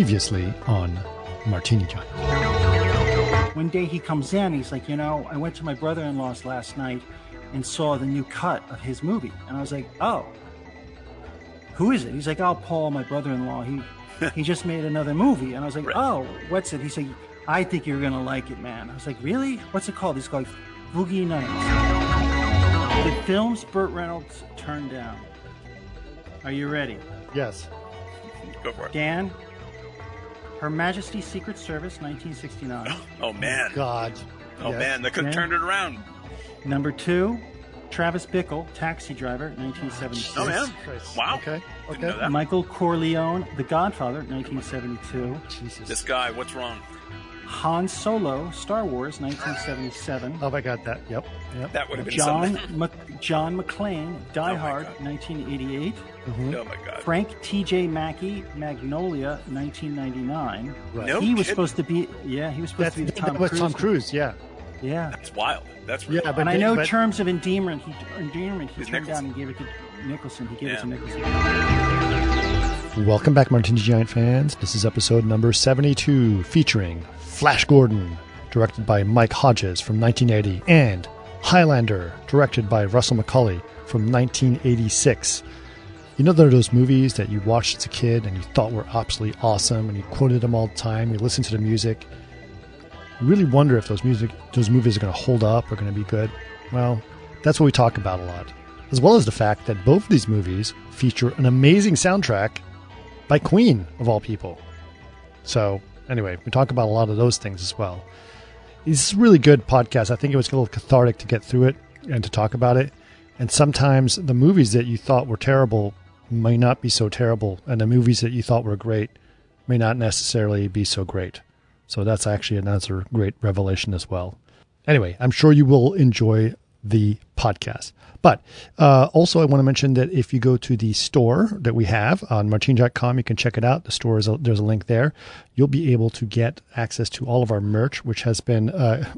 Previously on Martini Giant. One day he comes in, he's like, you know, I went to my brother in law's last night and saw the new cut of his movie. And I was like, oh, who is it? He's like, oh, Paul, my brother in law. He he just made another movie. And I was like, Right. oh, what's it? He's like, I think you're going to like it, man. I was like, really? What's it called? He's called Boogie Nights. The films Burt Reynolds turned down. Are you ready? Yes. Go for it. Dan, her Majesty's Secret Service, 1969. oh man. God. Oh yes. man, they could have turned it around. Number two, Travis Bickle, Taxi Driver, 1976. Oh, man, Christ. Wow. Okay. Okay. Michael Corleone, The Godfather, 1972. Jesus. This guy, what's wrong? Han Solo, Star Wars, 1977. oh, I got that. Yep. yep. That would have been John something. Mc- John McClane, Die oh, Hard, 1988. Mm-hmm. Oh my God! Frank T.J. Mackey, Magnolia, 1999. Right. No he was supposed to be. Yeah, he was supposed That's, to be the Tom that was Cruise. Tom Cruise. Yeah. Yeah. That's wild. That's really yeah. But I know but, terms of endearment. He endearment. He turned Nicholson. down and gave it to Nicholson. He gave yeah. it to Nicholson. Welcome back, Martini Giant fans. This is episode number 72, featuring Flash Gordon, directed by Mike Hodges from 1980, and Highlander, directed by Russell Mulcahy from 1986. You know, there are those movies that you watched as a kid and you thought were absolutely awesome, and you quoted them all the time. You listened to the music. You really wonder if those music, those movies are going to hold up or going to be good. Well, that's what we talk about a lot, as well as the fact that both of these movies feature an amazing soundtrack by Queen of all people. So anyway, we talk about a lot of those things as well. It's a really good podcast. I think it was a little cathartic to get through it and to talk about it. And sometimes the movies that you thought were terrible may not be so terrible, and the movies that you thought were great may not necessarily be so great. So that's actually another great revelation as well. Anyway, I'm sure you will enjoy the podcast. But uh, also, I want to mention that if you go to the store that we have on martine.com, you can check it out. The store is a, there's a link there. You'll be able to get access to all of our merch, which has been uh,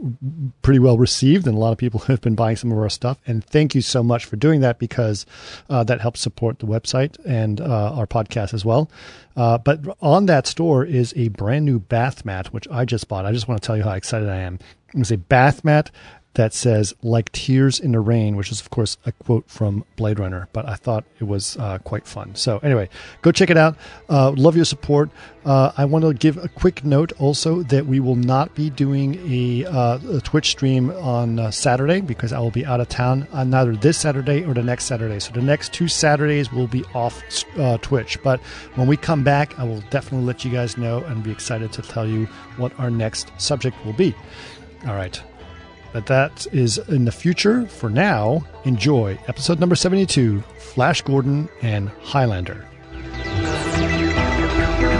pretty well received, and a lot of people have been buying some of our stuff. And thank you so much for doing that because uh, that helps support the website and uh, our podcast as well. Uh, but on that store is a brand new bath mat, which I just bought. I just want to tell you how excited I am. It's a bath mat that says like tears in the rain which is of course a quote from blade runner but i thought it was uh, quite fun. So anyway go check it out. Uh, love your support. Uh, i want to give a quick note also that we will not be doing a, uh, a twitch stream on uh, saturday because i will be out of town on neither this saturday or the next saturday. So the next two saturdays will be off uh, twitch. But when we come back i will definitely let you guys know and be excited to tell you what our next subject will be. All right but that is in the future. For now, enjoy episode number 72 Flash Gordon and Highlander.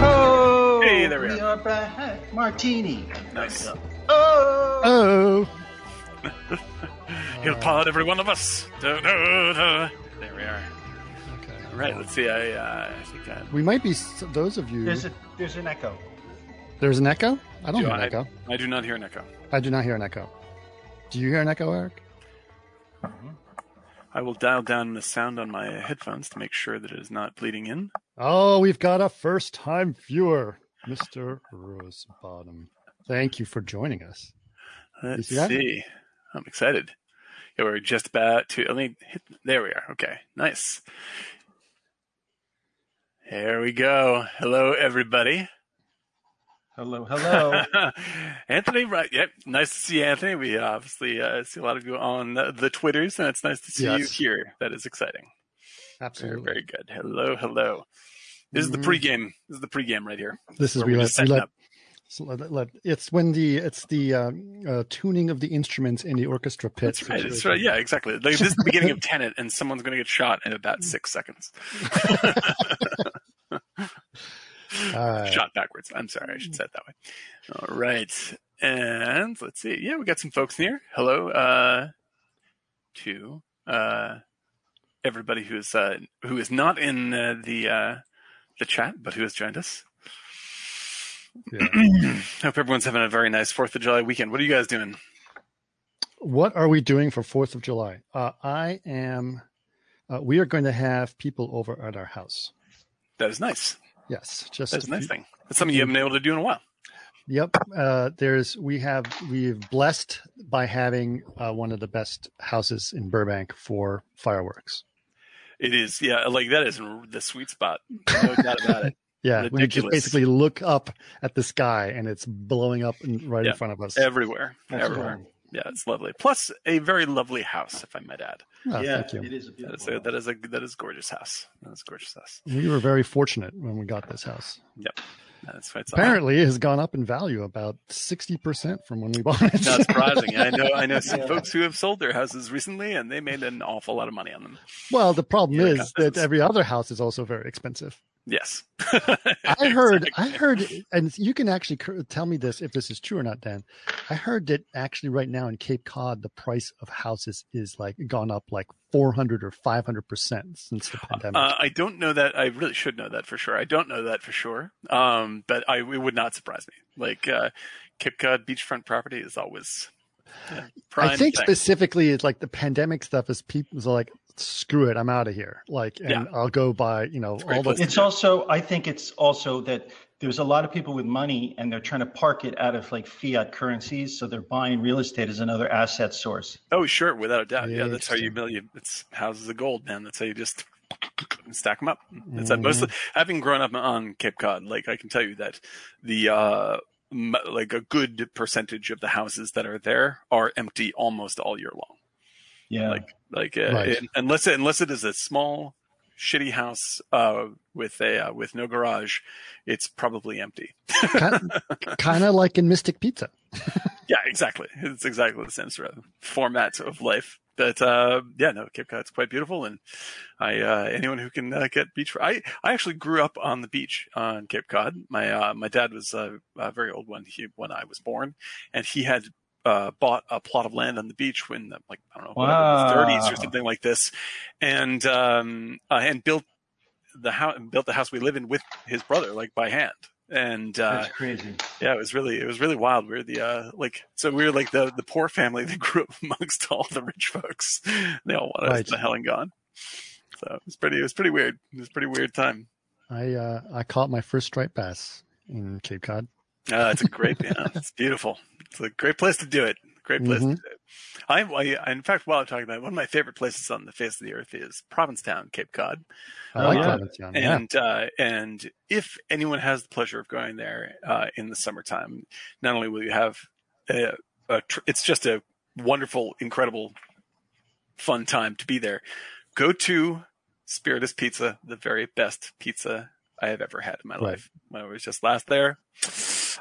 Oh, Hey, there we we are back. Martini. Nice. Oh. Oh! He'll pod every one of us. There we are. Okay. All right, let's see. I, uh, I think I. We might be, those of you. There's a there's an echo. There's an echo? I don't do hear an echo. I do not hear an echo. I do not hear an echo. Do you hear an echo, Eric? Uh-huh. I will dial down the sound on my headphones to make sure that it is not bleeding in. Oh, we've got a first time viewer, Mr. Rosebottom. Thank you for joining us. Let's see. I'm excited. Yeah, we're just about to. Let me hit. There we are. Okay, nice. There we go. Hello, everybody. Hello, hello. Anthony, right? Yep. Nice to see you, Anthony. We obviously uh, see a lot of you on the, the Twitters, and it's nice to see you here. That is exciting. Absolutely. very good. Hello, hello. This is the Mhm. pregame. This is the pregame right here. This is Where we let, we setting let, up. so let, let- it's when the it's the uh, uh, tuning of the instruments in the orchestra pit. That's right. That's right. Yeah, exactly. Like, this is the beginning of Tenet, and someone's going to get shot in about six seconds. Shot backwards. I'm sorry. I should say it that way. All right. And let's see. Yeah, we got some folks in here. Hello uh, to uh, everybody who is uh, who is not in uh, the uh, the chat, but who has joined us. Yeah. Hope everyone's having a very nice Fourth of July weekend. What are you guys doing? What are we doing for Fourth of July? Uh, I am. Uh, we are going to have people over at our house. That is nice. Yes, just That's a nice few, thing. That's something you haven't been able to do in a while. Yep. Uh, there's we have we've blessed by having uh, one of the best houses in Burbank for fireworks. It is, yeah, like that is the sweet spot. No doubt about it. Yeah, we just basically look up at the sky and it's blowing up right Yeah. in front of us. Everywhere, That's everywhere. cool. Yeah, it's lovely. Plus, a very lovely house, if I might add. Oh, yeah, thank you. it is a That beautiful. is a, that is a that is a gorgeous house. That's a gorgeous house. We were very fortunate when we got this house. Yep, that's right. Apparently, it has gone up in value about sixty percent from when we bought it. not surprising. I know I know some Yeah. folks who have sold their houses recently, and they made an awful lot of money on them. well, the problem Yeah, is that every other house is also very expensive. Yes, I heard, I heard, and you can actually tell me this if this is true or not, Dan. I heard that actually right now in Cape Cod, the price of houses is like gone up like 400 or 500 percent since the pandemic. Uh, I don't know that. I really should know that for sure. I don't know that for sure. Um, but I, it would not surprise me. Like, uh, Cape Cod beachfront property is always, yeah, I think thing. specifically it's like the pandemic stuff is people are like, screw it, I'm out of here. Like, and Yeah. I'll go buy, you know, a all place the, It's also, I think it's also that there's a lot of people with money and they're trying to park it out of like fiat currencies. So they're buying real estate as another asset source. Oh, sure, without a doubt. Yeah, Yeah, that's how you interesting. build. You, it's houses of gold, man. That's how you just stack them up. That's Mm-hmm. that. Mostly, having grown up on Cape Cod, like I can tell you that the uh, like a good percentage of the houses that are there are empty almost all year long. Yeah. Like like uh, Right. it- unless it, unless it is a small shitty house uh, with a uh, with no garage, it's probably empty. kind of like in Mystic Pizza. Yeah, exactly. It's exactly the same sort of format of life. But uh, yeah, no, Cape Cod's quite beautiful, and I uh, anyone who can uh, get beach. I I actually grew up on the beach on Cape Cod. My uh, my dad was uh, very old when he when I was born, and he had uh, bought a plot of land on the beach when like I don't know whatever, Wow. the 30s or something like this, and um uh, and built the house built the house we live in with his brother like by hand. And uh, That's crazy. yeah, it was really it was really wild. We are the uh like so we were like the the poor family that grew up amongst all the rich folks. They all wanted us Right. to hell and gone. So it was pretty it was pretty weird. It was a pretty weird time. I uh, I caught my first striped bass in Cape Cod. Uh, it's a great yeah, it's beautiful. It's a great place to do it. Great place Mhm. to do it. I, I in fact while I'm talking about it, one of my favorite places on the face of the earth is Provincetown, Cape Cod. I like yeah. Provincetown. Yeah. And uh, and if anyone has the pleasure of going there uh, in the summertime, not only will you have a, a tr- it's just a wonderful, incredible, fun time to be there. Go to Spiritus Pizza, the very best pizza I have ever had in my Right. life. When I was just last there,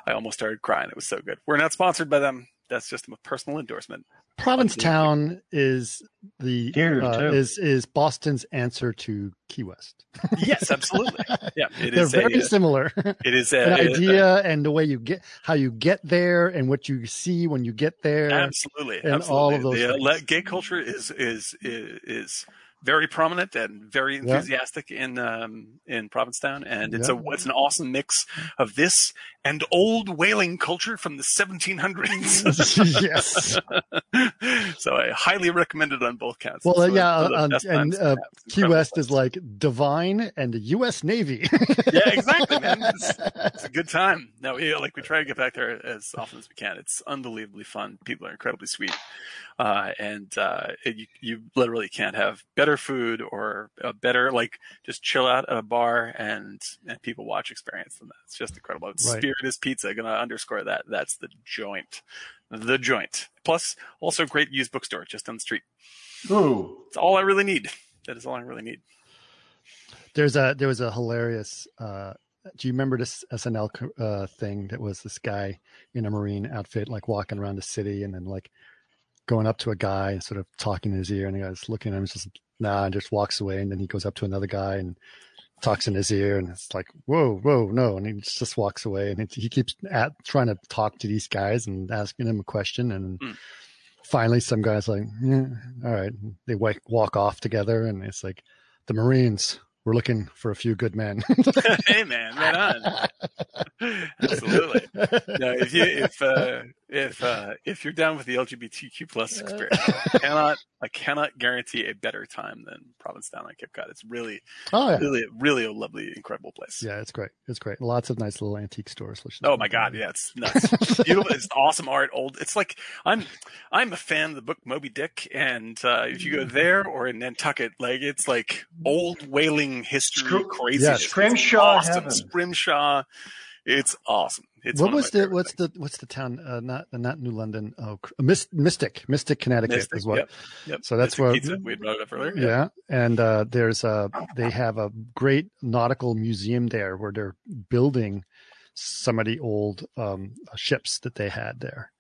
I almost started crying. It was so good. We're not sponsored by them. That's just a personal endorsement. Provincetown is the Theater, uh, is is Boston's answer to Key West. Yes, absolutely. Yeah, it They're is very a, similar. it is An a, a- idea and the way you get how you get there and what you see when you get there. absolutely and absolutely. all of those The, uh, gay culture is is is, is very prominent and very enthusiastic in um, in Provincetown, and it's Yeah. a it's an awesome mix of this and old whaling culture from the 1700s. yes. so I highly recommend it on both counts. Well, uh, yeah, one of the best and uh, have. It's an Key West is like divine and the U.S. Navy. yeah, exactly, man. It's, it's a good time. No, we, like we try to get back there as often as we can. It's unbelievably fun. People are incredibly sweet, uh, and uh, it, you, you literally can't have better food or a better like just chill out at a bar and and people watch experience than that. It's just incredible. Right. Spiritus pizza. Going to underscore that. That's the joint. The joint. Plus, also great used bookstore just down the street. Ooh. It's all I really need. That is all I really need. There's a there was a hilarious. Uh, do you remember this SNL uh, thing that was this guy in a marine outfit, like walking around the city, and then like going up to a guy and sort of talking in his ear, and the guy's looking at him, just nah, and just walks away, and then he goes up to another guy and talks in his ear, and it's like whoa, whoa, no, and he just walks away, and it, he keeps at trying to talk to these guys and asking them a question, and Mm. finally some guys like, yeah, all right, they walk walk off together, and it's like the Marines. We're looking for a few good men. hey man, right on. Absolutely. No, if you if uh, if if uh, if you're down with the LGBTQ plus experience, I cannot I cannot guarantee a better time than Provincetown on Cape Cod. It's really, Oh yeah, really, really a lovely, incredible place. yeah, it's great. It's great. Lots of nice little antique stores. which Oh my god, yeah, it's nuts. Beautiful, it's awesome art. Old, it's like I'm I'm a fan of the book Moby Dick, and uh, if you go there or in Nantucket, like it's like old whaling history, Screw- crazy. Yeah, Scrimshaw awesome. heaven. Scrimshaw, it's awesome. It's what was the what's things. the what's the town? Uh, not not New London. Oh, Mystic, Mystic, Connecticut Mystic, is what. Yep, yep. So that's Mystic where- we brought it up earlier. Yeah, and uh, there's a they have a great nautical museum there where they're building some of the old um, ships that they had there.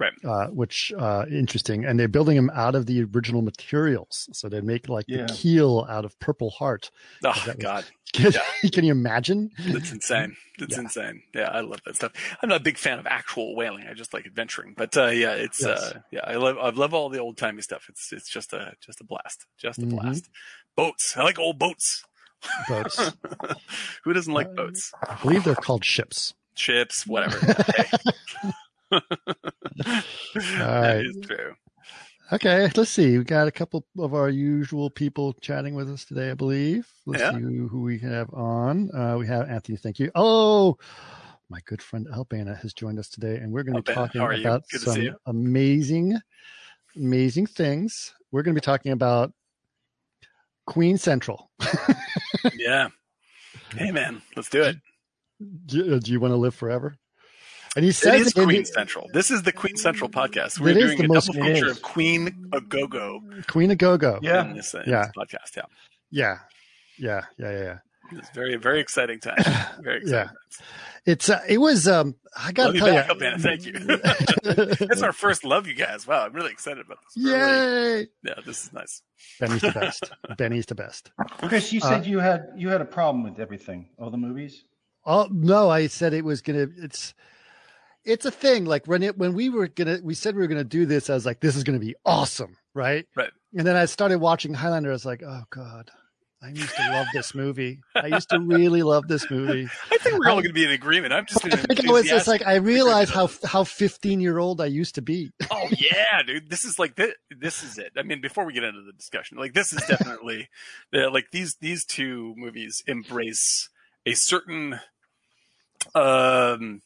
Right. Uh, which uh, interesting, and they're building them out of the original materials. So they make like Yeah. the keel out of Purple Heart. Oh that God, Can, Yeah. can you imagine? that's insane. That's Yeah. insane. Yeah, I love that stuff. I'm not a big fan of actual whaling. I just like adventuring. But uh, yeah, it's Yes. uh, yeah, I love I love all the old timey stuff. It's it's just a just a blast, just a Mhm. blast. Boats. I like old boats. Boats. Who doesn't like Uh, boats? I believe they're called ships. Ships, whatever. Hey. right. Is true. Okay, let's see. We got a couple of our usual people chatting with us today, I believe. Let's Yeah. see who, who we have on. Uh, we have Anthony. Thank you. Oh, my good friend Albana has joined us today, and we're going to be talking how are you? about Good to see some amazing, amazing things. We're going to be talking about Queen Central. Yeah. Hey man, let's do it. do, do you want to live forever? And he says is Queen the- Central. This is the Queen Central podcast. We're doing the a most- double feature of Queen a Go Go Queen of Go Go. Yeah. in this, uh, Yeah. this podcast. Yeah. yeah, yeah, yeah, yeah. yeah. It's very, very exciting time. Very exciting. Yeah. times. It's uh, it was um I gotta you tell back, you. Albana. Thank you. That's our first love you guys. Wow, I'm really excited about this. We're really- Yay! yeah, this is nice. Benny's the best. Benny's the best. Chris, you Uh, said you had you had a problem with everything, all the movies. Oh no, I said it was gonna. It's it's a thing. Like when it when we were gonna, we said we were gonna do this. I was like, this is gonna be awesome, right? Right. And then I started watching Highlander. I was like, oh god, I used to love this movie. I used to really love this movie. I think we're all going to be in agreement. I'm just I think it was just like I realized how how 15 year old I used to be. oh yeah, dude. This is like this. This is it. I mean, before we get into the discussion, like this is definitely the like these these two movies embrace a certain um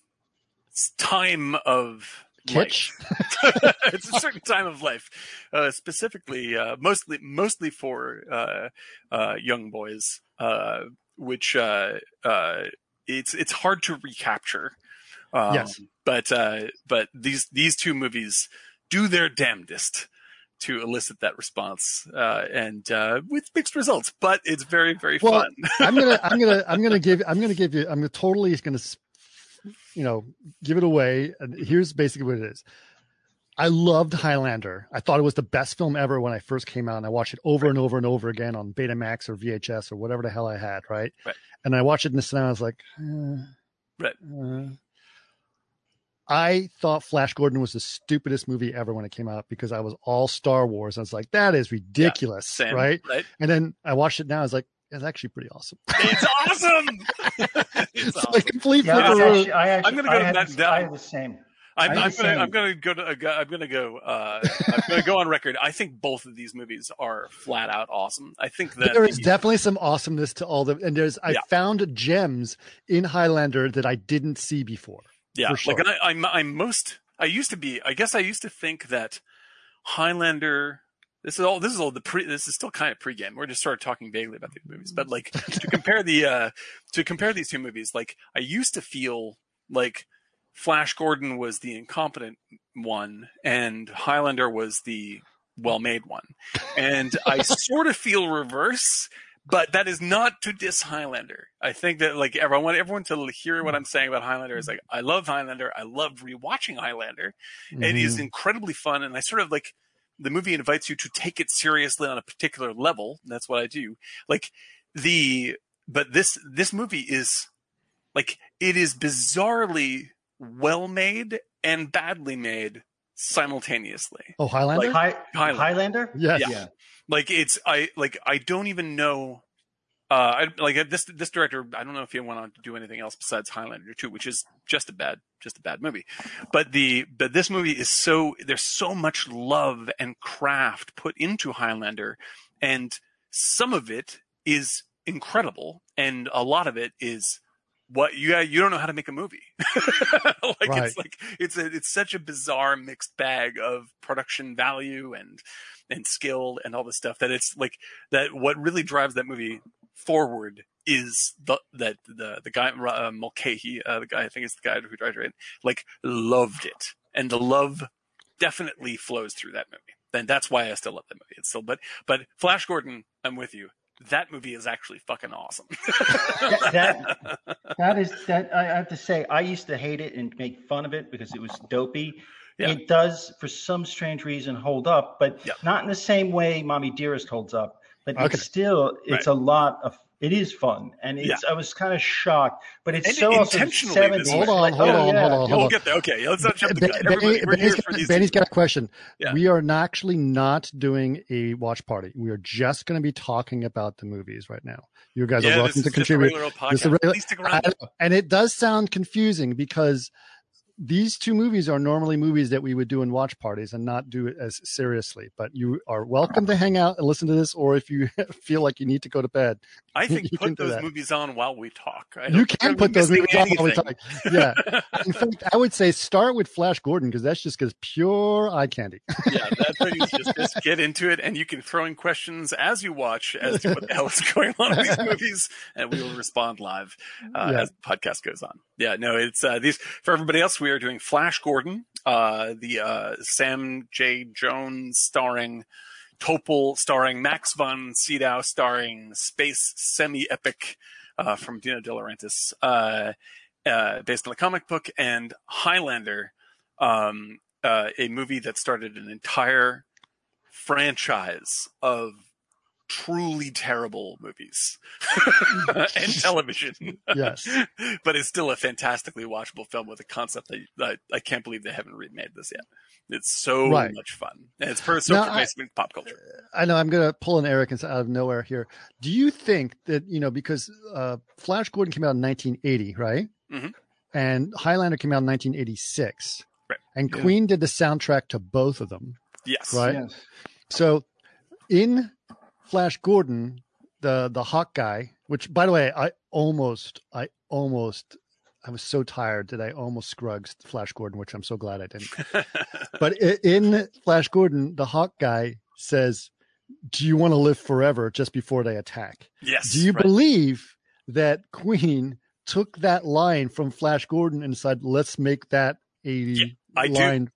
time of Kitsch. life. it's a certain time of life, uh, specifically, uh, mostly mostly for uh, uh, young boys, uh, which uh, uh, it's it's hard to recapture. Um, Yes. but uh, but these these two movies do their damnedest to elicit that response, uh, and uh, with mixed results. But it's very very Well, fun. I'm gonna I'm gonna I'm gonna give I'm gonna give you I'm totally gonna you know give it away. And here's basically what it is. I loved Highlander. I thought it was the best film ever when I first came out, and I watched it over and over and over again on Betamax or VHS or whatever the hell I had, right? Right. And I watched it in the cinema. I was like, eh, Right. uh. I thought Flash Gordon was the stupidest movie ever when it came out because I was all Star Wars. I was like, that is ridiculous, Same, right? Right? And then I watched it now. I was like, it's actually pretty awesome. It's awesome. it's so awesome. like complete Yeah, I flip of- actually, I actually, I'm gonna go I to had Matt the- Down. I had the same. I'm, I'm I'm the gonna, same. I'm gonna go to, uh, I'm gonna go, uh, I'm gonna go on record. I think both of these movies are flat out awesome. I think that there is the- definitely some awesomeness to all the and there's I Yeah. found gems in Highlander that I didn't see before. yeah, for sure. like, and I, I'm, I'm most, I used to be, I guess I used to think that Highlander, this is all, this is all the pre, this is still kind of pregame. We're just sort of talking vaguely about these movies, but like to compare the, uh, to compare these two movies, like I used to feel like Flash Gordon was the incompetent one and Highlander was the well-made one. And I sort of feel reverse, but that is not to diss Highlander. I think that like everyone, I want everyone to hear what I'm saying about Highlander is like, I love Highlander. I love rewatching Highlander. It is Mhm. incredibly fun. And I sort of like, the movie invites you to take it seriously on a particular level. That's what I do. Like the, but this, this movie is like, it is bizarrely well made and badly made simultaneously. Oh, Highlander? High, Highlander. Highlander? yes. yeah. Like it's, I, like, I don't even know, uh, I, like this this director, I don't know if he went on to do anything else besides Highlander 2, which is just a bad just a bad movie. But the but this movie is so there's so much love and craft put into Highlander, and some of it is incredible, and a lot of it is what you you don't know how to make a movie. like Right. it's like it's a, it's such a bizarre mixed bag of production value and and skill and all this stuff that it's like that what really drives that movie forward is the that the the guy uh, Mulcahy, uh, the guy I think is the guy who directed it, like loved it, and the love definitely flows through that movie. And that's why I still love that movie. It's still, but but Flash Gordon, I'm with you. That movie is actually fucking awesome. that that is that I have to say I used to hate it and make fun of it because it was dopey. Yeah. It does, for some strange reason, hold up, but Yeah. not in the same way "Mommy Dearest" holds up. But Okay. it's still, it's a lot of. It is fun, and it's. I was kind of shocked, but it's And so also intentionally 70s. this Hold way. on, like, hold oh, on, yeah. hold on, Yeah, hold we'll get there. Okay, let's not jump the gun. Everybody, we're Benny's got- these. Benny's got a question. Yeah. We are not actually not doing a watch party. We are just going to be talking about the movies right now. You guys yeah, are this welcome is to contribute. regular old This is a regular- I And it does sound confusing because these two movies are normally movies that we would do in watch parties and not do it as seriously. But you are welcome to hang out and listen to this, or if you feel like you need to go to bed, I think you put those movies on while we talk. I you can put those movies on while we talk. Yeah. In fact, I would say start with Flash Gordon because that's just because pure eye candy. yeah, that's what you just, just get into it, and you can throw in questions as you watch as to what the hell is going on in these movies, and we will respond live uh, Yeah. as the podcast goes on. Yeah, no, it's uh, these for everybody else. We are doing Flash Gordon, uh, the uh, Sam J. Jones starring. Topol starring Max von Sydow starring space semi-epic uh, from Dino De Laurentiis, uh, uh, based on the comic book, and Highlander, um, uh, a movie that started an entire franchise of truly terrible movies and television. Yes. but it's still a fantastically watchable film with a concept that that I can't believe they haven't remade this yet. It's so Right. much fun. And it's per- so Now, I- pervasive in pop culture. I know I'm going to pull an Eric out of nowhere here. Do you think that, you know, because uh, Flash Gordon came out in 1980, right? Mhm. And Highlander came out in 1986. Right. And Yeah. Queen did the soundtrack to both of them. Yes. Right. Yes. So in Flash Gordon, the the hawk guy, which by the way, I almost I almost I was so tired that I almost scrugged Flash Gordon, which I'm so glad I didn't. but in Flash Gordon, the hawk guy says, "Do you want to live forever?" just before they attack. yes. Do you right. believe that Queen took that line from Flash Gordon and said, "Let's make that a I do.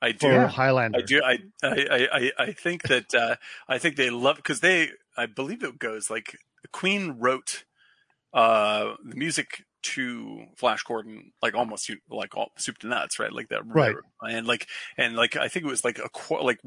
I do. for. Highlander"? I do. I I I, I think that uh, I think they love because they. I believe it goes like Queen wrote uh, the music to Flash Gordon like almost like all soup to nuts, right? Like that, Right. And like and like I think it was like a like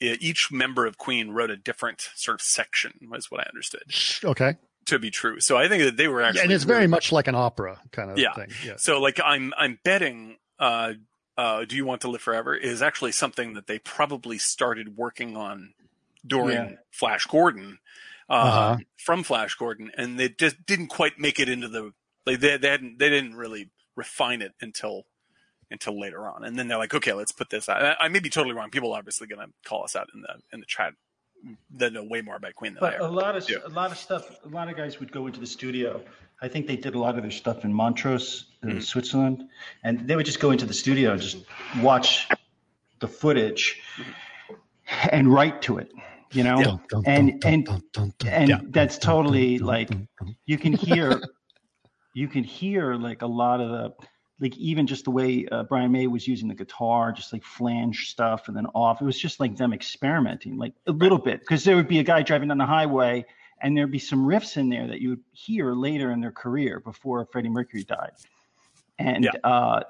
each member of Queen wrote a different sort of section, is what I understood Okay. to be true. So I think that they were actually Yeah, and it's very really- much like an opera kind of Yeah. thing. Yeah. So like I'm I'm betting uh uh Do You Want to Live Forever is actually something that they probably started working on during Yeah. Flash Gordon uh, Uh-huh. from Flash Gordon and they just didn't quite make it into the like they they hadn't they didn't really refine it until until later on and then they're like okay let's put this out I, I may be totally wrong people are obviously going to call us out in the in the chat that know way more about Queen than I But a lot of Yeah. a lot of stuff. A lot of guys would go into the studio. I think they did a lot of their stuff in Montreux, uh, Mm-hmm. Switzerland, and they would just go into the studio and just watch the footage and write to it. You know, Dun, dun, and and and Yeah. that's totally like dun, dun. you can hear you can hear like a lot of the like even just the way uh, Brian May was using the guitar, just like flange stuff and then off. It was just like them experimenting, like a little bit, because there would be a guy driving down the highway and there'd be some riffs in there that you would hear later in their career before Freddie Mercury died, and Yeah. uh,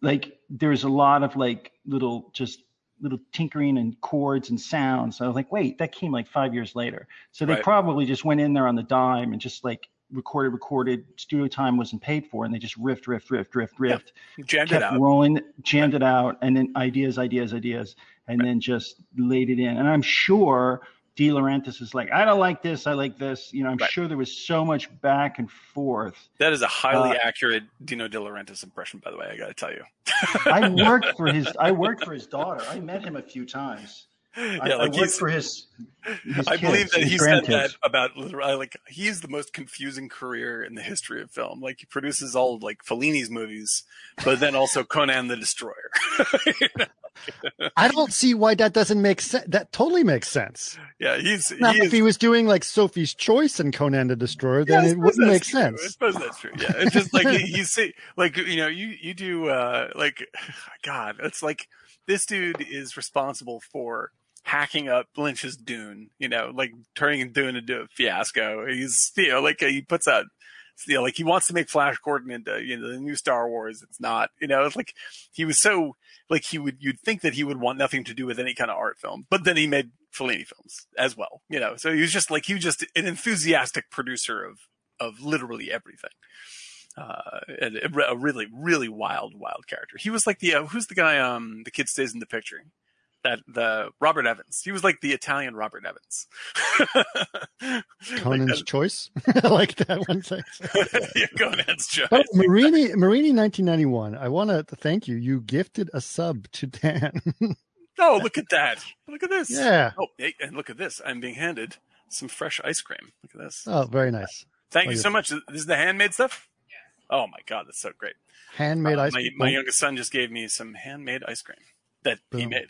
like there's a lot of like little just little tinkering and chords and sounds. So I was like, wait, that came like five years later. So they Right. probably just went in there on the dime and just like recorded, recorded. Studio time wasn't paid for, and they just riffed, riffed, riffed, riffed, riffed, jammed it kept out rolling, jammed it out, and then ideas, ideas, ideas, and then just laid it in. And I'm sure De Laurentiis is like, I don't like this, I like this. You know, I'm Right. sure there was so much back and forth. That is a highly Uh, accurate Dino De Laurentiis impression, by the way. I got to tell you. I worked for his I worked for his daughter. I met him a few times. I, yeah, I like worked he's. for his, his I believe that he said that about like he's the most confusing career in the history of film. Like he produces all like Fellini's movies, but then also Conan the Destroyer. I don't see why that doesn't make sense. That totally makes sense. yeah, he's he if is, he was doing like Sophie's Choice and Conan the Destroyer, then I it wouldn't make true. I suppose that's true. Yeah, it's just like he, he's say, like you know you you do uh like God, it's like this dude is responsible for hacking up Lynch's Dune. You know, like turning Dune into a fiasco. He's you know like he puts out. You know, like he wants to make Flash Gordon into you know the new Star Wars. It's not, you know, it's like he was so like he would. You'd think that he would want nothing to do with any kind of art film, but then he made Fellini films as well. You know, so he was just like he was just an enthusiastic producer of of literally everything. Uh, and a a really, really wild, wild character. He was like the uh, who's the guy? Um, the kid stays in the picture. That the Robert Evans. He was like the Italian Robert Evans. Conan's like, Choice. I like that one. yeah, Conan's choice. Oh, Marini, Marini, 1991. I want to thank you. You gifted a sub to Dan. Oh, look at that! Look at this. yeah. Oh, and look at this. I'm being handed some fresh ice cream. Look at this. Oh, very nice. Thank oh, you so much. This is the handmade stuff. Oh my god, that's so great. Handmade Uh, ice my, cream. my youngest son just gave me some handmade ice cream that he made.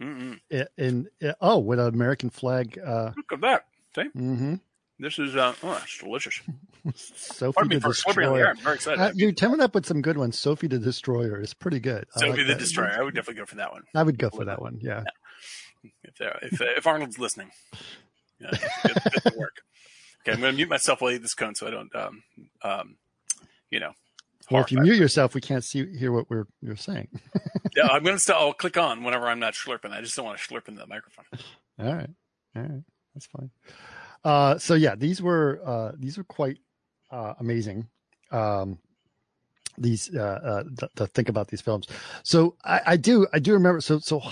Mm-mm. in, oh, with an American flag. Uh, Look at that. See, hmm this is uh, oh, it's delicious. Sophie Pardon the for slurping on the air. Destroyer. I'm very excited. Uh, you're coming up with some good ones. Sophie the Destroyer is pretty good. Sophie like the that. Destroyer. I would definitely go for that one. I would go for that one. Yeah. If there, if, if Arnold's listening, yeah, good, work. Okay, I'm going to mute myself while I eat this cone so I don't, um, um, you know. Well, if you mute yourself, we can't see hear what we're you're saying. yeah, I'm going to still. I'll click on whenever I'm not slurping. I just don't want to slurp in the microphone. All right, all right, that's fine. Uh, so yeah, these were uh, these were quite uh, amazing. Um, these uh, uh, to think about these films. So I, I do I do remember. So so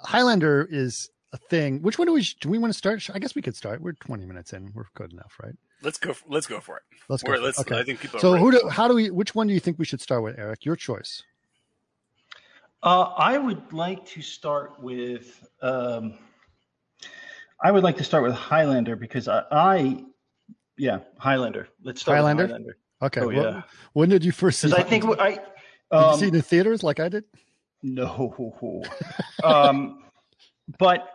Highlander is a thing. Which one do we do we want to start? I guess we could start. We're 20 minutes in. We're good enough, right? Let's go. For, let's go for it. Let's go. Or for it. let's. okay. I think people. So who do how do we? Which one do you think we should start with, Eric? Your choice. Uh, I would like to start with. Um, I would like to start with Highlander because I, I yeah, Highlander. Let's start Highlander? with Highlander. Okay. Oh, well, yeah. when did you first see? Because I think Highlander? I. did you Um, see it in theaters like I did? No. um, but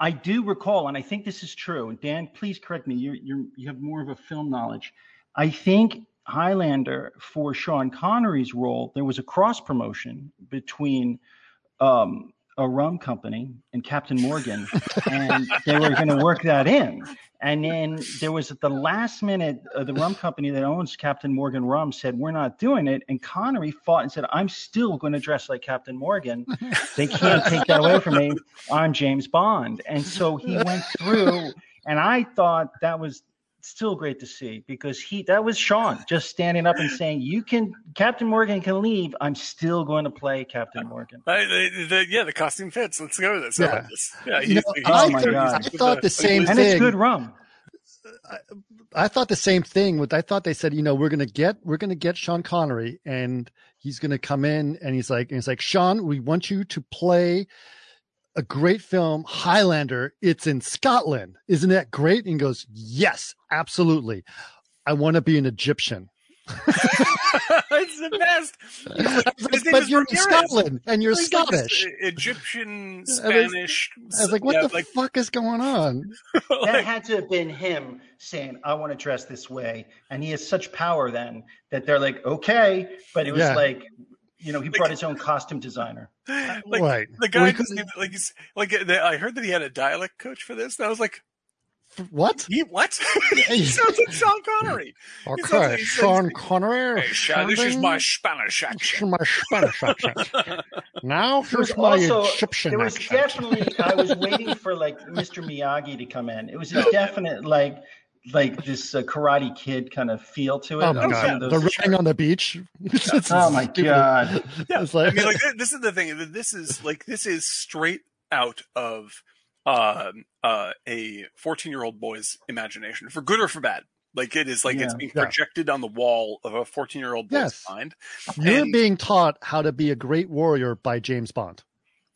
I do recall, and I think this is true. And Dan, please correct me. You you you have more of a film knowledge. I think Highlander for Sean Connery's role, there was a cross promotion between um, a rum company and Captain Morgan, and they were going to work that in. And then there was at the last minute, uh, the rum company that owns Captain Morgan Rum said, We're not doing it. And Connery fought and said, I'm still going to dress like Captain Morgan. They can't take that away from me. I'm James Bond. And so he went through, and I thought that was still great to see because he that was Sean just standing up and saying, You can Captain Morgan can leave. I'm still going to play Captain Morgan. I, the, the, yeah, the costume fits. Let's go with this. Yeah. I like. Yeah, You know, Oh I, my thought- God. I thought the same And thing. it's good rum. I thought the same thing with I thought they said, you know, we're gonna get we're gonna get Sean Connery and he's gonna come in and he's like and he's like, Sean, we want you to play a great film, Highlander. It's in Scotland. Isn't that great? And he goes, Yes, absolutely. I want to be an Egyptian. it's the best. His but you're in Scotland and you're He's Scottish. Egyptian, Spanish. I was like, what yeah, the fuck is going on? That like, had to have been him saying, I want to dress this way. And he has such power then that they're like, okay. But it was Yeah. like, you know, he brought his own costume designer. like, right. The Well, guy he even, like he's like uh, the, I heard that he had a dialect coach for this. And I was like, what? he what? he sounds like Sean Connery. Okay, like- Sean sounds- Connery. Hey, Sean, this is my Standing- Spanish This accent. is my Spanish accent. Now There was here's my also, Egyptian there was accent. definitely, I was waiting for like Mr. Miyagi to come in. It was a definite, like, like this uh, Karate Kid kind of feel to it. Oh my on some god! of The those- running on the beach. Oh my stupid. God. Yeah, It's like, I mean, like this is the thing. This is like this is straight out of uh, uh, a 14 year old boy's imagination, for good or for bad. Like it is like it's Yeah. being Yeah. projected on the wall of a 14 year old boy's Yes. mind. You're And- being taught how to be a great warrior by James Bond.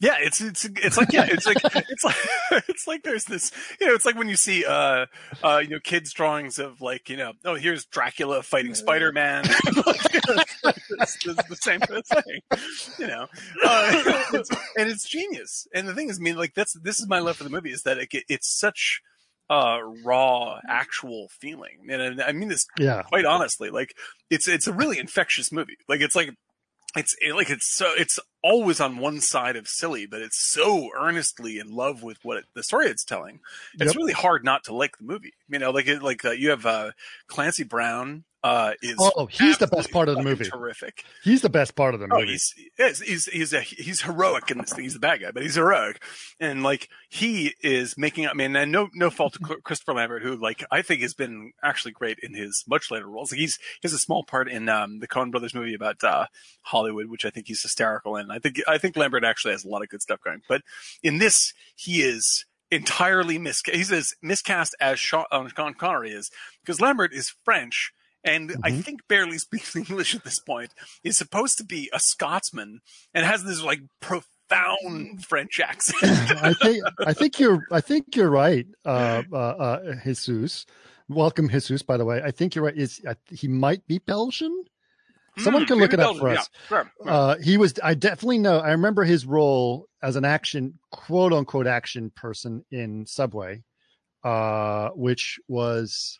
Yeah, it's it's it's like yeah, it's like it's like it's like there's this you know it's like when you see uh uh you know kids drawings of like you know oh here's Dracula fighting Spider Man the same kind of thing you know. Uh, it's- and it's genius. And the thing is I mean like that's this is my love for the movie is that it, it's such uh raw actual feeling. And I mean this Yeah. quite honestly like it's it's a really infectious movie. Like it's like it's it, like it's so it's always on one side of silly but it's so earnestly in love with what it, the story it's telling it's Yep. really hard not to like the movie you know like it, like uh, you have uh clancy brown uh is Oh, he's the best part of the movie. terrific He's the best part of the Oh, movie. he's he's he's a, he's heroic in this thing. He's the bad guy, but he's heroic, and like he is making. I mean, and no no fault to Christopher Lambert, who like I think has been actually great in his much later roles. Like he's he has a small part in um, the Coen Brothers movie about uh, Hollywood, which I think he's hysterical in. I think I think Lambert actually has a lot of good stuff going, but in this he is entirely miscast. He's as miscast as Sean, uh, Sean Connery is because Lambert is French and I Mhm. think barely speaks English at this point. Is supposed to be a Scotsman and has this like profound French accent. I think I think you're I think you're right, uh, uh, uh, Jesus. Welcome, Jesus. By the way, I think you're right. Is I, he might be Belgian? Someone Hmm, can look it up Belgium, for yeah, us. sure. Uh, he was. I definitely know. I remember his role as an action, quote unquote, action person in Subway, uh, which was.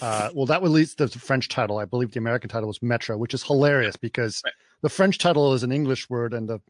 Uh, well, that was at least the French title. I believe the American title was Metro, which is hilarious because Right. the French title is an English word and the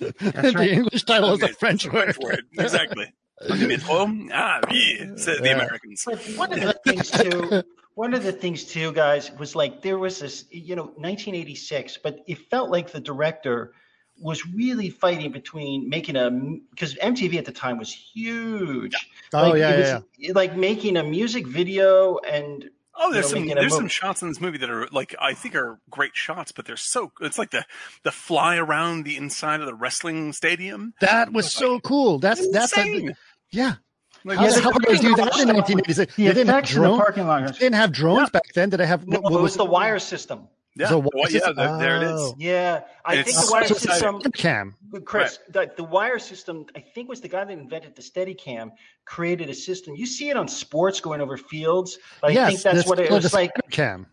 and right. the English title is a French a word. French word. Exactly. Métro? ah, oui, said the Americans. One of the things too, one of the things too, guys, was like there was this, you know, 1986, but it felt like the director was really fighting between making a because MTV at the time was huge. Oh Like, yeah, it yeah, Like making a music video and Oh, there's you know, some there's some shots in this movie that are like I think are great shots, but they're so it's like the the fly around the inside of the wrestling stadium. That was so cool. That's that's a, insane. yeah. Like, How, Yeah, the how did they do that in parking lot- 1986? the They didn't have effects the drones. parking lot. They didn't have drones back then. Did they have? No, what it was the wire system. Yeah, So well, what- yeah, there, there it is. Oh. Yeah, I And think the wire so system. Cam. Chris, the, the wire system, I think was the guy that invented the Steadicam, created a system. You see it on sports going over fields. But I think that's that's what it called was like. Cam.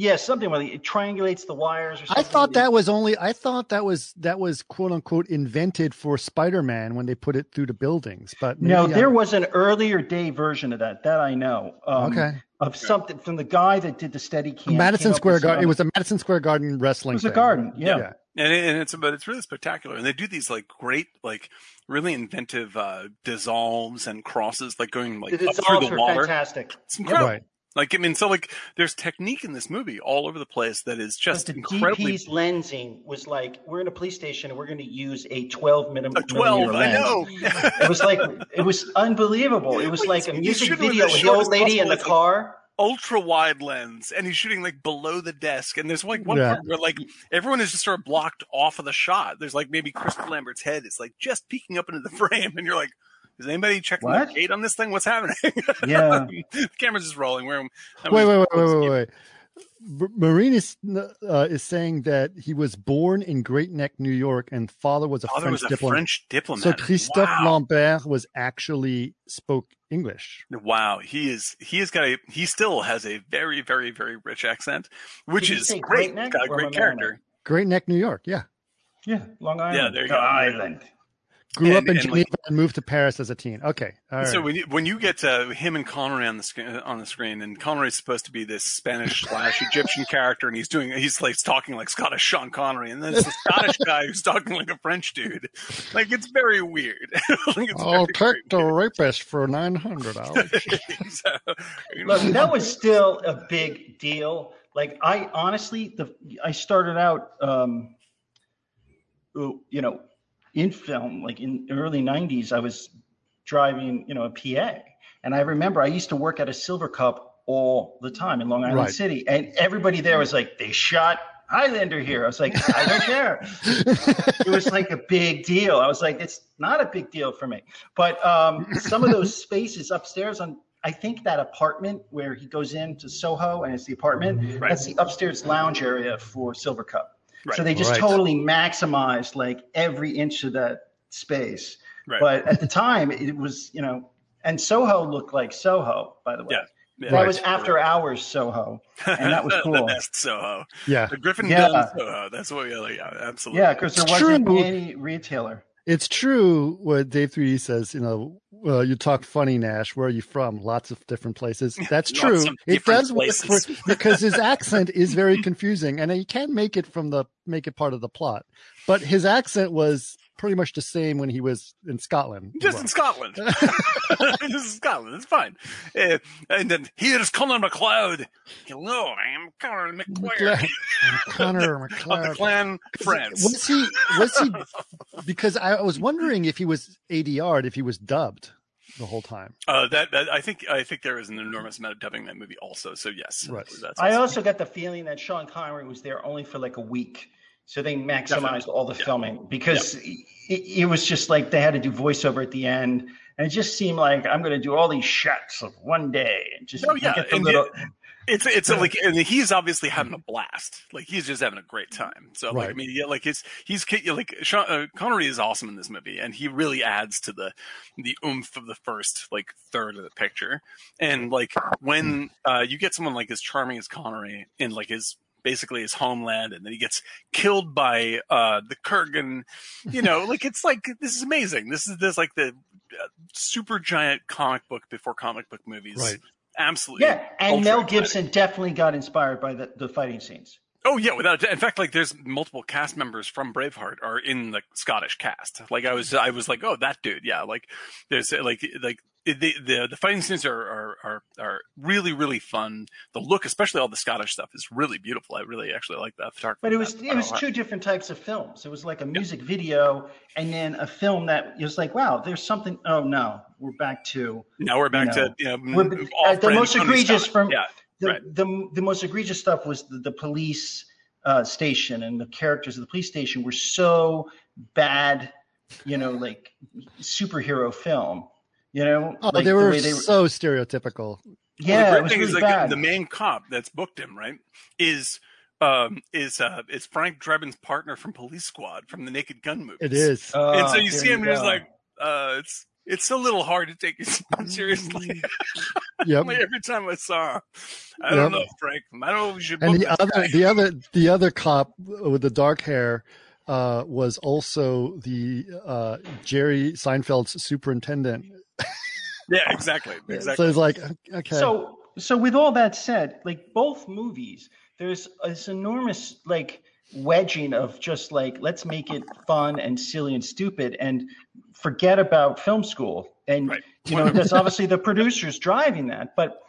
Yeah, something where it triangulates the wires or I thought that was only. I thought that was that was quote unquote invented for Spider-Man when they put it through the buildings. But maybe No, I'm- there was an earlier day version of that. That I know. Um, okay. Of something from the guy that did the steady Steadicam. Madison Square Garden. It was a Madison Square Garden wrestling. It was a garden. Yeah. Yeah. and, it, and it's but it's really spectacular and they do these like great like really inventive uh dissolves and crosses like going like The up through the are water fantastic. it's incredible Right. Like i mean so like there's technique in this movie all over the place that is But just the incredibly DP's lensing was like, we're in a police station and we're going to use a 12 minim- a 12 millimeter i lens. know It was like it was unbelievable. It was Well, like a he's- he's music video the with the old lady in the car. ultra wide lens and he's shooting like below the desk and there's like one Yeah. part where like everyone is just sort of blocked off of the shot there's like maybe christopher lambert's head is like just peeking up into the frame and you're like is anybody checking What? the gate on this thing what's happening Yeah. the camera's just rolling we're I Wait, mean, wait, wait, wait, wait, wait. M- Marine is uh, is saying that he was born in Great Neck, New York, and father was a father French was a diplomat. french diplomat So Christophe wow. Lambert was actually spoke English. wow he is he has got a he still has a very very very rich accent which Did is great Great Neck got a great Mamaroneck? character Great Neck, New York. Yeah, Yeah, Long Island. Yeah, there you go. Island. Grew And- up in and, Geneva like- and moved to Paris as a teen. Okay, all right. So when you, when you get uh, him and Connery on the screen, on the screen, and Connery's supposed to be this Spanish slash Egyptian character, and he's doing he's like talking like Scottish Sean Connery, and then it's a Scottish guy who's talking like a French dude. Like it's very weird. like, it's I'll very, take the rapist for nine hundred dollars. so, you know, Look, that was still a big deal. Like I honestly, the I started out, um, you know, in film, like in early '90s. I was driving, you know, a PA, and I remember I used to work at a Silvercup all the time in Long Island Right. City, and everybody there was like, they shot Highlander here. I was like, I don't care. it was like a big deal. I was like, it's not a big deal for me. But um, some of those spaces upstairs on, I think that apartment where he goes into Soho and it's the apartment, Right. that's the upstairs lounge area for Silvercup. Right. So they just Right. totally maximized like every inch of that space. Right. But at the time, it was, you know, and Soho looked like Soho, by the way. Yeah. Yeah. That was after hours Soho, and that was the cool. best Soho. Yeah, The Griffin Yeah. Soho. That's what we like. Yeah, absolutely. Yeah, because there It's wasn't true. any retailer. It's true what Dave 3D says. You know, well, you talk funny, Nash. Where are you from? Lots of different places. That's true. It does work places. because his accent is very confusing, and you can't make it from the make it part of the plot. But his accent was pretty much the same when he was in Scotland. Just in Scotland. this is Scotland. It's fine. Uh, and then here's Connor MacLeod. Hello, I'm Connor MacLeod Connor of the MacLeod. Clan France. Was he? Was he? Because I was wondering if he was ADR'd, if he was dubbed the whole time. Uh, that, that I think I think there is an enormous amount of dubbing that movie also. So yes, Right. That's I also got the feeling that Sean Connery was there only for like a week. So they maximized Definitely. all the Yeah. filming because it, it was just like they had to do voiceover at the end. And it just seemed like I'm going to do all these shots of one day and just Oh, yeah, and little. It's it's like and he's obviously having a blast. Like he's just having a great time. So like I mean, yeah, like it's he's like Sean, uh, Connery is awesome in this movie, and he really adds to the the oomph of the first like third of the picture. And like when uh, you get someone like as charming as Connery in like his basically his homeland, and then he gets killed by uh, the Kurgan, you know, like it's like this is amazing. This is this like the uh, super giant comic book before comic book movies. Right. Absolutely. Yeah, and ultra Mel exciting. Gibson definitely got inspired by the, the fighting scenes. Oh yeah, without in fact, like there's multiple cast members from Braveheart are in the Scottish cast. Like I was, I was like, oh, that dude, yeah. Like there's like like the the the fighting scenes are are are, are really really fun. The look, especially all the Scottish stuff, is really beautiful. I really actually like that photography. But it was it was I don't know. two different types of films. It was like a music video and then a film that it was like, wow, there's something. Oh no, we're back to Now we're back you know, to you know, we're- all uh, the most egregious from- yeah. the Right. the, the most egregious stuff was the, the police uh, station and the characters of the police station were so bad, you know, like superhero film. You know, Oh, like they the were way so stereotypical. yeah, well, the great thing really is like bad. the main cop that's booked him right is um is uh is Frank Drebin's partner from Police Squad from the Naked Gun movies. It is. Oh, and so you see him and it's go. like uh it's it's a little hard to take it seriously. Yep. like every time I saw him. I don't Yep. know, Frank. I don't know if we should and the other guy. the other the other cop with the dark hair uh, was also the uh, Jerry Seinfeld's superintendent. Yeah, exactly. Exactly. So it's like okay, So, so with all that said, like both movies, there's this enormous like wedging of just like let's make it fun and silly and stupid and forget about film school. And Right. you know, that's obviously the producers driving that, but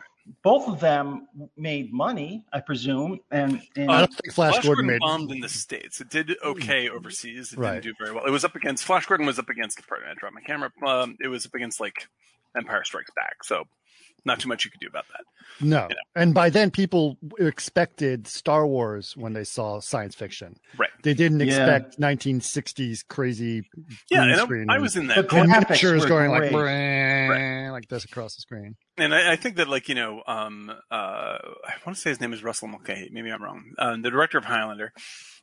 both of them made money, I presume. And, and I don't think Flash, Flash Gordon Gordon made. bombed in the states. It did okay overseas. It Right. didn't do very well. It was up against Flash Gordon was up against. Pardon, I dropped my camera. Um, it was up against like Empire Strikes Back. So not too much you could do about that. No, you know. and by then people expected Star Wars when they saw science fiction. Right. They didn't Yeah. expect 1960s crazy. Yeah, green and screen I, I was in that. graphics and miniatures going great. like "Brrrr," like this across the screen. And I, I think that, like, you know, um, uh, I want to say his name is Russell Mulcahy. Maybe I'm wrong. Um, the director of Highlander.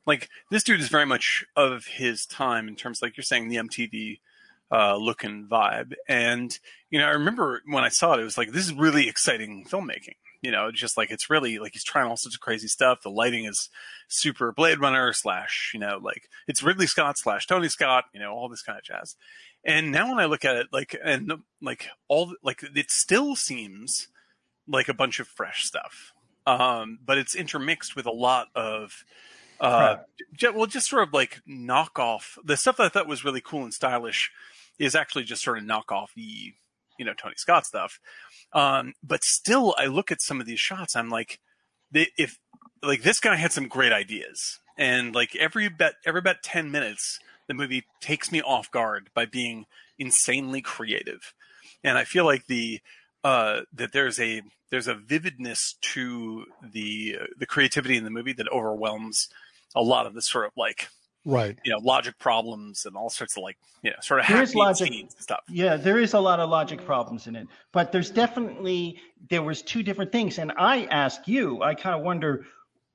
Like, this dude is very much of his time in terms, like you're saying, the MTV uh, look and vibe. And, you know, I remember when I saw it, it was like, this is really exciting filmmaking. You know, just like it's really like he's trying all sorts of crazy stuff. The lighting is super Blade Runner slash, you know, like it's Ridley Scott slash Tony Scott, you know, all this kind of jazz. And now when I look at it, like, and like all, like it still seems like a bunch of fresh stuff. Um, but it's intermixed with a lot of, uh, ju- well, just sort of like knockoff. The stuff that I thought was really cool and stylish is actually just sort of knockoff the, you know, Tony Scott stuff. Um, but still, I look at some of these shots, I'm like, if like this guy had some great ideas, and like every bet, every about ten minutes, the movie takes me off guard by being insanely creative, and I feel like the uh, that there's a there's a vividness to the uh, the creativity in the movie that overwhelms a lot of the sort of like right. you know logic problems and all sorts of like you know sort of There is happy logic- scenes and stuff. Yeah, there is a lot of logic problems in it, but there's definitely there was two different things. And I ask you, I kind of wonder,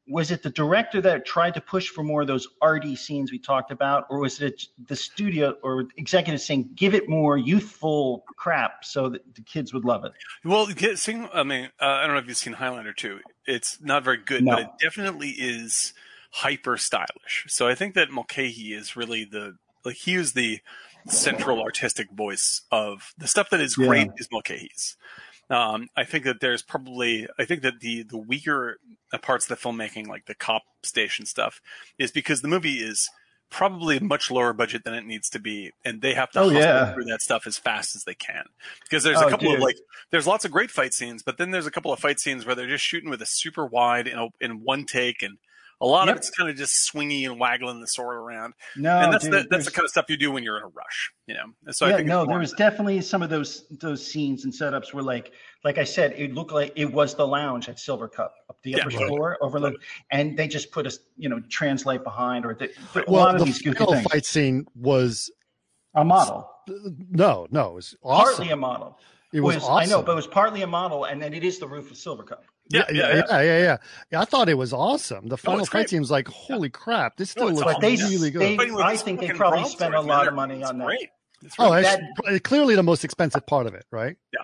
was it the director that tried to push for more of those arty scenes we talked about, or was it the studio or executive saying give it more youthful crap so that the kids would love it? Well, seeing, I mean, uh, I don't know if you've seen Highlander 2. It's not very good, No. but it definitely is hyper stylish. So I think that Mulcahy is really the, like, he is the central artistic voice of the stuff that is Yeah. great is Mulcahy's. Um, I think that there's probably, I think that the, the weaker parts of the filmmaking, like the cop station stuff, is because the movie is probably much lower budget than it needs to be, and they have to Oh, hustle yeah. through that stuff as fast as they can. Because there's Oh, a couple of like there's lots of great fight scenes, but then there's a couple of fight scenes where they're just shooting with a super wide in, a, in one take, and a lot Yep. of it's kind of just swinging and waggling the sword around. No, and that's dude, the, that's the kind of stuff you do when you're in a rush, you know. And so I yeah, think no, there was definitely some of those those scenes and setups were like, like I said, it looked like it was the lounge at Silvercup up the Yeah, upper totally. floor overlook, and they just put a you know translate behind or the, a Well, lot of the these goofy final things. fight scene was A model, no, no, it was awesome. partly a model. it was, was, awesome. I know, but it was partly a model, and then it is the roof of Silvercup. Yeah, yeah, yeah, yeah, yeah, yeah, yeah. I thought it was awesome. The final it's fight great. scene was like, holy crap, this still it's looks But they, really good. they I think they probably spent a lot of money it's on that. Great. It's oh, really- it's clearly the most expensive part of it, right? Yeah.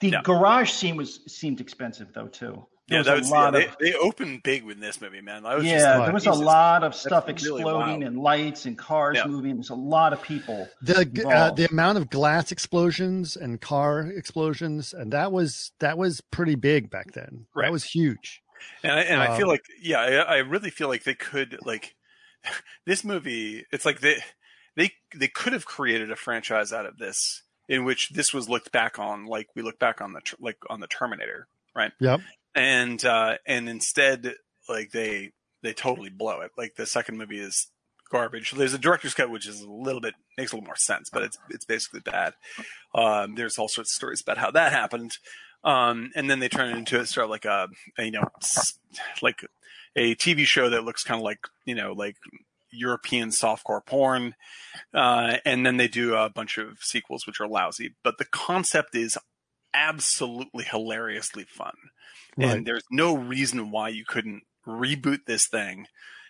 The Yeah. garage scene was seemed expensive though too. There yeah, that a was lot yeah, of they, they opened big with this movie, man. I was yeah, just like, there was a lot of stuff really exploding wild. and lights and cars Yeah. moving. There's a lot of people. The uh, the amount of glass explosions and car explosions, and that was that was pretty big back then. Right. That was huge. And I, and I feel Um, like, yeah, I, I really feel like they could like this movie. It's like they they they could have created a franchise out of this in which this was looked back on like we look back on the like on the Terminator, right? Yep. And uh and instead like they they totally blow it. Like the second movie is garbage. There's a director's cut which is a little bit makes a little more sense, but it's it's basically bad. Um, there's all sorts of stories about how that happened. Um, and then they turn it into sort of like a, a, you know, like a TV show that looks kind of like, you know, like European softcore porn. Uh, and then they do a bunch of sequels, which are lousy, but the concept is absolutely hilariously fun. Right. And there's no reason why you couldn't reboot this thing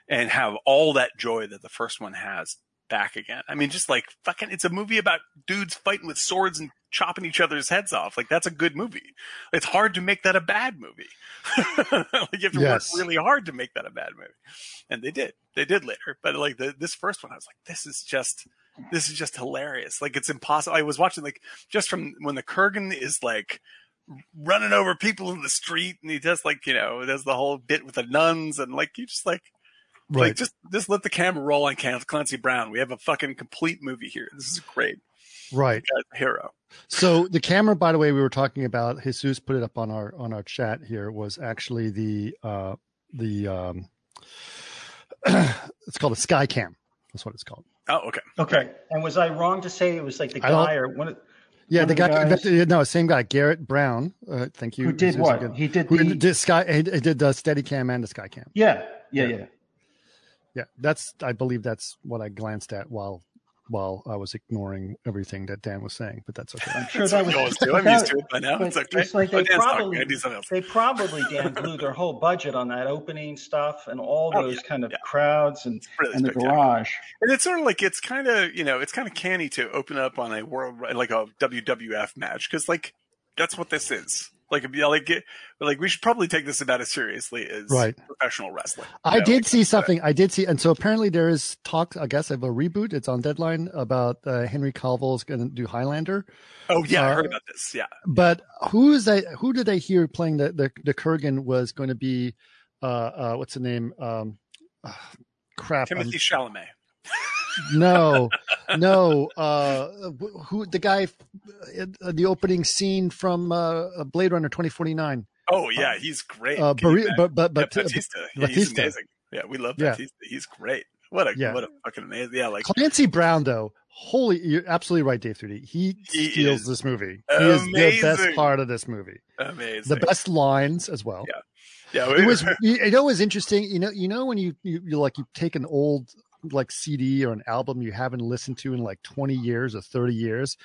and have all that joy that the first one has back again. I mean, just like fucking, it's a movie about dudes fighting with swords and chopping each other's heads off. Like that's a good movie. It's hard to make that a bad movie. like you have to Yes. work really hard to make that a bad movie. And they did. They did later. But like the, this first one, I was like, this is just, this is just hilarious. Like it's impossible. I was watching like just from when the Kurgan is like running over people in the street and he does like, you know, does the whole bit with the nuns and like you just like Right. like just just let the camera roll on Clancy Brown. We have a fucking complete movie here. This is great. right. Hero. So the camera, by the way, we were talking about. Jesus put it up on our on our chat here. Was actually the uh the um, it's called a Skycam. That's what it's called. Oh, okay. Okay. And was I wrong to say it was like the guy or one of, Yeah, One the of the guy, no, same guy, Garrett Brown. Uh, thank you. who did what? again. He did Who the did sky? He did the Steadicam and the Skycam. yeah, yeah, yeah. Yeah, that's. I believe that's what I glanced at while while I was ignoring everything that Dan was saying. But that's okay. I'm sure That's that what was. we always do. I'm used to it by now. It's okay. It's like Oh, they Dan's talking. probably I do something else. they probably Dan blew their whole budget on that opening stuff and all Oh, those yeah, kind of yeah. crowds and Really and the garage. And it's sort of like it's kind of you know it's kind of canny to open up on a world like a WWF match because like that's what this is. Like yeah, like like we should probably take this about as seriously as Right. professional wrestling. I know, did like, see uh, something. I did see, and so apparently there is talk. I guess of a reboot. It's on Deadline about uh, Henry Cavill's going to do Highlander. Oh yeah, I uh, heard about this. Yeah, But who is that? Who did I hear playing the the, the Kurgan was going to be? Uh, uh, what's the name? Um, uh, crap. I'm- Timothée Chalamet. no, no. Uh, who the guy? Uh, the opening scene from uh, Blade Runner twenty forty nine. Oh yeah, he's great. Uh, Can you Bari- imagine? but but but yeah, Batista. Yeah, he's amazing. Yeah, we love Yeah. Batista. He's great. What a Yeah. what a fucking amazing. Yeah, like Clancy Brown though. Holy, you're absolutely right, Dave. 3D. He, He steals is this movie. He is the best part of this movie. amazing. The best lines as well. Yeah. Yeah, it was. You know, it was interesting. You know, you know when you you, you like you take an old like CD or an album you haven't listened to in like 20 years or 30 years,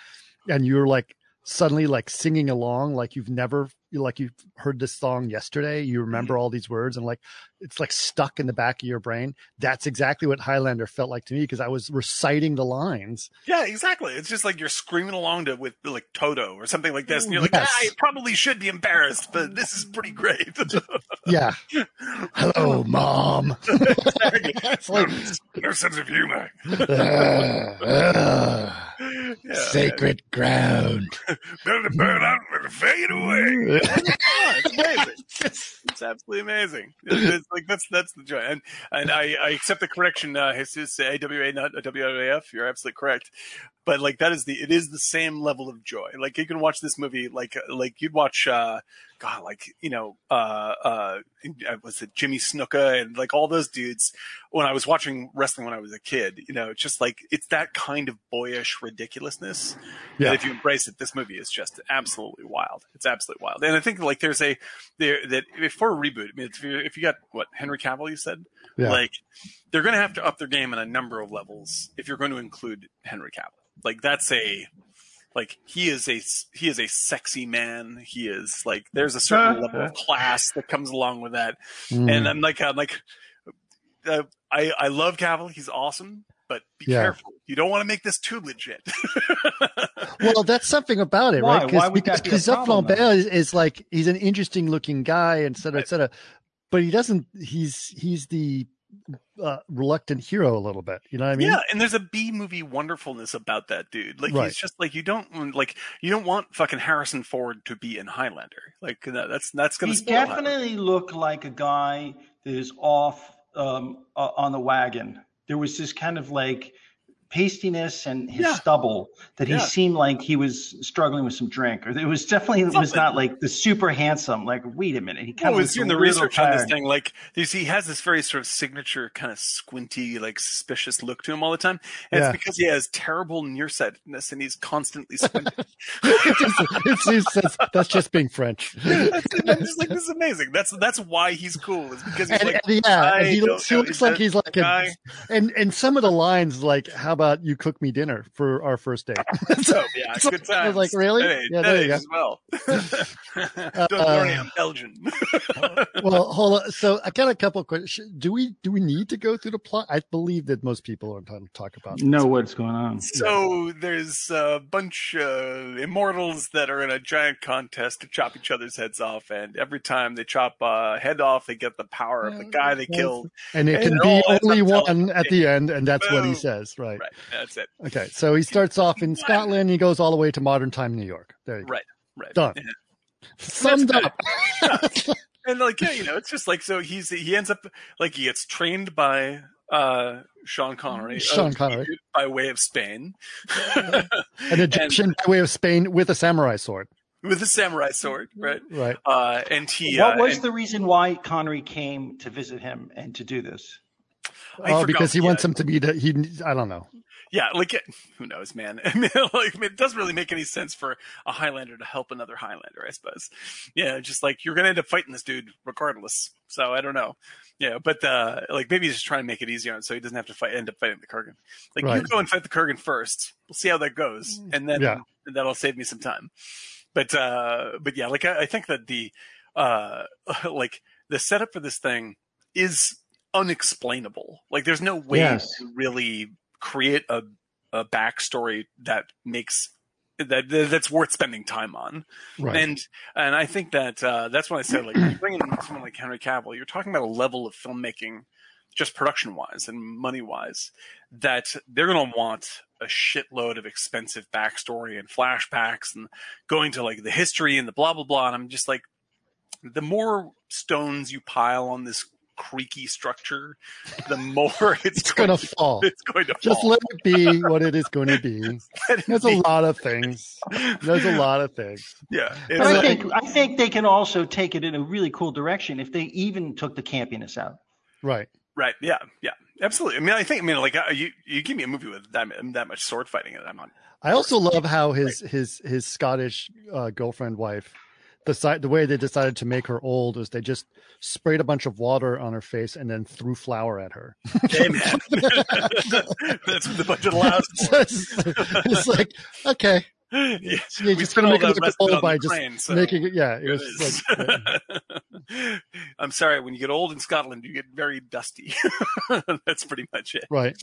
and you're like suddenly like singing along like you've never like you've heard this song yesterday you remember mm-hmm. all these words and like it's like stuck in the back of your brain. That's exactly what highlander felt like to me because i was reciting the lines. Yeah exactly. It's just like you're screaming along to with like toto or something like this and you're like yes. ah, i probably should be embarrassed but this is pretty great. Yeah. Hello mom. It's like no sense of humor. Uh, uh, yeah, sacred man. ground better to burn out than to fade away it's amazing. It's absolutely amazing. It's like that's that's the joy, and and I, I accept the correction. Uh, Jesus AWA, not WAF. You're absolutely correct. But like that is the it is the same level of joy. Like you can watch this movie like like you'd watch uh God like you know uh uh was it Jimmy Snuka and like all those dudes when I was watching wrestling when I was a kid. You know, it's just like it's that kind of boyish ridiculousness. Yeah. That if you embrace it, this movie is just absolutely wild. It's absolutely wild. And I think like there's a there that for a reboot. I mean, if you, if you got what Henry Cavill, you said, yeah. like they're going to have to up their game on a number of levels if you're going to include Henry Cavill. Like that's a like he is a he is a sexy man. He is like there's a certain level of class that comes along with that. Mm. And I'm like I'm like uh, I I love Cavill. He's awesome, but be yeah. careful. You don't want to make this too legit. well, that's something about it, Why? right? Why because because Lambert is, is like he's an interesting looking guy, et cetera, et cetera. But he doesn't. He's he's the uh, reluctant hero a little bit. You know what I mean? Yeah, and there's a B movie wonderfulness about that dude. Like right. he's just like you don't like you don't want fucking Harrison Ford to be in Highlander. Like that's that's gonna. He definitely look like a guy that is off um, uh, on the wagon. There was this kind of like pastiness and his yeah. stubble that he yeah. seemed like he was struggling with some drink, or it was definitely it was not like the super handsome. Like, wait a minute, he kind of was doing the research on this thing. Like, you see, he has this very sort of signature kind of squinty, like suspicious look to him all the time, and yeah. it's because he has terrible nearsightedness and he's constantly squinting. it's, it's, it's, that's just being French. that's, just like this is amazing. That's that's why he's cool. Is because he's and, like, yeah, he looks, he looks like he's like a, and and some of the lines like how about about you cook me dinner for our first date? so, oh, yeah, so good times. I was like, really? Hey, yeah, there you go. As well. Don't uh, worry, I'm Belgian. well, hold on. So I got a couple of questions. Do we do we need to go through the plot? I believe that most people are entitled to talk about. Know what's going on. So yeah. there's a bunch of immortals that are in a giant contest to chop each other's heads off, and every time they chop a head off, they get the power of the guy they killed. And it and can be only one at the end, and that's Boom. what he says, right? Right. That's it. Okay, so he starts off in Scotland. He goes all the way to modern time New York. There you go. Right. Right. Done. Yeah. Summed up. and like yeah, you know, it's just like so he's he ends up like he gets trained by uh Sean Connery. Sean uh, Connery by way of Spain. An Egyptian and, by way of Spain with a samurai sword. With a samurai sword, right? Right. Uh, and he. What uh, was and, the reason why Connery came to visit him and to do this? Oh, because he yeah. wants him to be the he. I don't know. Yeah, like who knows, man. I mean, like it doesn't really make any sense for a Highlander to help another Highlander, I suppose. Yeah, just like you're gonna end up fighting this dude regardless. So I don't know. Yeah, but uh, like maybe he's just trying to make it easier, so he doesn't have to fight, end up fighting the Kurgan. Like right. you go and fight the Kurgan first. We'll see how that goes, mm. and then yeah. that'll save me some time. But uh, but yeah, like I, I think that the uh, like the setup for this thing is unexplainable. Like there's no way yes. to really create a, a backstory that makes that that's worth spending time on. Right. And and I think that uh, that's when I said like you bring in someone like Henry Cavill, you're talking about a level of filmmaking, just production wise and money wise, that they're going to want a shitload of expensive backstory and flashbacks and going to like the history and the blah blah blah. And I'm just like, the more stones you pile on this creaky structure, the more it's, it's going, to fall. It's going to Just fall. let it be what it is going to be. There's be. a lot of things. There's a lot of things. Yeah. But I think I think they can also take it in a really cool direction if they even took the campiness out. Right. Right. Yeah. Yeah. Absolutely. I mean, I think. I mean, like uh, you, you give me a movie with that that much sword fighting in it. I'm on. I also love how his his his Scottish uh, girlfriend wife the side the way they decided to make her old is they just sprayed a bunch of water on her face and then threw flour at her. Hey man, that's what the budget allows it's like okay, Yeah. you're just gonna make it look old by just so making it. Yeah, it it was like I'm sorry. When you get old in Scotland, you get very dusty. That's pretty much it. right.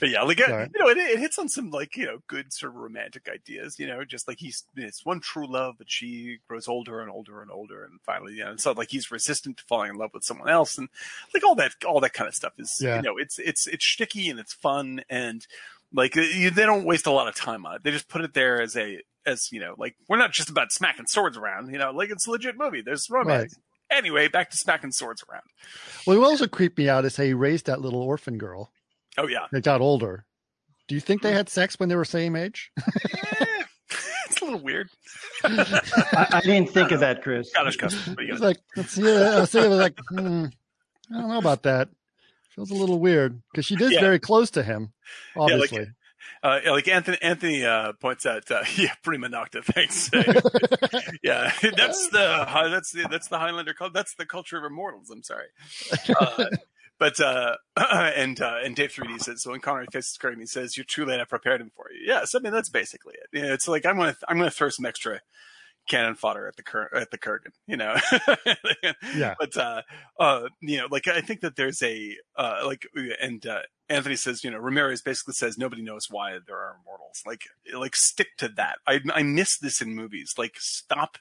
But yeah, like uh, Sorry. you know, it, it hits on some like you know good sort of romantic ideas. You know, just like he's it's one true love, but she grows older and older and older, and finally, you know, it's not like he's resistant to falling in love with someone else, and like all that all that kind of stuff is Yeah. you know it's it's it's sticky and it's fun and like you, they don't waste a lot of time on it. They just put it there as a as you know like we're not just about smacking swords around. You know, like it's a legit movie. There's romance. Anyway, back to smacking swords around. Well, what also creeped me out is how he raised that little orphan girl Oh yeah, they got older. Do you think they had sex when they were same age? Eh, it's a little weird. I, I didn't think of that, Chris. Scottish custom. What are you It's like, let's see, uh, was like, hmm, I don't know about that. Feels a little weird because she is Yeah. very close to him, obviously. Uh, yeah, like Anthony, Anthony uh, points out, uh, yeah, prima nocte. Thanks. yeah, that's the that's the that's the Highlander cult. That's the culture of immortals. I'm sorry, uh, but uh, and uh, and Dave 3D says so. When Connery faces Kurgan, he says, "You're too late. I prepared him for you." Yes, I mean that's basically it. You know, it's like I'm gonna I'm gonna throw some extra cannon fodder at the cur- at the Kurgan. You know, Yeah. But uh, uh, you know, like I think that there's a uh, like, and uh, Anthony says, you know, Ramirez basically says nobody knows why there are immortals. Like, like stick to that. I I miss this in movies. Like, stop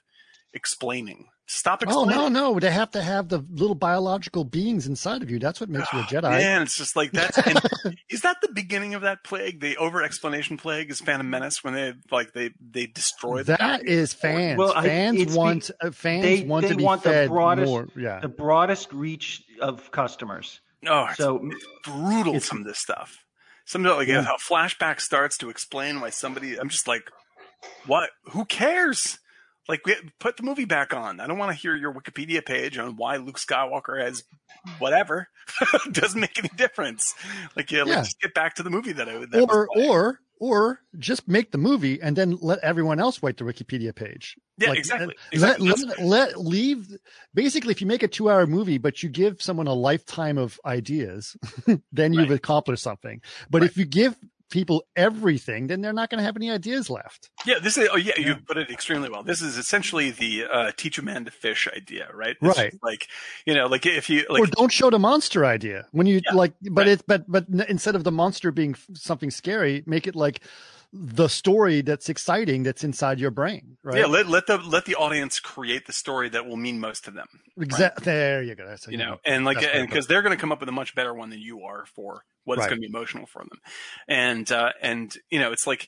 explaining. Stop explaining. Oh no, no! They have to have the little biological beings inside of you. That's what makes you a Jedi. Man, it's just like that's. And is that the beginning of that plague? The over explanation plague is Phantom Menace when they like they they destroy the That is fans. Well, I- fans be- want uh, fans they- want they to be want the fed broadest- more. Yeah, The broadest reach of customers. Oh, it's So brutal. it's- Some of this stuff. Some of it, like Yeah. how flashback starts to explain why somebody. I'm just like, what? Who cares? Like, we- put the movie back on. I don't want to hear your Wikipedia page on why Luke Skywalker has whatever. doesn't make any difference. Like, yeah, Yeah. let's just get back to the movie that I was or or or just make the movie and then let everyone else write the Wikipedia page. yeah, like, exactly. Let, exactly. That's- let, let leave basically if you make a two hour movie but you give someone a lifetime of ideas then you've Right. accomplished something but Right. if you give people everything then they're not going to have any ideas left Yeah, this is. Oh, yeah, you put it extremely well. This is essentially the uh, teach a man to fish idea, right? It's Right. Like, you know, like if you like, or don't show the monster idea when you Yeah, like but right. it's but but instead of the monster being something scary make it like the story that's exciting that's inside your brain right yeah, let let the let the audience create the story that will mean most to them. Exactly. There you go. That's you you know, and like, and because they're going to come up with a much better one than you are for what is Right. going to be emotional for them, and uh, and you know, it's like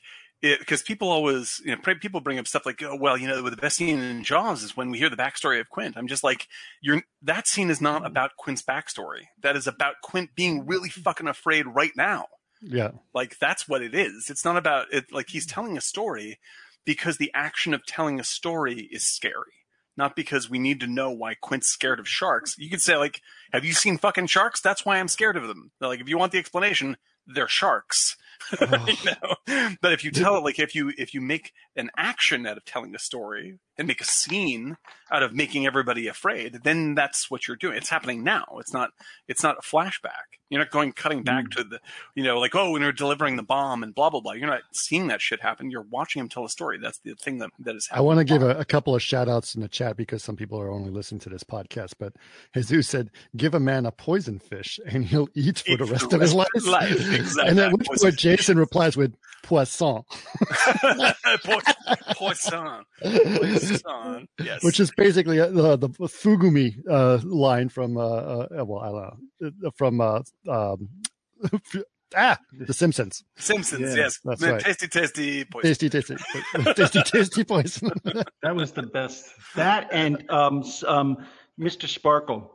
because people always, you know, pre- people bring up stuff like, oh, well, you know, the best scene in Jaws is when we hear the backstory of Quint. I'm just like, you're that scene is not mm-hmm. about Quint's backstory. That is about Quint being really mm-hmm. fucking afraid right now. Yeah. Like that's what it is. It's not about it. Like he's mm-hmm. telling a story because the action of telling a story is scary, not because we need to know why Quint's scared of sharks. You could say like, "Have you seen fucking sharks? That's why I'm scared of them." Like if you want the explanation, they're sharks. you know? But if you tell it like if you if you make an action out of telling the story and make a scene out of making everybody afraid, then that's what you're doing. It's happening now. It's not it's not a flashback. You're not going cutting back hmm. to the you know, like, oh, when they're delivering the bomb and blah blah blah. You're not seeing that shit happen. You're watching him tell a story. That's the thing that that is happening. I want to give a, a couple of shout outs in the chat because some people are only listening to this podcast. But Jesus said, give a man a poison fish and he'll eat for Eat the rest the of his life. rest of his life. Exactly. And then which Jason replies with poisson, Po- Poisson. Poisson. Yes. which is basically uh, the, the Fugumi uh, line from, uh, uh, well, I don't know, uh, from, uh, um, ah, The Simpsons. Simpsons. Yeah, yes. that's Man, right. Tasty, tasty. Poison. Tasty, tasty, tasty, tasty poison. That was the best. That and um, um, Mr. Sparkle.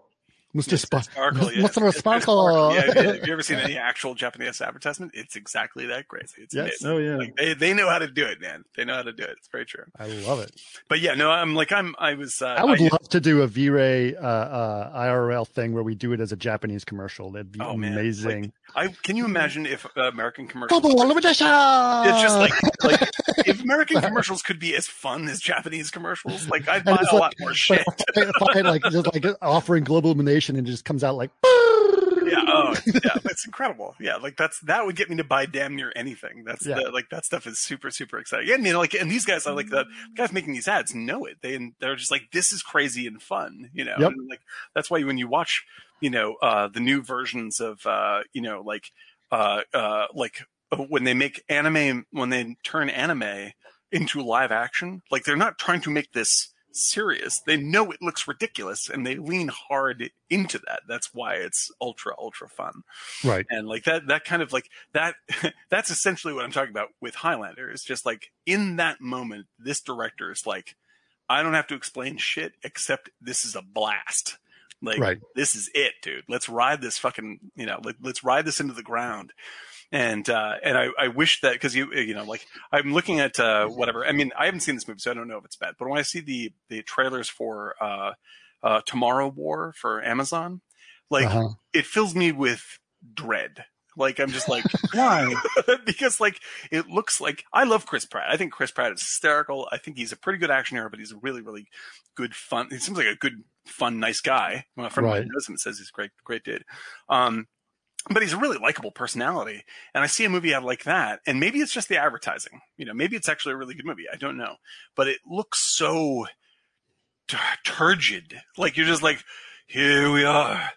Mr. Spa- Sparkle, yeah. Mr. Sparkle. Yeah, have you, ever seen any actual Japanese advertisement? It's exactly that crazy. It's Yes. amazing. Oh yeah. Like they, they know how to do it, man. They know how to do it. It's very true. I love it. But yeah, no, I'm like I'm I was uh, I would love to do a V-Ray uh, uh, IRL thing where we do it as a Japanese commercial. That'd be Oh, amazing. I can you imagine if American commercials it's just like like if American commercials could be as fun as Japanese commercials, like I'd buy a like- lot more shit. I, I, like just like offering global elimination and it just comes out like yeah, oh, yeah, it's incredible. Yeah, like that's that would get me to buy damn near anything. That's Yeah. the, like that stuff is super super exciting. And you know, like and these guys are like the guys making these ads know it. They they're just like this is crazy and fun. You know, Yep. and like that's why when you watch you know uh the new versions of uh you know like uh uh like when they make anime when they turn anime into live action like they're not trying to make this serious. They know it looks ridiculous and they lean hard into that. That's why it's ultra ultra fun. Right. and like that that kind of like that that's essentially what i'm talking about with highlander. It's just like in that moment this director is like i don't have to explain shit except this is a blast. Like Right. this is it dude. Let's ride this fucking you know let, let's ride this into the ground and uh and i i wish that because you you know like i'm looking at uh whatever i mean i haven't seen this movie so i don't know if it's bad but when i see the the trailers for uh uh tomorrow war for amazon like Uh-huh. it fills me with dread. Like I'm just like Why? because like it looks like I love Chris Pratt. I think Chris Pratt is hysterical. I think he's a pretty good action hero, but he's a really really good fun. He seems like a good fun nice guy. A friend Right. knows him and says he's a great great dude. Um, but he's a really likable personality, and I see a movie out like that, and maybe it's just the advertising. You know, maybe it's actually a really good movie. I don't know, but it looks so turgid. Like you're just like, here we are,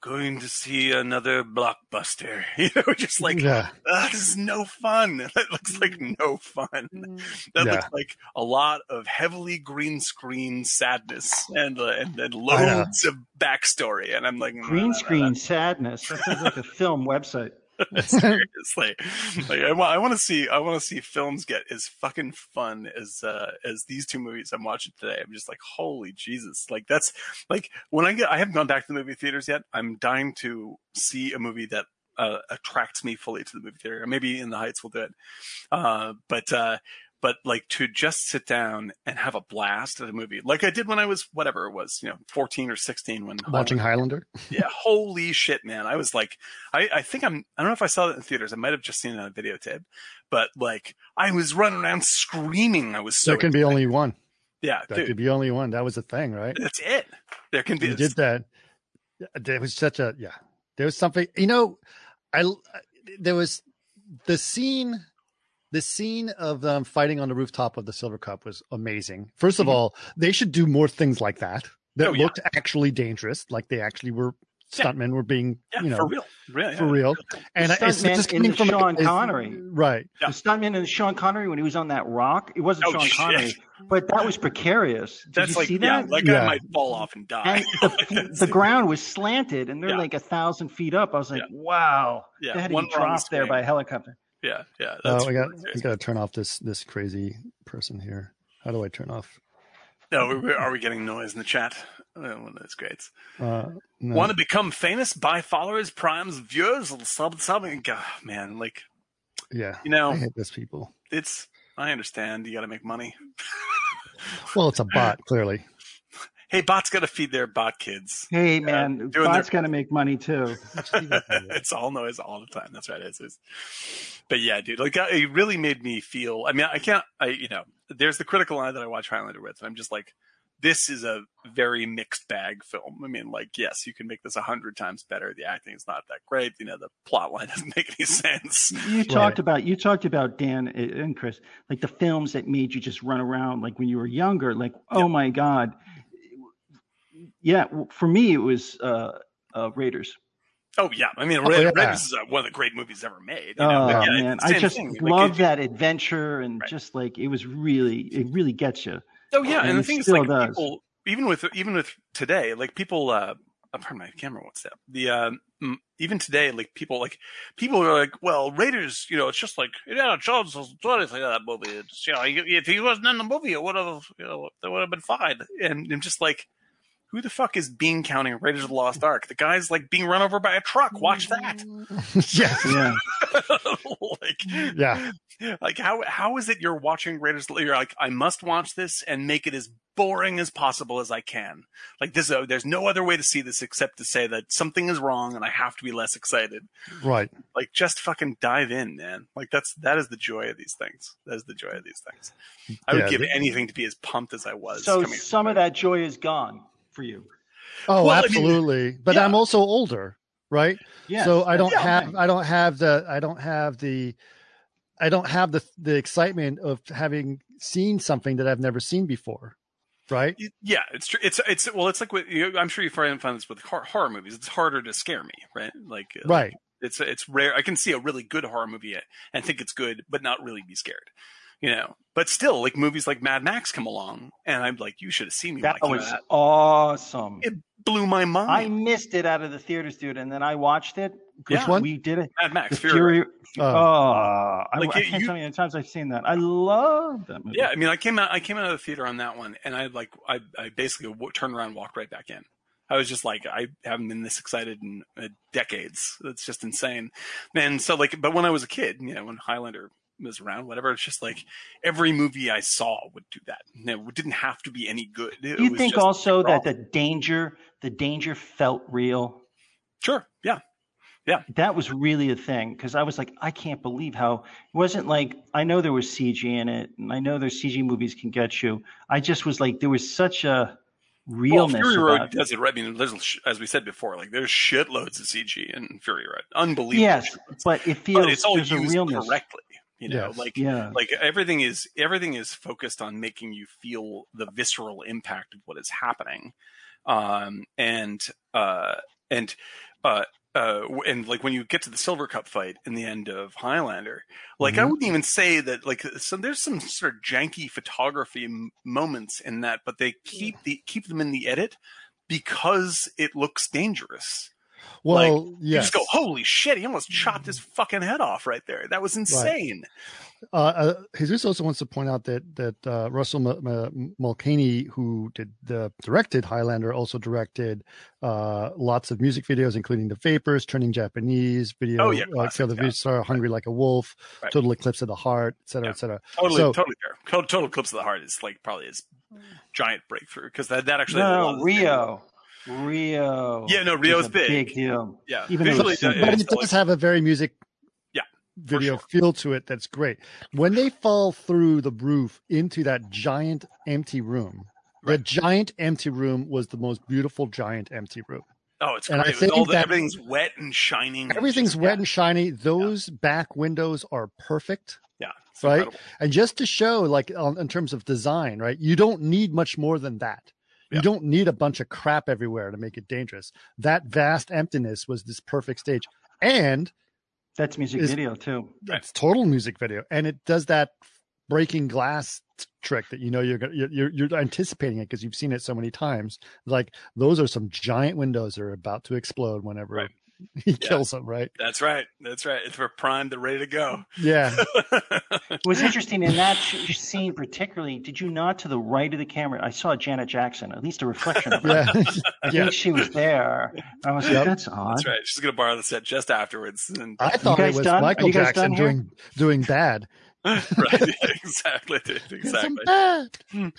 going to see another blockbuster. You know, just like yeah. ah, this is no fun. That looks like no fun. That Yeah. looks like a lot of heavily green screen sadness and uh, and, and loads of backstory. And I'm like Green screen sadness. That sounds like a film website. Seriously, like I want, I want to see, I want to see films get as fucking fun as uh, as these two movies I'm watching today. I'm just like, holy Jesus! Like that's like when I get, I haven't gone back to the movie theaters yet. I'm dying to see a movie that uh, attracts me fully to the movie theater. Maybe in the Heights will do it, uh, but uh, but like to just sit down and have a blast at a movie, like I did when I was whatever it was, you know, 14 or 16 when Watching Highlander. yeah, holy shit, man. I was like, I, I think I'm, I don't know if I saw that in theaters. I might have just seen it on a videotape, but like, I was running around screaming. I was so, there can be only one. yeah, There dude, could be only one. That was the thing, right? that's it. There can be, You did that. There was such a yeah. There was something. You know, I there was the scene. The scene of them fighting on the rooftop of the Silvercup was amazing. First of Mhm. all, they should do more things like that. That Oh, yeah. looked actually dangerous, like they actually were Yeah. stuntmen were being, yeah, you know, for real. Really, for yeah. real. And I- it's just coming from Sean it's- Connery. right? Yeah. The stuntman in Sean Connery when he was on that rock. It wasn't Oh, Sean shit. Connery, but that was precarious. Did That's you like, see that? that guy Yeah. might fall off and die. and the, the ground was slanted, and they're Yeah. like a thousand feet up. I was like, Yeah. wow, Yeah, they had to one be dropped there by a helicopter. Yeah, yeah. Oh, That's I got I got to turn off this this crazy person here. How do I turn off? No, are we getting noise in the chat? One of those greats. Uh, no. Want to become famous? Buy followers, primes, viewers, sub, sub. God, man, like yeah, you know, I hate those people. it's. I understand. You got to make money. Well, it's a bot, clearly. Hey, bots got to feed their bot kids. Hey man, doing bots their- got to make money too. it's all noise all the time. That's right. It's, it's, but yeah, dude, like it really made me feel. I mean, I can't. I you know, there's the critical eye that I watch Highlander with, and I'm just like, this is a very mixed bag film. I mean, like, yes, you can make this a hundred times better. The acting is not that great. You know, the plot line doesn't make any sense. You talked about you talked about Dan and Chris, like the films that made you just run around, like when you were younger. Like, oh my god, yeah. For me, it was uh, uh, Raiders. Oh yeah, I mean, Oh, Red, yeah. Raiders is uh, one of the great movies ever made. You Oh know? Like, yeah, man, I just thing. Love it- that adventure and Right. just like it was really, it really gets you. Oh yeah, and, and the it thing is, like does. people, even with even with today, like people, uh, uh, pardon my camera, what's that? The um, mm, even today, like people, like people are like, well, Raiders, you know, it's just like Indiana Jones was doing anything in that movie. It's, you know, if he wasn't in the movie, it would have, you know, that would have been fine. And I'm just like, who the fuck is bean counting Raiders of the Lost Ark? The guy's like being run over by a truck. Watch that. yes. Yeah. like, Yeah. like how how is it you're watching Raiders? You're like, I must watch this and make it as boring as possible as I can. Like this, uh, there's no other way to see this except to say that something is wrong and I have to be less excited. Right. Like just fucking dive in, man. Like that's that is the joy of these things. That is the joy of these things. I would give the- anything to be as pumped as I was. So coming- some of that joy is gone for you. Oh, Well, I mean, absolutely. but yeah. I'm also older, right? Yes, so I don't that's the have thing. I don't have the I don't have the I don't have the the excitement of having seen something that I've never seen before. Right? Yeah, it's true. It's it's well, it's like with, you, I'm sure you find find this with horror movies. It's harder to scare me, right? Like uh, Right. it's it's rare. I can see a really good horror movie and think it's good, but not really be scared. You know, but still, like movies like Mad Max come along, and I'm like, you should have seen me. That when I came was out. awesome. It blew my mind. I missed it out of the theaters, dude, and then I watched it. Which one? We did it. Mad Max, Fury. Fury. Oh. Oh, I, Like, I you- can't you- tell you how many times I've seen that. I love that movie. Yeah, I mean, I came out, I came out of the theater on that one, and I like, I, I basically w- turned around, and walked right back in. I was just like, I haven't been this excited in uh, decades. That's just insane. And so, like, but when I was a kid, you know, when Highlander was around, whatever, it's just like every movie I saw would do that. It didn't have to be any good. It you think also that the danger, the danger felt real? Sure, yeah, Yeah. That was really a thing because I was like, I can't believe how it wasn't like I know there was CG in it, and I know there's CG movies can get you. I just was like, there was such a well, realness Fury Road does it right. I mean, there's, as we said before, like there's shitloads of CG in Fury Road, unbelievable. Yes, shitloads. but it feels but it's all used realness. correctly. You know, Yes. like Yeah. like everything is everything is focused on making you feel the visceral impact of what is happening um and uh and uh uh, and like when you get to the Silvercup fight in the end of Highlander, like I Mhm. wouldn't even say that like so there's some sort of janky photography m- moments in that, but they keep the keep them in the edit because it looks dangerous. Well, You yes. just go, holy shit! He almost chopped his fucking head off right there. That was insane. Uh, uh, Jesus also wants to point out that that uh, Russell M- M- Mulcahy, who did the directed Highlander, also directed uh, lots of music videos, including The Vapors, Turning Japanese, video, Oh, yeah, uh, classics, Kill the yeah. Beach Star, Hungry Like a Wolf, Right. Total Eclipse of the Heart, et cetera, Yeah. et cetera. Totally, So- totally fair. Total, total Eclipse of the Heart is like probably his giant breakthrough because that, that actually has a lot No, of- Rio, Rio. Yeah, no, is Rio's a big. Big deal. Yeah, Even though visually, it's uh, but it's it does have a very music Yeah, video sure. feel to it that's great. When they fall through the roof into that giant empty room, the giant empty room was the most beautiful giant empty room. Oh, it's And I great. With think all the, that- everything's wet and shining. and Everything's just- wet yeah, and shiny. Those back windows are perfect. Yeah, right? incredible. And just to show, like, on, in terms of design, right? You don't need much more than that. Yeah. You don't need a bunch of crap everywhere to make it dangerous. That vast emptiness was this perfect stage. And That's music Is- video too. Right. it's total music video. And it does that breaking glass t- trick that you know you're gonna- you're you're, you're anticipating it because you've seen it so many times. Like those are some giant windows that are about to explode whenever Right. he kills him, right? That's right. That's right. It's we're primed and ready to go. Yeah. It was interesting in that scene, particularly. Did you nod to the right of the camera? I saw Janet Jackson, at least a reflection of her. Yeah. I yeah. think she was there. I was like, that's odd. That's right. She's gonna borrow the set just afterwards. And, I thought it was done? Michael you Jackson done doing doing bad. right. Exactly. dude, It's some Exactly.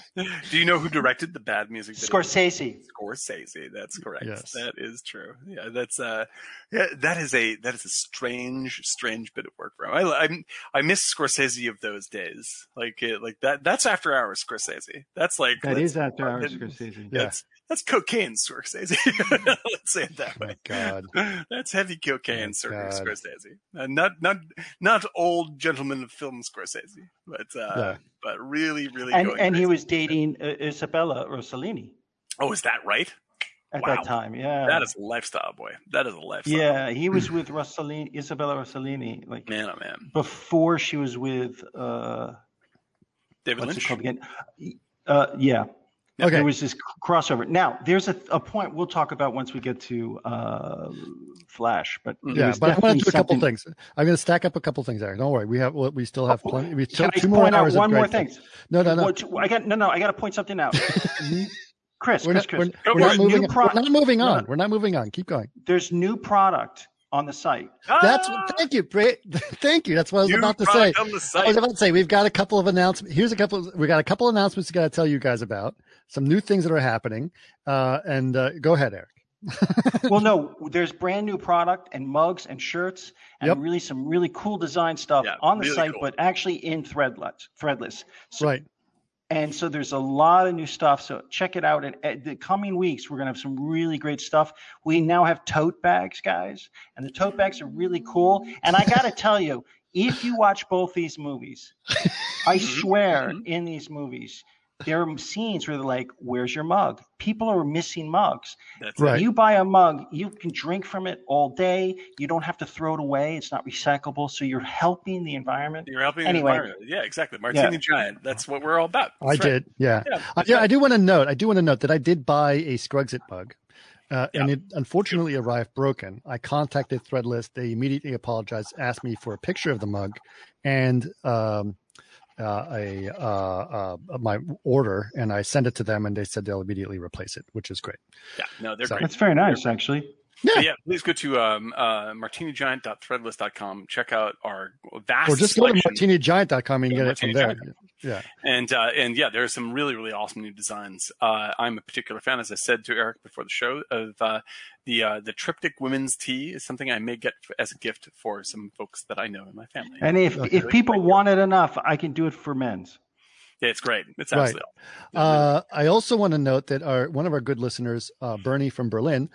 Do you know who directed the bad music? video? Scorsese. Scorsese. That's correct. Yes. That is true. Yeah, that's uh, yeah, that is a that is a strange, strange bit of work for him. I I, I miss Scorsese of those days. Like it, like that. That's after hours Scorsese. That's like that's- after hours Scorsese. Yeah. That's that's cocaine Scorsese. Let's say it that Oh way. my God. That's heavy cocaine Oh, Sir God. Scorsese. Uh, not not not old gentleman of film Scorsese, but uh, Yeah. but really really And going and he was dating uh, Isabella Rossellini Oh, is that right? at Wow. that time. Yeah. That is a lifestyle, boy. That is a lifestyle. yeah, he was with Rossellini, Isabella Rossellini, like Man, oh man. before she was with uh, David what's it Lynch. called again? Uh, yeah. Okay. There was this crossover. Now, there's a, a point we'll talk about once we get to uh, Flash, but Yeah, but I want to definitely do a couple something- things. I'm going to stack up a couple things there. Don't worry. We have we still have plenty. We still two more hours of one more thing? things. No, no, no. What- I got no, no. I got to point something out. Chris, We're Chris, not, Chris. we're, we're Go not moving. Pro- we're not moving on. No. We're not moving on. Keep going. There's new product on the site. That's Ah! thank you, thank you. That's what I was New about to say. product on the I was about to say we've got a couple of announcements. Here's a couple. Of, we got a couple of announcements we got to tell you guys about. Some new things that are happening. Uh, and uh, go ahead, Eric. well, no, there's brand new product and mugs and shirts and Yep. really some really cool design stuff Yeah, on the really site, cool. but actually in Threadless. Threadless. So, Right. And so there's a lot of new stuff. So check it out. And at the coming weeks, we're going to have some really great stuff. We now have tote bags, guys, and the tote bags are really cool. And I got to tell you, if you watch both these movies, I swear in these movies, there are scenes where they're like, "Where's your mug?" People are missing mugs. That's Right. You buy a mug, you can drink from it all day. You don't have to throw it away. It's not recyclable, so you're helping the environment. You're helping Anyway. the environment. Yeah, exactly. Martini Giant. That's what we're all about. I right. did. Yeah. Yeah, I, yeah, I do want to note. I do want to note that I did buy a Scrugsit mug, uh, and it unfortunately arrived broken. I contacted Threadless. They immediately apologized, asked me for a picture of the mug, and um, uh, a uh, uh, my order, and I sent it to them, and they said they'll immediately replace it, which is great. Yeah, no, they're So- great. That's very nice, actually. But yeah, please go to um, uh, martinigiant.threadless.com. Check out our vast Or just go to selection. martinigiant.com and Yeah, get it from there. Yeah. And uh, and yeah, there's some really really awesome new designs. Uh, I'm a particular fan, as I said to Eric before the show, of uh, the uh, the triptych women's tee is something I may get as a gift for some folks that I know in my family. And if if people want it enough, I can do it for men's. Yeah, it's great. It's Right. absolutely Uh, I also want to note that our one of our good listeners, uh, Bernie from Berlin,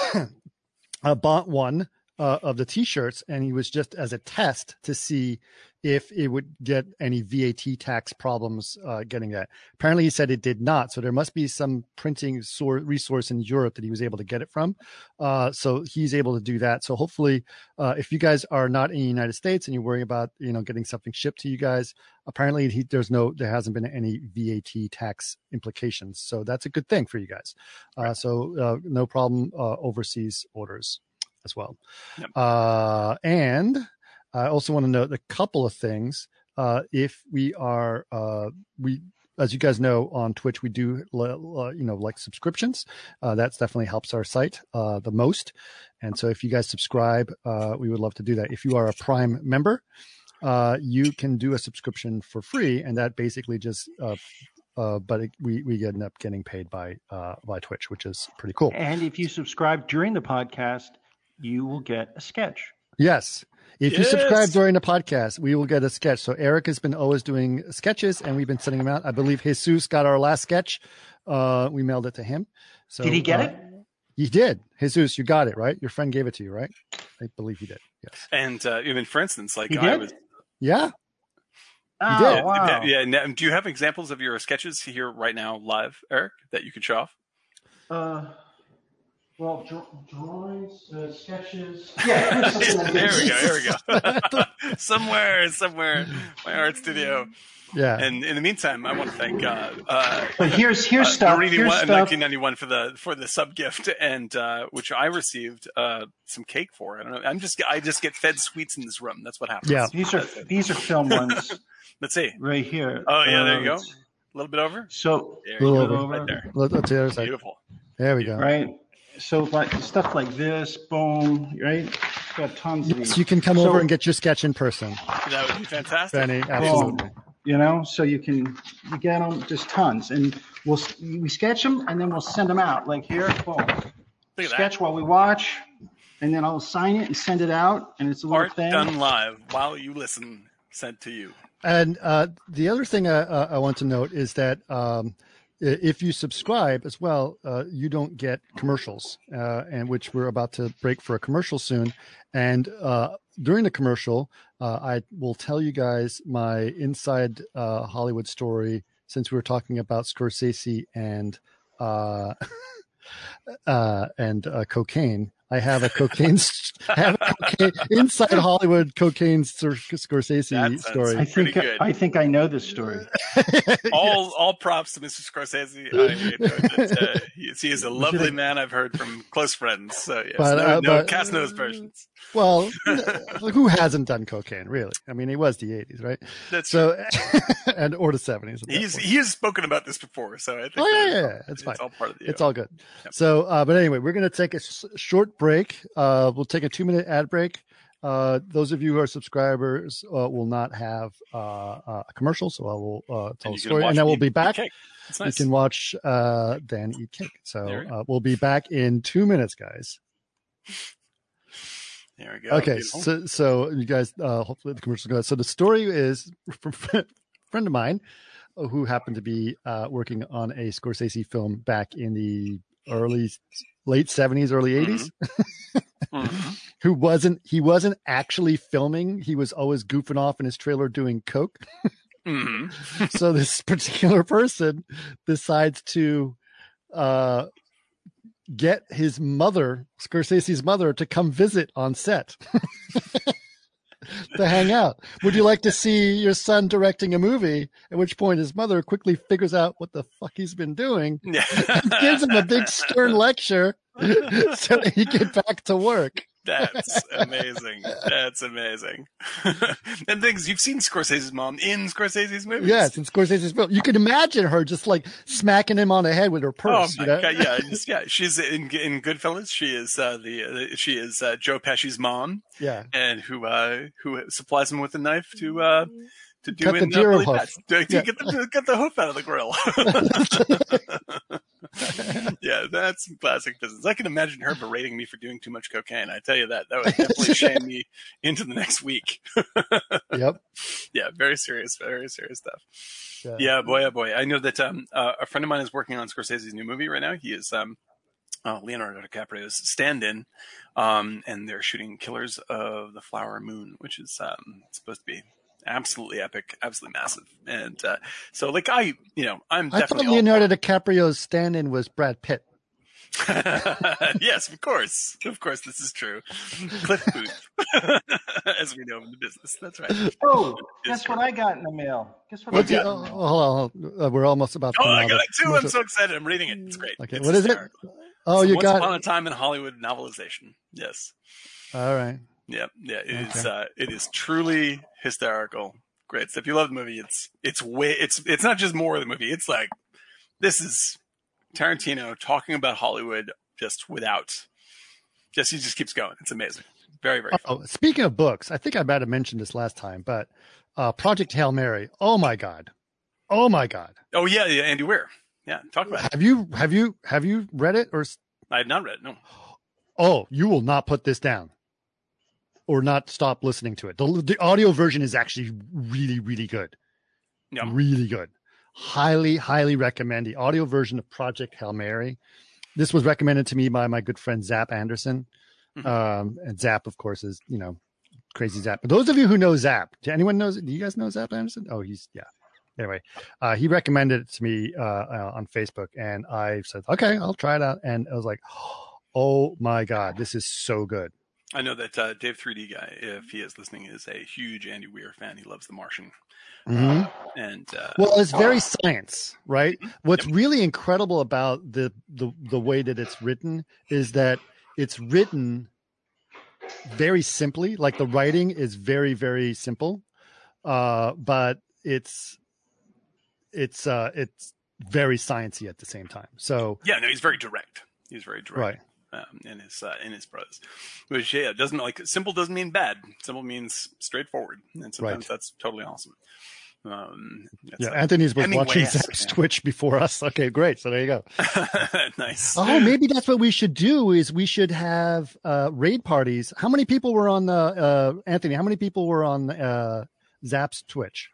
uh, bought one uh, of the T-shirts, and he was just as a test to see if it would get any VAT tax problems uh, getting that. Apparently, he said it did not. So there must be some printing sor- resource in Europe that he was able to get it from. Uh, so he's able to do that. So hopefully, uh, if you guys are not in the United States and you're worrying about you know getting something shipped to you guys, apparently he, there's no there hasn't been any VAT tax implications. So that's a good thing for you guys. Uh, so uh, no problem overseas orders as well. Yep. Uh, and I also want to note a couple of things. Uh, if we are uh, we as you guys know on Twitch, we do uh, you know like subscriptions. Uh, that's definitely helps our site uh, the most. And so if you guys subscribe, uh, we would love to do that. If you are a Prime member, uh, you can do a subscription for free, and that basically just uh, uh, but it, we we end up getting paid by uh, by Twitch, which is pretty cool. And if you subscribe during the podcast, you will get a sketch. Yes. If you subscribe during the podcast, we will get a sketch. So Eric has been always doing sketches, and we've been sending them out. I believe Jesus got our last sketch. Uh, we mailed it to him. So Did he get uh, it? He did. Jesus, you got it right. Your friend gave it to you, right? I believe he did. Yes. And uh, even for instance, like He I did? was. Yeah. Oh, did. wow. Yeah, yeah. Do you have examples of your sketches here right now, live, Eric, that you could show off? Uh, well, draw- drawings, uh, sketches. Yeah, there we go. There we go. somewhere, somewhere, my art studio. Yeah. And in the meantime, I want to thank uh, uh, But here's here's uh, stuff. Here's one- stuff. 1991 for the for the sub gift, and uh, which I received uh, some cake for. I don't know. I'm just I just get fed sweets in this room. That's what happens. Yeah. These are these are film ones Let's see. right here. Oh yeah, there you Uh, go. A little bit over. So There A little go. over. Right there. Let, us the other side. Beautiful. There we go. right, so like stuff like this, boom, right? Got tons of these. you can come So- over and get your sketch in person, That would be fantastic. Benny. Absolutely. you know so you can you get them just tons and we'll we sketch them and then we'll send them out like here boom Look at that. sketch while we watch and then i'll sign it and send it out and it's a little Art thing done live while you listen. Sent to you. And uh, the other thing I, uh, I want to note is that um, i- if you subscribe as well, uh, you don't get commercials, uh, and which we're about to break for a commercial soon. And uh, during the commercial, uh, I will tell you guys my inside uh, Hollywood story since we were talking about Scorsese and uh, and cocaine. I have a cocaine, I have a cocaine inside Hollywood cocaine Scorsese story. I think I think I know this story. all all props to Mr. Scorsese. I, uh, he, he, is a lovely man. I've heard from close friends. So yes, but, no, uh, no but, cast knows versions. Well, who hasn't done cocaine really? I mean, he was the '80s, right? That's so, and or the '70s. He's he has spoken about this before, so I think. Oh yeah, yeah, yeah. it's fine. It's all part of the. It's all good. Yep. So, uh, but anyway, we're going to take a short break. Uh, we'll take a two minute ad break. Uh, those of you who are subscribers uh, will not have uh, uh a commercial, so I will uh, tell a story, and then we'll be back. Nice. You can watch uh, Dan eat cake. So we'll be back in two minutes, guys. There we go. Okay, so so you guys, hopefully the commercial goes. So the story is from a friend of mine who happened to be working on a Scorsese film back in the early late 70s early 80s mm-hmm. mm-hmm. who wasn't he wasn't actually filming he was always goofing off in his trailer doing coke mm-hmm. so this particular person decides to uh, get his mother scorsese's mother to come visit on set to hang out. Would you like to see your son directing a movie? At which point his mother quickly figures out what the fuck he's been doing and gives him a big stern lecture so that he get back to work. That's amazing. That's amazing. and things you've seen Scorsese's mom in Scorsese's movies. Yes, in Scorsese's film. You can imagine her just like smacking him on the head with her purse. Oh my you know? god! Yeah, just, yeah. She's in in Goodfellas. She is uh, the uh, she is uh, Joe Pesci's mom. Yeah, and who uh, who supplies him with a knife to uh, to do Cut in the deer hoof. To, to yeah. get the get the hoof out of the grill. yeah, that's some classic business. I can imagine her berating me for doing too much cocaine. I tell you that that would definitely shame me into the next week. yep. Yeah, very serious, very serious stuff. Yeah, yeah boy, oh boy. I know that um, uh, a friend of mine is working on Scorsese's new movie right now. He is um, uh, Leonardo DiCaprio's stand-in, um, and they're shooting Killers of the Flower Moon, which is um, supposed to be absolutely epic, absolutely massive. And uh, so, like, I, you know, I'm I definitely. thought Leonardo DiCaprio's stand-in was Brad Pitt. yes, of course, of course, this is true. Cliff Booth, as we know in the business. That's right. Oh, guess what I got in the mail? Guess what What's I got? oh, hold on, hold on. Uh, we're almost about. To oh, I got it too. I'm so excited. I'm reading it. It's great. Okay, it's what is it? Oh, it's you Once got. Upon a Time in Hollywood novelization. Yes. All right. Yeah, yeah. It okay. is. Uh, it is truly hysterical great If you love the movie, it's it's way it's it's not just more of the movie. It's like this is Tarantino talking about Hollywood just without just he just keeps going. It's amazing. Very very. Oh, speaking of books, I think I might have mentioned this last time, but uh, Project Hail Mary. Oh my god. Oh my god. Oh yeah, yeah, Andy Weir. Yeah, talk about it. Have you have you have you read it or? I have not read it. No. Oh, you will not put this down or not stop listening to it. The, the audio version is actually really, really good. Yeah. Really good. Highly, highly recommend the audio version of Project Hail Mary. This was recommended to me by my good friend Zap Anderson. Mm-hmm. Um, and Zap, of course, is, you know, crazy Zap. But those of you who know Zap, do anyone knows, do you guys know Zap Anderson? Oh, he's, yeah. Anyway, uh, he recommended it to me uh, uh, on Facebook, and I said, okay, I'll try it out. And I was like, oh my God, this is so good. I know that uh, Dave 3D guy, if he is listening, is a huge Andy Weir fan. He loves The Martian. Mm-hmm. Uh, and uh, well, it's very science, right? Mm-hmm. What's yep. really incredible about the, the the way that it's written is that it's written very simply. Like the writing is very very simple, uh, but it's it's uh, it's very sciency at the same time. So yeah, no, he's very direct. He's very direct. Right um, in his uh, in his prose. Which yeah, doesn't like simple doesn't mean bad. Simple means straightforward, and sometimes right. that's totally awesome. Um, yeah, Anthony's been watching Zap's yeah. Twitch before us. Okay, great. So there you go. nice. Oh, maybe that's what we should do. Is we should have uh, raid parties. How many people were on the uh, Anthony? How many people were on uh, Zap's Twitch?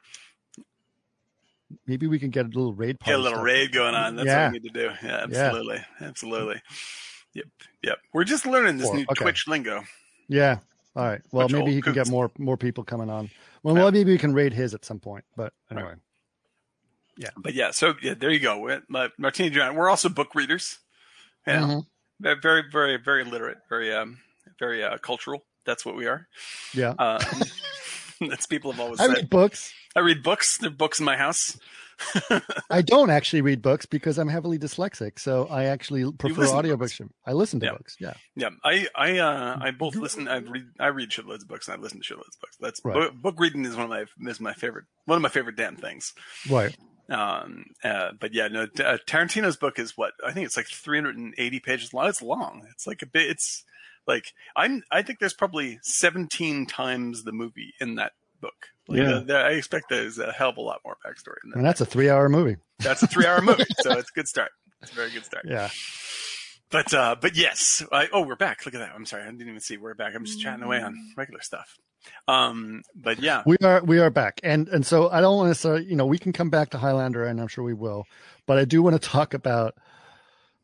Maybe we can get a little raid party. Get a little raid going on. That's yeah. what we need to do. Yeah, absolutely, yeah. absolutely. Yep. Yep. We're just learning this Four. new okay. Twitch lingo. Yeah. All right. Well, maybe he can get more more people coming on. Well, yeah. maybe we can raid his at some point. But anyway. Right. Yeah. But yeah, so yeah, there you go. Martini Giant. We're also book readers. Yeah. Mm-hmm. Ve- Very, very, very literate. Very, um, very uh, cultural. That's what we are. Yeah. Um, that's people have always I said. read books. I read books. There are books in my house. I don't actually read books because I'm heavily dyslexic. So I actually prefer audiobooks. I listen to Yeah. books. Yeah. Yeah, I, I, uh, I both listen. I read, I read shitloads of books, and I listen to shitloads of books. That's Right. book, book reading is one of my is my favorite, one of my favorite damn things. Right. Um, uh, but yeah, no, uh, Tarantino's book is what I think it's like 380 pages long. It's long. It's like a bit. It's like I'm. I think there's probably 17 times the movie in that book. Like, Yeah. uh, there- I expect there's a hell of a lot more backstory in that. And that's a three hour movie. That's a three-hour movie, so it's a good start. It's a very good start. Yeah. But uh, but yes, I, oh, we're back. Look at that. I'm sorry, I didn't even see. We're back. I'm just chatting away on regular stuff. Um, but yeah, We are we are back. And and so I don't want to say, you know, we can come back to Highlander and I'm sure we will. But I do want to talk about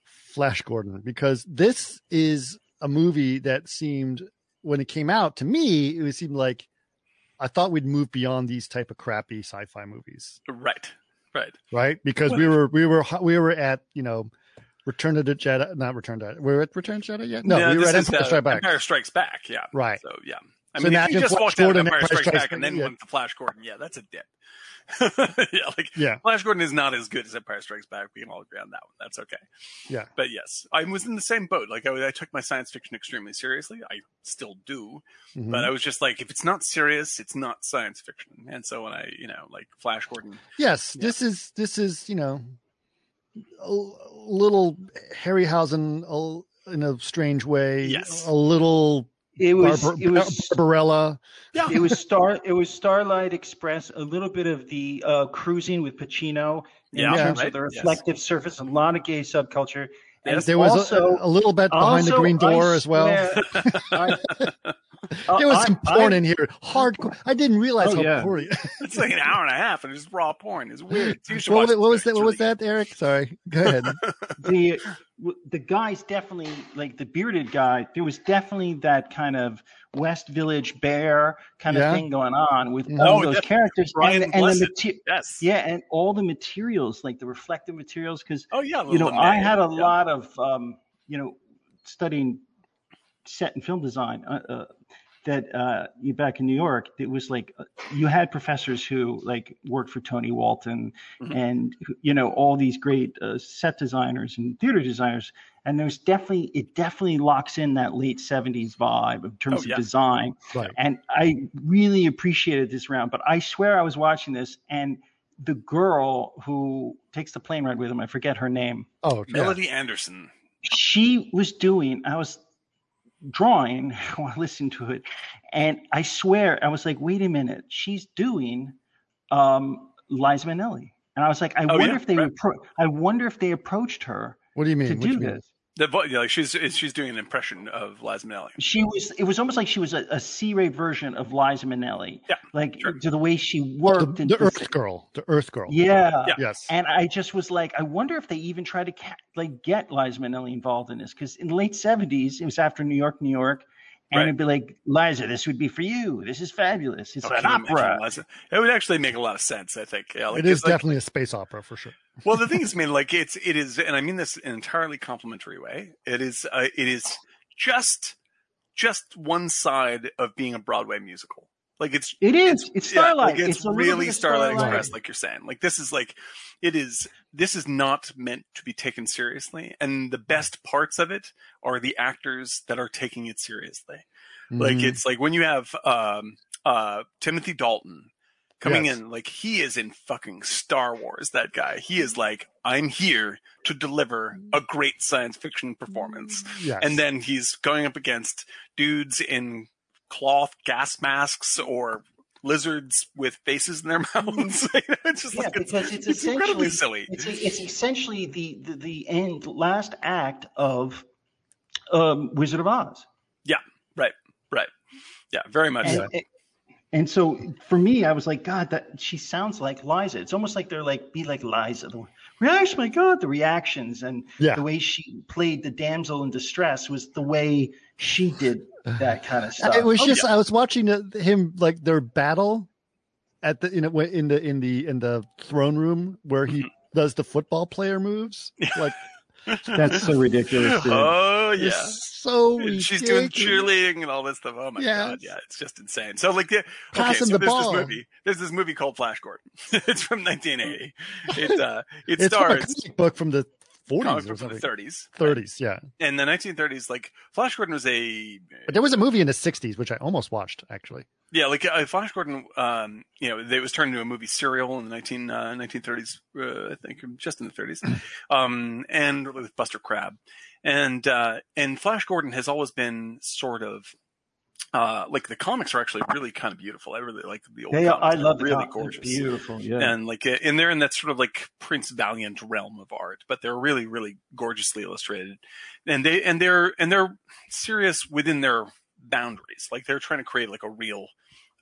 Flash Gordon because this is a movie that seemed when it came out to me, it seemed like I thought we'd move beyond these type of crappy sci-fi movies, right, right. right? Because we were we were we were at, you know, Return of the Jedi, not Return to we were at Return of the Jedi yet? No, we were at Empire uh, Strikes Back. Empire Strikes Back. Yeah. Right. So yeah. I So mean, if you just Flash walked out of Empire Strikes Back and then yeah. went to Flash Gordon, yeah, that's a dip. yeah, like Yeah. Flash Gordon is not as good as Empire Strikes Back. We can all agree on that one. That's okay. Yeah. But yes, I was in the same boat. Like I, I took my science fiction extremely seriously. I still do. Mhm. But I was just like, if it's not serious, it's not science fiction. And so when I, you know, like Flash Gordon, Yes, Yeah. this is this is you know a little Harryhausen in a strange way. Yes. a little It was Barbar- it was Barbarella. yeah, it was star it was Starlight Express, a little bit of the uh, cruising with Pacino in Yeah, terms right, of the yes. reflective surface, a lot of gay subculture. And Yes. There was also, a, a little bit behind the green door I as well. swear- I- There was I- some porn I- in here. Hardcore. I didn't realize Oh, how yeah. porny. it's like an hour and a half and it's raw porn. It's weird. You should what, was- what was that? It's What was really that, Eric? Sorry. Go ahead. the the guy's definitely like the bearded guy. There was definitely that kind of West Village bear kind Yeah. of thing going on with Mhm. all Oh, those characters Brian and, and the Blessed. mate- Yes. yeah, and all the materials like the reflective materials because Oh yeah. you know Little I had a Yeah. lot of um, you know studying set and film design uh, uh, that uh, you back in New York. It was like uh, you had professors who like worked for Tony Walton Mhm. and you know all these great uh, set designers and theater designers. And there's definitely it definitely locks in that late '70s vibe in terms Oh, yeah. of design. Right. And I really appreciated this round. But I swear I was watching this and the girl who takes the plane ride with him, I forget her name. Oh, yeah. Melody Anderson. She was doing, I was drawing while listening to it. And I swear, I was like, wait a minute, she's doing um, Liza Minnelli. And I was like, I Oh, wonder yeah, if they right. appro- I wonder if they approached her What do you mean? to do you do mean? this. The vo- yeah, like she's she's doing an impression of Liza Minnelli. She was. It was almost like she was a, a C-rate version of Liza Minnelli. Yeah, like sure. to the way she worked. and the the- Earth Girl. The Earth Girl. Yeah. Yeah. Yes. And I just was like, I wonder if they even tried to ca- like get Liza Minnelli involved in this because in the late seventies, it was after New York, New York, and Right. it'd be like, Liza, this would be for you. This is fabulous. It's Oh, an can imagine opera. It would actually make a lot of sense. I think. Yeah, like, it is it's like- definitely a space opera for sure. well, the thing is, I mean, like it's it is, and I mean this in an entirely complimentary way. It is uh, it is just just one side of being a Broadway musical. Like it's It is. It's yeah, Starlight. like it's, it's really Starlight Starlight. Express, like you're saying. Like this is like it is. This is not meant to be taken seriously, and the best parts of it are the actors that are taking it seriously. Like Mhm. it's like when you have um uh Timothy Dalton coming Yes. in, like he is in fucking Star Wars, that guy. He is like, I'm here to deliver a great science fiction performance. yes. And then he's going up against dudes in cloth gas masks or lizards with faces in their mouths. it's just Yeah, like it's, because it's, it's incredibly essentially silly. It's, it's essentially the, the the end last act of um, Wizard of Oz. Yeah, right. Right. Yeah, very much so. and, and so for me, I was like, God, that she sounds like Liza. It's almost like they're like, be like Liza. The reaction, my God, the reactions and Yeah. the way she played the damsel in distress was the way she did that kind of stuff. it was Oh, just I was watching uh, him like their battle at the you know in the in the in the throne room where he Mm-hmm. does the football player moves like That's so ridiculous. dude. Oh yeah. It's so ridiculous. She's doing cheerleading and all this stuff. Oh my Yes. god, yeah, it's just insane. So like, the, okay, so the there's ball. this movie. There's this movie called Flash Gordon. it's from 1980. It uh, it It's a stars comic book from the 40s or from the something. 30s. 30s, yeah. In the 1930s, like Flash Gordon was a But there was a movie in the 60s, which I almost watched, actually. yeah, like uh, Flash Gordon. Um, you know, it was turned into a movie serial in the 19 uh, 1930s. Uh, I think just in the 30s, um, and with Buster Crabbe, and uh, and Flash Gordon has always been sort of. Uh, like the comics are actually really kind of beautiful. I really like the old. Yeah, comics. I love the really gorgeous. Beautiful. Yeah. and like and they're in that sort of like Prince Valiant realm of art, but they're really really gorgeously illustrated, and they and they're and they're serious within their boundaries. Like they're trying to create like a real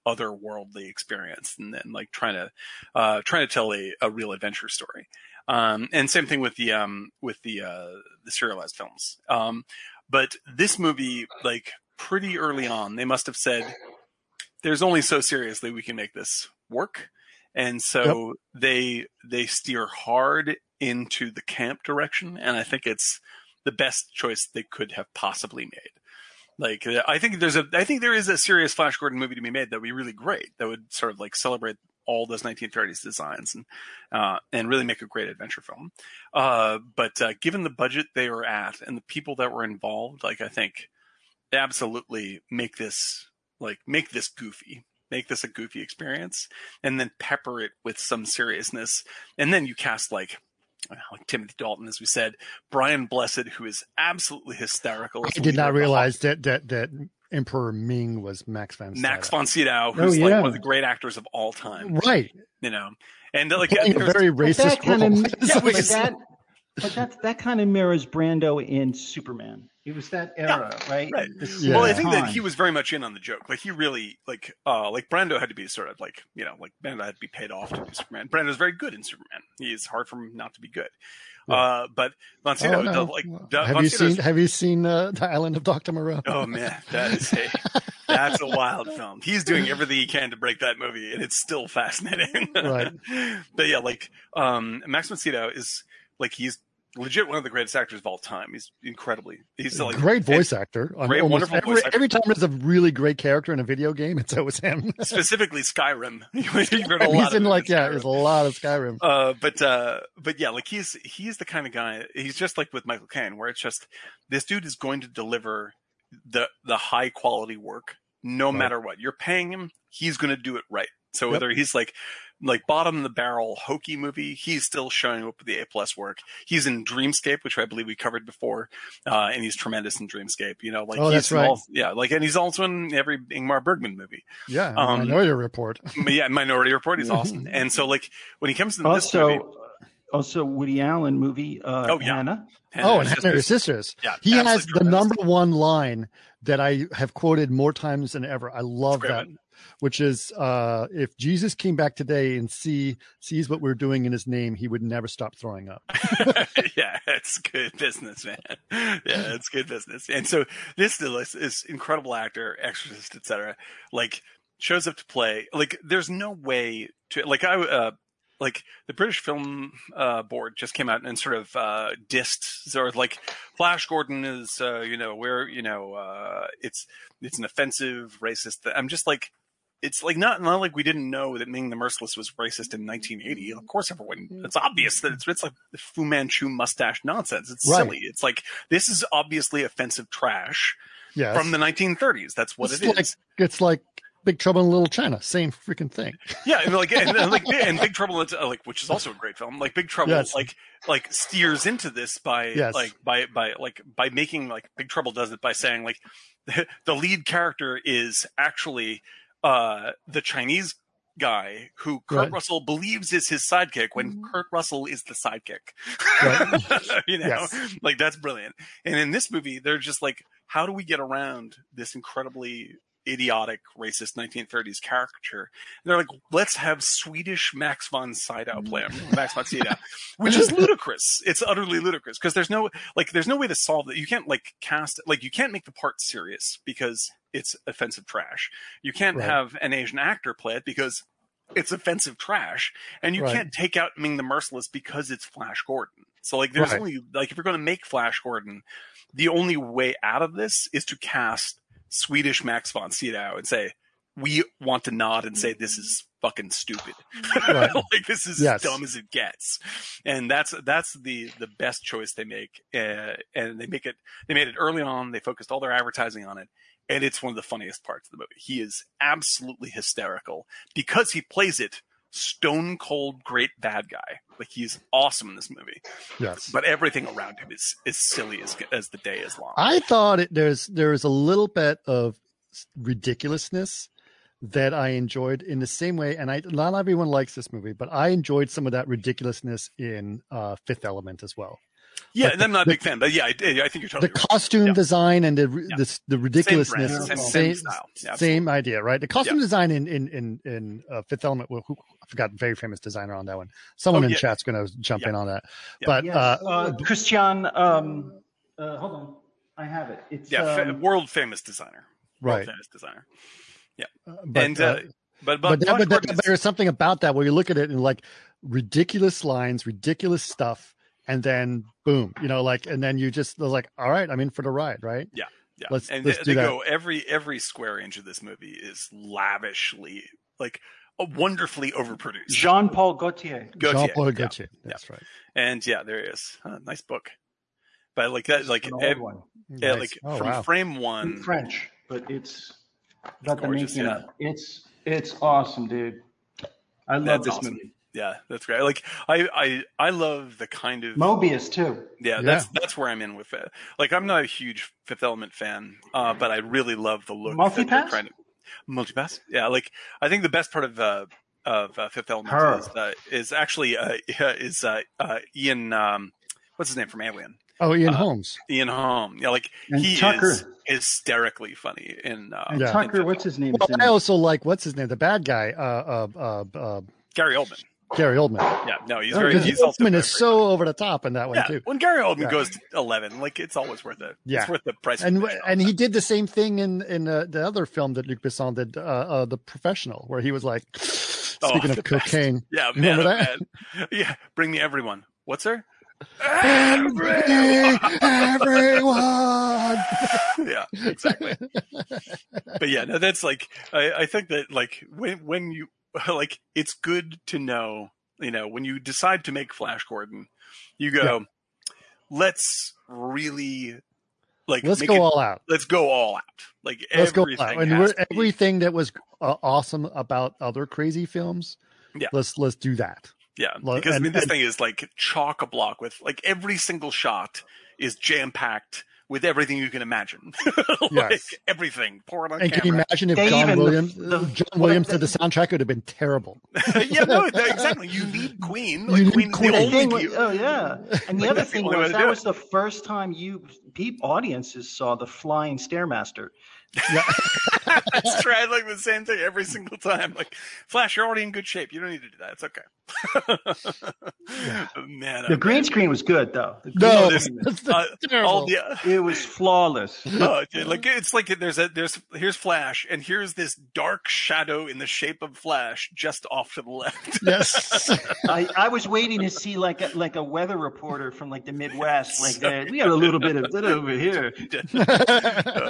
otherworldly experience, and then like trying to uh, trying to tell a, a real adventure story. Um, and same thing with the um, with the uh, the serialized films. Um, but this movie, like pretty early on, they must have said, "There's only so seriously we can make this work." and so they they steer hard into the camp direction and i think it's the best choice they could have possibly made. Like i think there's a i think there is a serious flash gordon movie to be made that would be really great that would sort of like celebrate all those 1930s designs and uh, and really make a great adventure film. Uh, but uh, given the budget they were at and the people that were involved like i think absolutely make this like make this goofy make this a goofy experience and then pepper it with some seriousness and then you cast like like Timothy Dalton, as we said, Brian Blessed, who is absolutely hysterical. I did not realize that, that, that Emperor Ming was Max von Sydow. Max von Sydow, Oh, who's like one of the great actors of all time, Right. you know, and like Playing a very racist that kind role. of, Yeah, but which that, but that that kind of mirrors Brando in Superman. It was that era, right? right. Yeah. Well, I think that he was very much in on the joke. Like he really like uh like Brando had to be sort of like you know like Brando had to be paid off to do Superman. Brando's very good in Superman. He is hard for him not to be good. Yeah. Uh, but Von Oh, no. the, like the- have Von you seen Have you seen uh, the Island of Doctor Moreau? Oh man, that is a that's a wild film. He's doing everything he can to break that movie, and it's still fascinating. Right. but yeah, like um, Max von is like he's legit one of the greatest actors of all time. He's incredibly he's like great voice actor. Great, almost wonderful every, voice actor. every time there's a really great character in a video game, it's always him. specifically Skyrim. You've heard a lot he's in like yeah, Skyrim. there's a lot of Skyrim. Uh, but uh, but yeah, like he's he's the kind of guy. He's just like with Michael Caine, where it's just this dude is going to deliver the the high quality work, no Right. matter what you're paying him. He's going to do it right. So Yep. whether he's like like bottom of the barrel hokey movie, he's still showing up with the A plus work. He's in Dreamscape, which I believe we covered before, uh, and he's tremendous in Dreamscape. You know, like Oh, he's that's right. all- yeah, like and he's also in every Ingmar Bergman movie. Yeah, um, Minority Report. Yeah, Minority Report, he's awesome. And so like when he comes to this movie, also also Woody Allen movie. Uh, Oh, yeah. Hannah. Oh, and it's just Hannah this- Sisters. Yeah, He has the tremendous. number one line that I have quoted more times than ever. I love that, one. which is uh, if Jesus came back today and see sees what we're doing in his name, he would never stop throwing up. yeah, it's good business, man. Yeah, it's good business. And so this is this incredible actor, exorcist, etc. Like shows up to play. Like there's no way to like I uh like the British Film uh, Board just came out and sort of uh, dissed sort of like Flash Gordon is uh, you know where you know uh, it's it's an offensive racist. I'm just like it's like not not like we didn't know that Ming the Merciless was racist in 1980. Of course, everyone. It's obvious that it's it's like Fu Manchu mustache nonsense. It's Right. silly. It's like this is obviously offensive trash Yes. from the 1930s. That's what it's it is. like it's like Big Trouble in Little China. Same freaking thing. Yeah, and like and, and like and Big Trouble, in Little- like which is also a great film. Like Big Trouble, Yes. like like steers into this by Yes. like by by like by making like Big Trouble does it by saying like the, the lead character is actually uh the Chinese guy who Kurt Right. Russell believes is his sidekick when Kurt Russell is the sidekick. Right. you know, Yes. like that's brilliant. And in this movie, they're just like, how do we get around this incredibly idiotic racist 1930s caricature? And they're like, let's have Swedish Max von Sydow mm. play him, Max von Sydow, which is ludicrous. It's utterly ludicrous because there's no like, there's no way to solve that. You can't like cast like you can't make the part serious because it's offensive trash. You can't Right. have an Asian actor play it because it's offensive trash, and you Right. can't take out Ming the Merciless because it's Flash Gordon. So like, there's Right. only like if you're going to make Flash Gordon, the only way out of this is to cast Swedish Max von Sydow and say we want to nod and say this is fucking stupid. Right. like this is Yes. as dumb as it gets, and that's that's the the best choice they make. Uh, and they make it. They made it early on. They focused all their advertising on it, and it's one of the funniest parts of the movie. He is absolutely hysterical because he plays it stone cold great bad guy. Like he's awesome in this movie, Yes. but everything around him is as silly as as the day is long. I thought it, there's there's a little bit of ridiculousness that I enjoyed in the same way, and I not everyone likes this movie, but I enjoyed some of that ridiculousness in uh, Fifth Element as well. Yeah, like and I'm not a the- big fan, but yeah, I, I think you're The totally right. costume Yeah. design and the the, Yeah. the Same ridiculousness, brand, same, Same same same, style. Yeah, same idea, right? The costume Yeah. design in in in, in uh, Fifth Element, who, who I forgot, very famous designer on that one. Someone Oh, in yeah. chat's going to jump Yeah. in on that, Yeah. but Yes, uh, uh, Christian. Um, uh, hold on, I have it. It's Yeah, fa- um, world famous designer. World right. famous designer. But, and uh, uh, but but, but, that, but, that, but there's something about that where you look at it and like ridiculous lines, ridiculous stuff, and then boom, you know, like, and then you just they're like, all right, I'm in for the ride, right? Yeah. let's- and let's they, do they that. go every every square inch of this movie is lavishly like uh, wonderfully overproduced. Jean Paul Gaultier. Gaultier, Jean Paul yeah. Gaultier. That's right. And yeah, there is uh, nice book. But like that, like An ev- yeah, Nice. like oh from wow. frame in one. French, but it's got the gorgeous, making yeah. up. It's it's awesome, dude. I love That's this awesome. movie. Yeah, that's great. Like I I I love the kind of Mobius too. Yeah, Yeah. that's that's where I'm in with it. Like I'm not a huge Fifth Element fan, uh, but I really love the look. that they're Multipass? trying to- Multipass? Yeah, like I think the best part of uh, of uh, Fifth Element Her. is uh, is actually uh, is uh, uh, Ian. Um, what's his name from Alien? Oh, Ian uh, Holmes. Ian Holmes. Yeah, like And he Tucker. is hysterically funny in uh, And Yeah. in Tucker, Fifth what's his name? Well, I also like what's his name, the bad guy, uh, uh, uh, uh Gary Oldman. Gary Oldman. Yeah, no, he's very. He's also Oldman is so over the top in that one Yeah, too. when Gary Oldman Yeah. goes to eleven, like it's always worth it. Yeah. it's worth the price. And and he did the same thing in in uh, the other film that Luc Besson did, uh, uh, the Professional, where he was like, speaking Oh, of best. cocaine, Yeah, man, remember oh, that? man. Yeah, bring me everyone. What's her? everyone. yeah, exactly. but yeah, no, that's like I, I think that like when when you like it's good to know, you know, when you decide to make Flash Gordon, you go, let's really like Let's go it- all out. let's go all out. Like Let's go all everything out. And has we're, be- everything that was uh, awesome about other crazy films. Yeah. Let's let's do that. Yeah, because I mean, this and- thing is like chock a block with like every single shot is jam packed with everything you can imagine. like Yes. everything poured on And can you imagine if They John even- the- Williams, the- John Williams did the soundtrack? Would have been terrible. yeah, no, no, exactly. You need Queen. You need Queen, Queen. the The only thing pe- was- oh yeah, and the Like, other that's the thing was that was it. the first time you peep audiences saw the flying stairmaster. That's right. Like the same thing every single time. Like Flash, you're already in good shape. You don't need to do that. It's okay. Man, The oh, green man. screen was good though. The No, this- Uh, all the, it was flawless. dude, like it's like there's a there's here's Flash and here's this dark shadow in the shape of Flash just off to the left. yes. I, I was waiting to see like a, like a weather reporter from like the Midwest. Like uh, we got a little bit of it over here. no,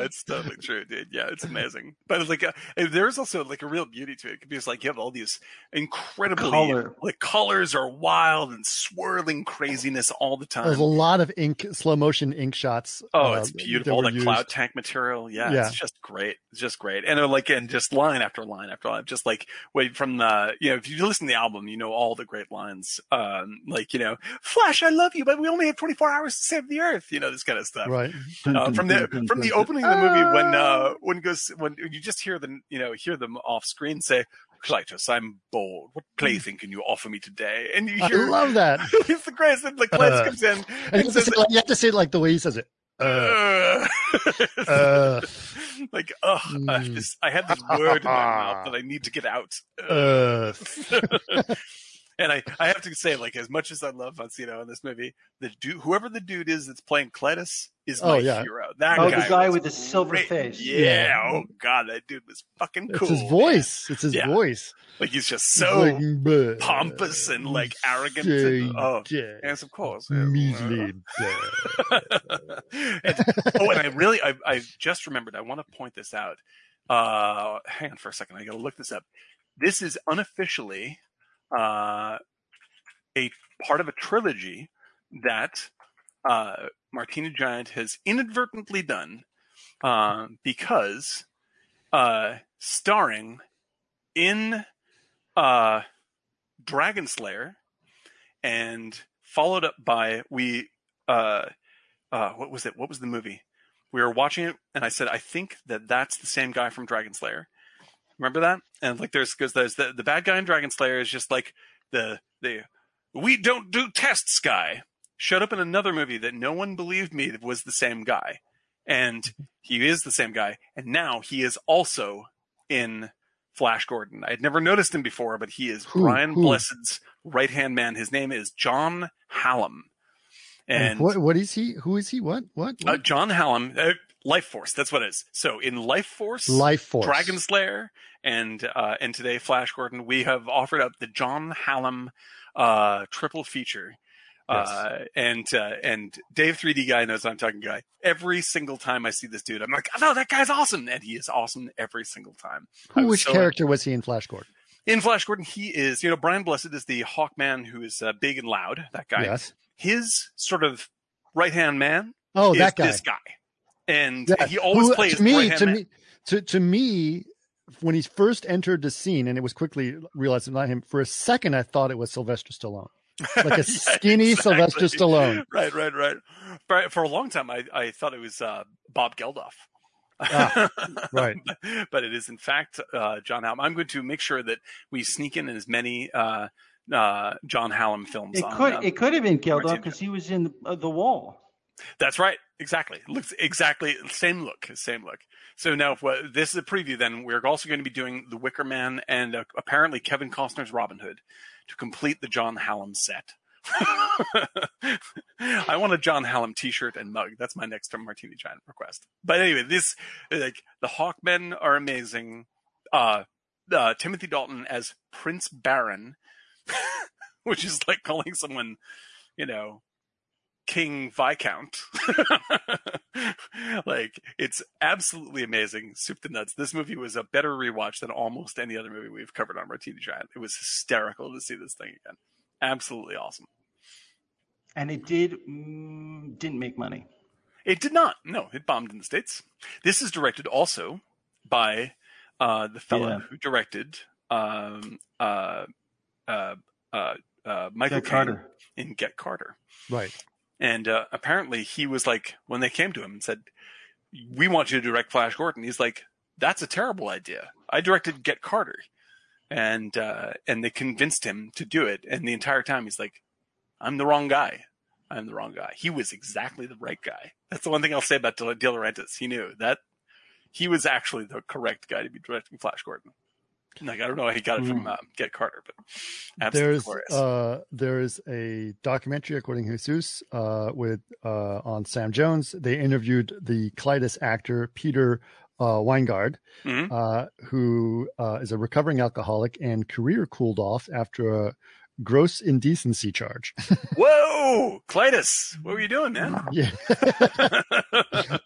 it's totally true, dude. Yeah, it's amazing. But like, uh, there's also like a real beauty to it because like you have all these incredibly Color. like colors are wild and swirling craziness all the time. There's a lot of ink, slow motion ink shots. Oh, uh, it's beautiful. All the used. cloud tank material. Yeah, Yeah. it's just great. It's just great. And uh, like, and just line after line after line, just like, wait, from the, you know, if you listen to the album, you know, all the great lines. Um, like, you know, Flash, I love you, but we only have 24 hours to save the earth, you know, this kind of stuff. Right. Uh, from the from the opening of the movie when uh when goes when you just hear them you know hear them off screen say Clytus, I'm bored. What plaything can you offer me today? And you hear, I love that. it's the greatest. And like Clytus Uh, comes in And you and have, to says, say, like, you have to say it like the way he says it. Uh, uh, like, oh, I, Mm. this, I had this word in my mouth that I need to get out. uh. and I, I have to to say, like, as much as I love Monsino in this movie, the dude, whoever the dude is that's playing Cletus is Oh, my yeah. hero. That Oh, guy the guy was with the silver great. face. Yeah. Yeah. Oh god, that dude was fucking cool. It's cool. his voice. It's his Yeah. voice. Like he's just so like, pompous and like arrogant. And, oh, yeah, yes, of course. yeah. measly. And- oh, and I really, I, I just remembered. I want to point this out. Uh, hang on for a second. I got to look this up. This is unofficially uh, a part of a trilogy that uh, Martini Giant has inadvertently done uh, because uh, starring in uh, Dragon Slayer and followed up by we uh, uh, what was it? What was the movie? We were watching it, and I said, I think that that's the same guy from Dragon Slayer. Remember that? And like, there's because there's the the bad guy in Dragon Slayer is just like the the we don't do tests guy. Showed up in another movie that no one believed me was the same guy, and he is the same guy. And now he is also in Flash Gordon. I had never noticed him before, but he is Who? Brian Who? Blessed's right hand man. His name is John Hallam. And what? What is he? Who is he? What? What? uh. John Hallam, uh, Life Force. That's what it is. So in Life Force, Life Force. Dragon Slayer, and uh, and today Flash Gordon, we have offered up the John Hallam uh, triple feature. Uh, and uh, and Dave 3D guy knows I'm talking guy. Every single time I see this dude, I'm like, oh no, that guy's awesome, and he is awesome every single time. Who? Which so- character was he in Flash Gordon? In Flash Gordon, he is, you know, Brian Blessed is the Hawkman who is uh, big and loud. That guy. Yes. His sort of right hand man Oh, is that guy. this guy, and Yeah. he always Who- plays to me. To me, to to me, when he first entered the scene, and it was quickly realized it's not him. For a second, I thought it was Sylvester Stallone, like a Yeah, skinny Sylvester. Stallone. Right, right, right. For, for a long time, I, I thought it was uh, Bob Geldof. Ah, right. but, but it is in fact uh, John Hallam. I'm going to make sure that we sneak in as many uh, uh, John Hallam films. It on, could um, it could have been Geldof because he was in the, uh, the wall. That's right. Exactly. Looks exactly same look. Same look. So now, if this is a preview. Then we're also going to be doing The Wicker Man and uh, apparently Kevin Costner's Robin Hood to complete the John Hallam set. I want a John Hallam T-shirt and mug. That's my next Martini Giant request. But anyway, this like the Hawkmen are amazing. Uh, uh, Timothy Dalton as Prince Barin, which is like calling someone, you know, King Viscount. like it's absolutely amazing, soup to nuts. This movie was a better rewatch than almost any other movie we've covered on Martini Giant. It was hysterical to see this thing again. Absolutely awesome. And it did mm, didn't make money. It did not. No, it bombed in the states. This is directed also by uh, the fellow Yeah. who directed um, uh, uh, uh, uh, Michael Jack Caine Carter. in Get Carter. Right. And uh, apparently, he was like, when they came to him and said, "We want you to direct Flash Gordon," he's like, "That's a terrible idea. I directed Get Carter," and uh, and they convinced him to do it. And the entire time, he's like, "I'm the wrong guy. I'm the wrong guy." He was exactly the right guy. That's the one thing I'll say about De, De Laurentiis. He knew that he was actually the correct guy to be directing Flash Gordon. Like I don't know how he got it from uh, Get Carter, but absolutely There's glorious. uh there is a documentary according to Jesus uh with uh on Sam Jones. They interviewed the Clytus actor Peter uh Wyngarde, Mhm. uh who uh is a recovering alcoholic and career cooled off after a gross indecency charge. Whoa, Clytus, what were you doing, man? yeah.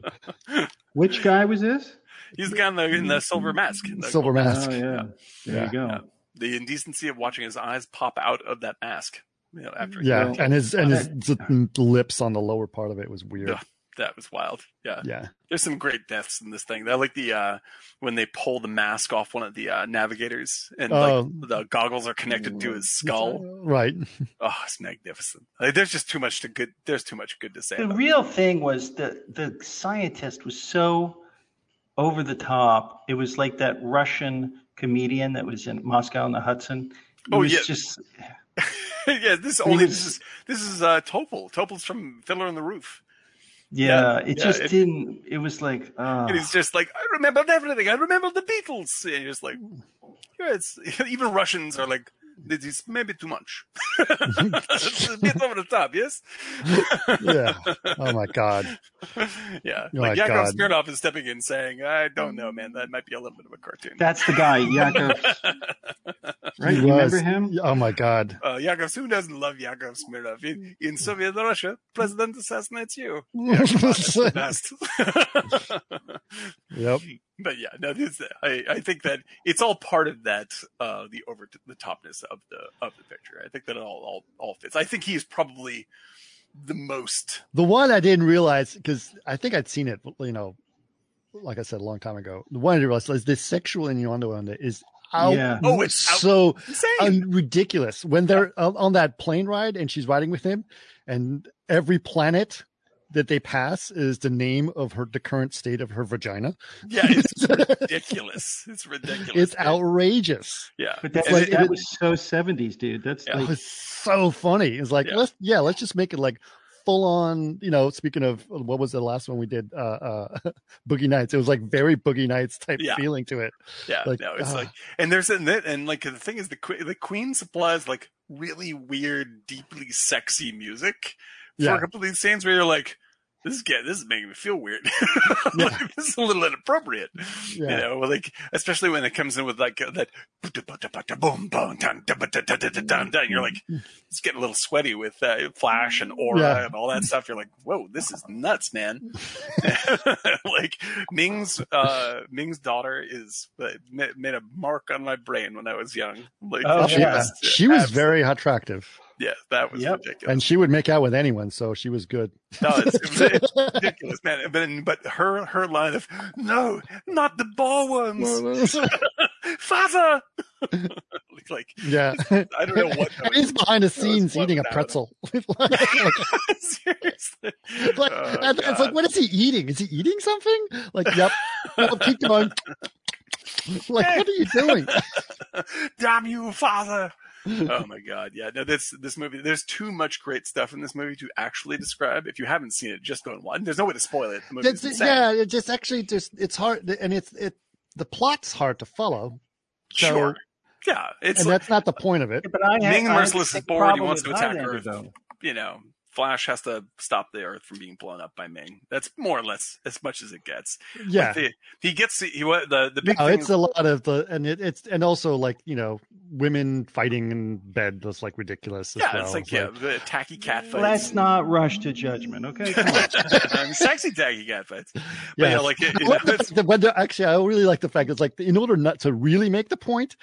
Which guy was this? He's the guy in the, in the silver mask. The, Silver mask. Oh yeah. There Yeah. you go. Yeah. The indecency of watching his eyes pop out of that mask. You know, after Yeah, and his and his z- lips on the lower part of it was weird. Yeah. that was wild. Yeah. Yeah. There's some great deaths in this thing. I like the uh when they pull the mask off one of the uh, navigators and Oh. like the goggles are connected to his skull. Right. Oh, it's magnificent. Like, there's just too much to good. There's too much good to say. The about real thing was that the scientist was so over the top. It was like that Russian comedian that was in Moscow on the Hudson. It Oh, was yeah. just yeah, this only was- this is this is uh Topol. Topol's from Fiddler on the Roof. yeah, Yeah, it yeah, just it- didn't it was like uh And he's just like, I remembered everything. I remember the Beatles. And you're just like, yeah, it's even Russians are like, this is maybe too much. it's a bit over the top, yes? yeah. Oh my god. yeah. Oh like my Yakov God. Smirnoff is stepping in saying, I don't know, man. That might be a little bit of a cartoon. That's the guy, Yakov. Right? He You was. remember him? Oh my god. uh, Yakov, who doesn't love Yakov Smirnoff? In, in Soviet Russia, president assassinates you. That's the best. yep. But yeah, no, this, I, I think that it's all part of that, uh, the over the topness of the of the picture. I think that it all all all fits. I think he's probably the most. The one I didn't realize because I think I'd seen it, you know, like I said a long time ago. The one I didn't realize is the sexual innuendo on it is out Yeah. Oh, it's so Insane. un- ridiculous when they're on, on that plane ride and she's riding with him, and every planet that they pass is the name of her the current state of her vagina. yeah, it's ridiculous. It's ridiculous. It's man. outrageous. Yeah, But that, And like- it- that was so 70s, dude. That's Yeah. It was so funny. It's like Yeah. let's yeah, let's just make it like full on. You know, speaking of what was the last one we did? Uh, uh Boogie Nights. It was like very Boogie Nights type Yeah. feeling to it. yeah. like, no, it's ah. like, and there's and, that- and like the thing is, the que- the Queen supplies like really weird, deeply sexy music for Yeah. a couple of these scenes where you're like. This is getting, this is making me feel weird. Yeah. like, this is a little inappropriate. Yeah. You know, like especially when it comes in with like uh, that boom boom dun dun dun dun dun dun dun. You're like, it's getting a little sweaty with uh, flash and aura Yeah. and all that stuff. You're like, whoa, this is nuts, man. like Ming's uh, Ming's daughter is uh, made a mark on my brain when I was young. Like, Oh, She, yeah. just- she was abs- very attractive, yeah, that was Yep. ridiculous. and she would make out with anyone, so she was good. No, it's, it's, it's ridiculous, man. But but her her line of no, not the ball ones, father. like yeah, I don't know what. that was- he's behind the scenes eating a was pretzel. Seriously. like, Oh, it's like, what is he eating? Is he eating something? Like, yep. Well, keep going. Like, what are you doing? Damn you, father! oh my god, yeah. No, this this movie. There's too much great stuff in this movie to actually describe. If you haven't seen it, just go and watch. There's no way to spoil it. The movie's yeah, it just actually just it's hard, and it's it the plot's hard to follow. So, sure. Yeah, it's and like, that's not the point of it. but I had, Ming I had Merciless is bored, he wants to attack Highlander, Earth. though. you know, Flash has to stop the Earth from being blown up by Ming. That's more or less as much as it gets. Yeah, Like, the, he gets he the the big no, thing. it's a lot of the, and it, it's and also like you know, women fighting in bed was like ridiculous. As yeah, well. it's like yeah, the tacky cat fights. Let's not rush to judgment, okay? Come on. sexy tacky cat fights. But Yeah. yeah, like it, you know, the it's- when actually, I really like the fact it's like in order not to really make the point,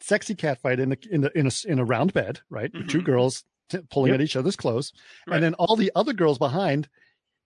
sexy cat fight in a in a in a, in a round bed, right? The Two mm-hmm. girls t- pulling Yep. at each other's clothes, Right. and then all the other girls behind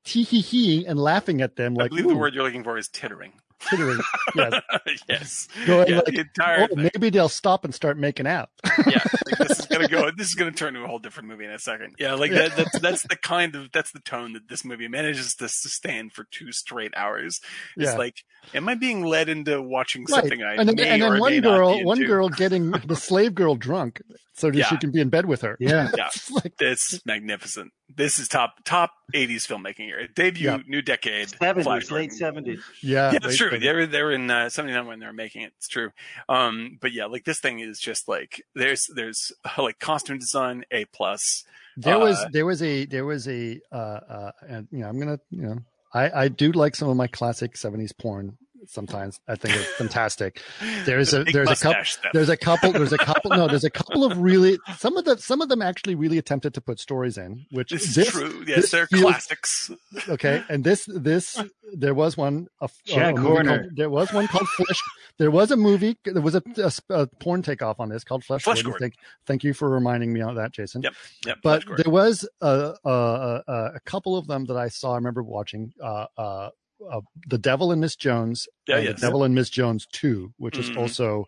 tee hee hee and laughing at them Like, I believe the word you're looking for is tittering. Tittering. yes. yes. Going Yeah, like, the entire oh, maybe they'll stop and start making out. yeah, like this is gonna go. This is gonna turn to a whole different movie in a second. Yeah, like that. That's that's the kind of that's the tone that this movie manages to sustain for two straight hours. It's Yeah. like, am I being led into watching Right. something I and then, may and then may one not girl, one girl getting the slave girl drunk so that she can be in bed with her. Yeah. Yeah. It's like, It's magnificent. This is top top '80s filmmaking era. Debut, Yeah. new decade. 70s, late 70s. yeah, Yeah, that's true. they- They were they were in uh, '79 when they were making it. It's true. Um, but yeah, like this thing is just like there's there's uh, like costume design a plus. There was Uh, there was a there was a uh uh and you know I'm gonna you know I I do like some of my classic 70s porn sometimes I think it's fantastic. There's The a there's a couple stuff. there's a couple there's a couple no there's a couple of really some of the some of them actually really attempted to put stories in which This is true. Yes, this they're feels- classics. okay and this this there was one a, a Jack movie Horner. called- there was one called Flesh there was a movie there was a, a, a porn takeoff on this called Flesh, Flesh Gordon. Gordon. Thank, thank you for reminding me of that Jason Yep. Yep. but Flash there was a, a, a, a couple of them that I saw. I remember watching uh, uh, uh, the Devil and Miss Jones, Yeah, and yes. the Devil and Miss Jones Two, which is Mhm. also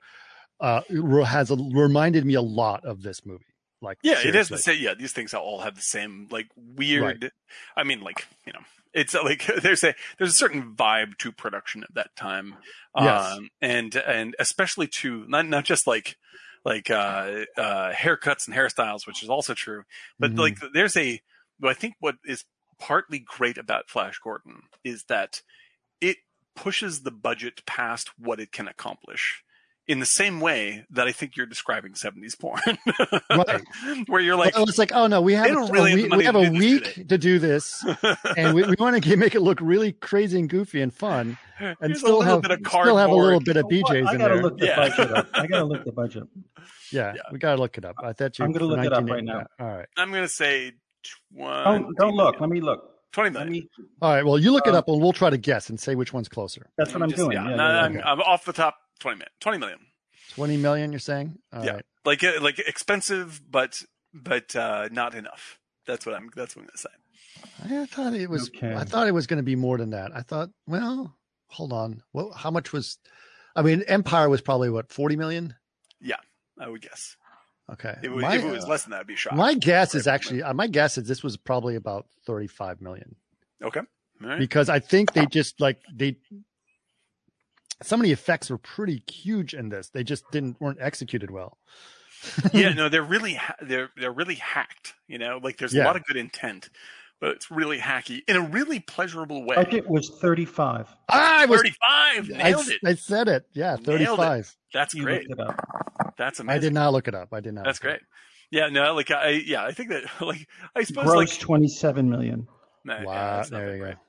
uh, has a, reminded me a lot of this movie. Like yeah, it is seriously. the same. Yeah, these things all have the same like weird. I mean, like you know, it's uh, like there's a there's a certain vibe to production at that time, Yes. um, and and especially to not not just like like uh, uh, haircuts and hairstyles, which is also true, but Mhm. like there's a. I think what is partly great about Flash Gordon is that it pushes the budget past what it can accomplish. in the same way that I think you're describing 70s porn. Right. Where you're like, Well, it's like, oh no, we have a, really a have the week, we have to a do this week today. to do this, and we, we want to make it look really crazy and goofy and fun, and here's still little have bit of still have a little bit of What? BJ's I in gotta there. look the Yeah. budget up. I gotta look the budget. Yeah, Yeah. we gotta look it up. I thought you. I'm gonna for look it up right now. yeah, All right, I'm going to say 20, Don't don't look. Let me look. 20 Let million. me. all right. Well, you look it Um, up, and we'll try to guess and say which one's closer. That's what I'm Just- doing. Yeah, Yeah, no, yeah, yeah. I'm, I'm off the top 20 million. 20 million. Twenty million, you're saying? All Yeah. right. Like, uh, like expensive, but, but, uh, not enough. That's what I'm, that's what I'm going to say. I thought it was. Okay. I thought it was going to be more than that. I thought, well, hold on. Well, how much was? I mean, Empire was probably what forty million. Yeah, I would guess. Okay. If it, was- my, if it was less than that, I'd be shocked. my guess is actually uh, my guess is this was probably about thirty-five million okay. All right. because I think they just like they. Some of the effects were pretty huge in this. They just didn't weren't executed well. yeah, no, they're really ha- they're they're really hacked. You know, like there's Yeah. a lot of good intent, but it's really hacky in a really pleasurable way. Budget was 35. Ah, I was. Thirty-five, I, nailed it. I said it. Yeah, Nailed it. thirty-five. That's You great. looked it up. That's I did not look it up. I did not. That's look it great. Yeah, no, like I yeah, I think that like I suppose Gross like 27 million. nah, up. yeah, Wow, that's not there that you great. go.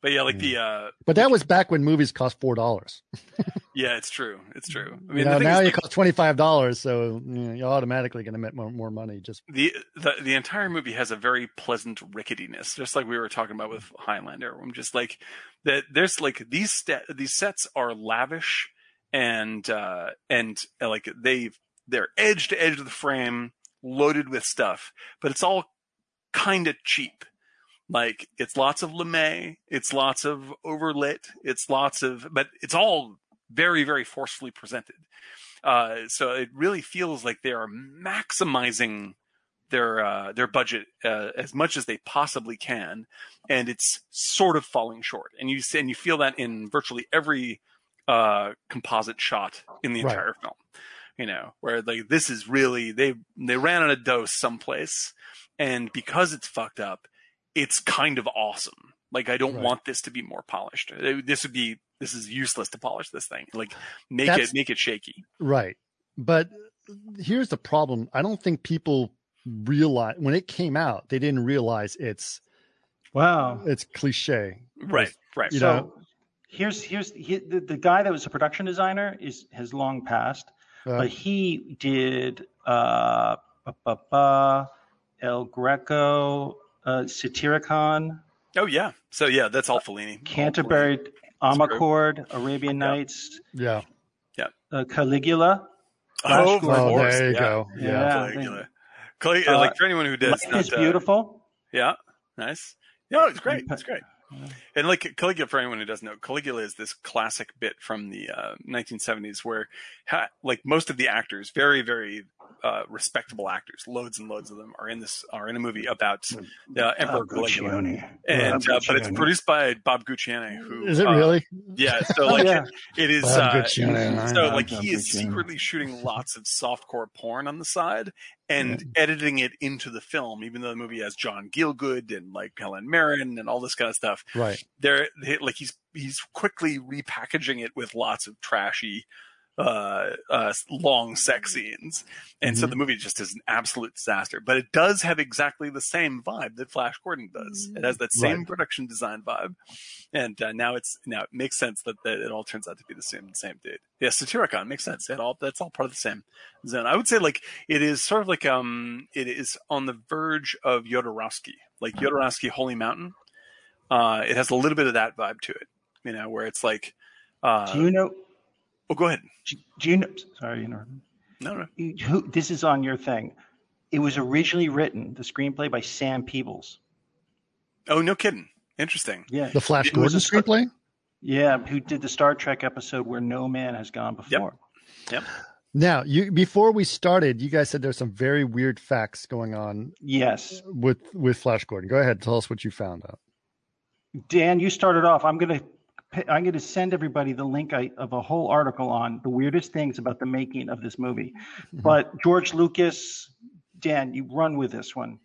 But yeah, like the uh But that was back when movies cost four dollars. yeah, it's true. It's true. I mean, you know, now is, you like, cost twenty five dollars, so you know, you're automatically going to make more, more money. Just the, the the entire movie has a very pleasant ricketiness, just like we were talking about with Highlander. I'm just like that. There's like these sta- these sets are lavish and uh, and uh, like they they're edge to edge of the frame, loaded with stuff, but it's all kind of cheap. Like it's lots of lamé, it's lots of overlit, it's lots of, but it's all very very forcefully presented. Uh, so it really feels like they are maximizing their uh, their budget uh, as much as they possibly can, and it's sort of falling short. And you and you feel that in virtually every uh, composite shot in the Right. entire film. You know, where like this is really they they ran out of dose someplace, and because it's fucked up, it's kind of awesome. Like I don't Right. want this to be more polished. Uh, This would be this is useless to polish this thing. Like make That's- it make it shaky. right. But here's the problem: I don't think people realize when it came out, they didn't realize it's Wow. it's cliche. Right, right. You so know- here's here's he, the, the guy that was a production designer is has long passed, Uh, but he did uh, ba, ba, ba, El Greco, uh, Satyricon, Oh yeah. So yeah, that's all Fellini. All Canterbury, Amarcord, Arabian Yeah. Nights, yeah. uh, Caligula. Oh, Oh, there you yeah. go. Yeah. Yeah. Caligula. Cali- Uh, like for anyone who does Life is not, uh, beautiful. Yeah, nice. No, it's great. And- It's great. Yeah. And like Caligula, for anyone who doesn't know, Caligula is this classic bit from the uh, 1970s where, ha- like most of the actors, very very uh, respectable actors, loads and loads of them are in this are in a movie about uh, Emperor Caligula, and uh, but it's produced by Bob Guccione. Who Is it uh, really? Yeah. So like yeah. it is. Bob Uh, Guccione. so like love he is Guccione. secretly shooting lots of softcore porn on the side and Mm-hmm. editing it into the film, even though the movie has John Gielgud and like Helen Mirren and all this kind of stuff. Right. They're they, like he's he's quickly repackaging it with lots of trashy uh, uh, long sex scenes. And so Mhm. the movie just is an absolute disaster, but it does have exactly the same vibe that Flash Gordon does. It has that same Right. production design vibe. And uh, now it's now it makes sense that, that it all turns out to be the same same dude. Yeah, Satyricon makes sense. It all that's all part of the same zone. I would say like it is sort of like um it is on the verge of Jodorowsky, like Jodorowsky Holy Mountain. Uh, it has a little bit of that vibe to it, you know, where it's like, uh, Do you know? Oh, go ahead. Do you know? Sorry, you know. No, no. Who, this is on your thing. It was originally written, the screenplay by Sam Peeples. Oh, no kidding. Interesting. Yeah. The Flash It Gordon a star- screenplay. Yeah, who did the Star Trek episode where no man has gone before. Yep. Now, you before we started, you guys said there's some very weird facts going on Yes. with with Flash Gordon. Go ahead, tell us what you found out. Dan, you started off. I'm gonna I'm gonna send everybody the link I, of a whole article on the weirdest things about the making of this movie. Mm-hmm. But George Lucas, Dan, you run with this one.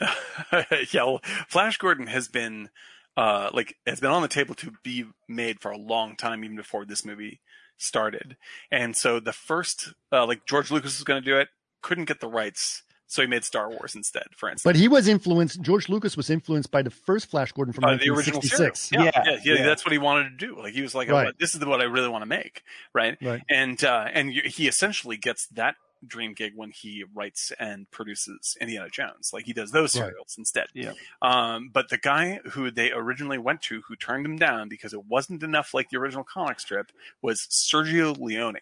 yeah, well, Flash Gordon has been uh like has been on the table to be made for a long time, even before this movie started, and so the first uh, like George Lucas was going to do it, couldn't get the rights. So he made Star Wars instead, for instance. But he was influenced. George Lucas was influenced by the first Flash Gordon from Uh, the original. 1966. Yeah, Yeah, yeah, yeah, that's what he wanted to do. Like he was like, oh, Right. "This is what I really want to make," right? Right. And uh, and he essentially gets that dream gig when he writes and produces Indiana Jones. Like he does those Right. serials instead. Yeah. Um, but the guy who they originally went to, who turned him down because it wasn't enough like the original comic strip, was Sergio Leone.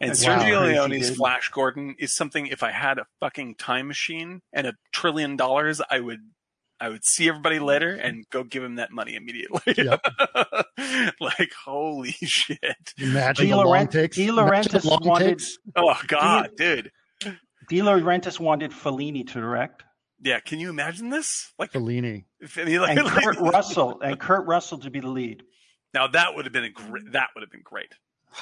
And Wow. Sergio crazy, Leone's. Flash Gordon is something. If I had a fucking time machine and a trillion dollars, I would, I would see everybody later and go give him that money immediately. Yep. like holy shit! Imagine De the long Laurent- takes. De Laurentiis long wanted- takes. Oh god, dude. De Laurentiis wanted Fellini to direct, Yeah, can you imagine this? Like, Fellini. if any, like, and like- Kurt Russell, and Kurt Russell to be the lead, now that would have been a great. That would have been great.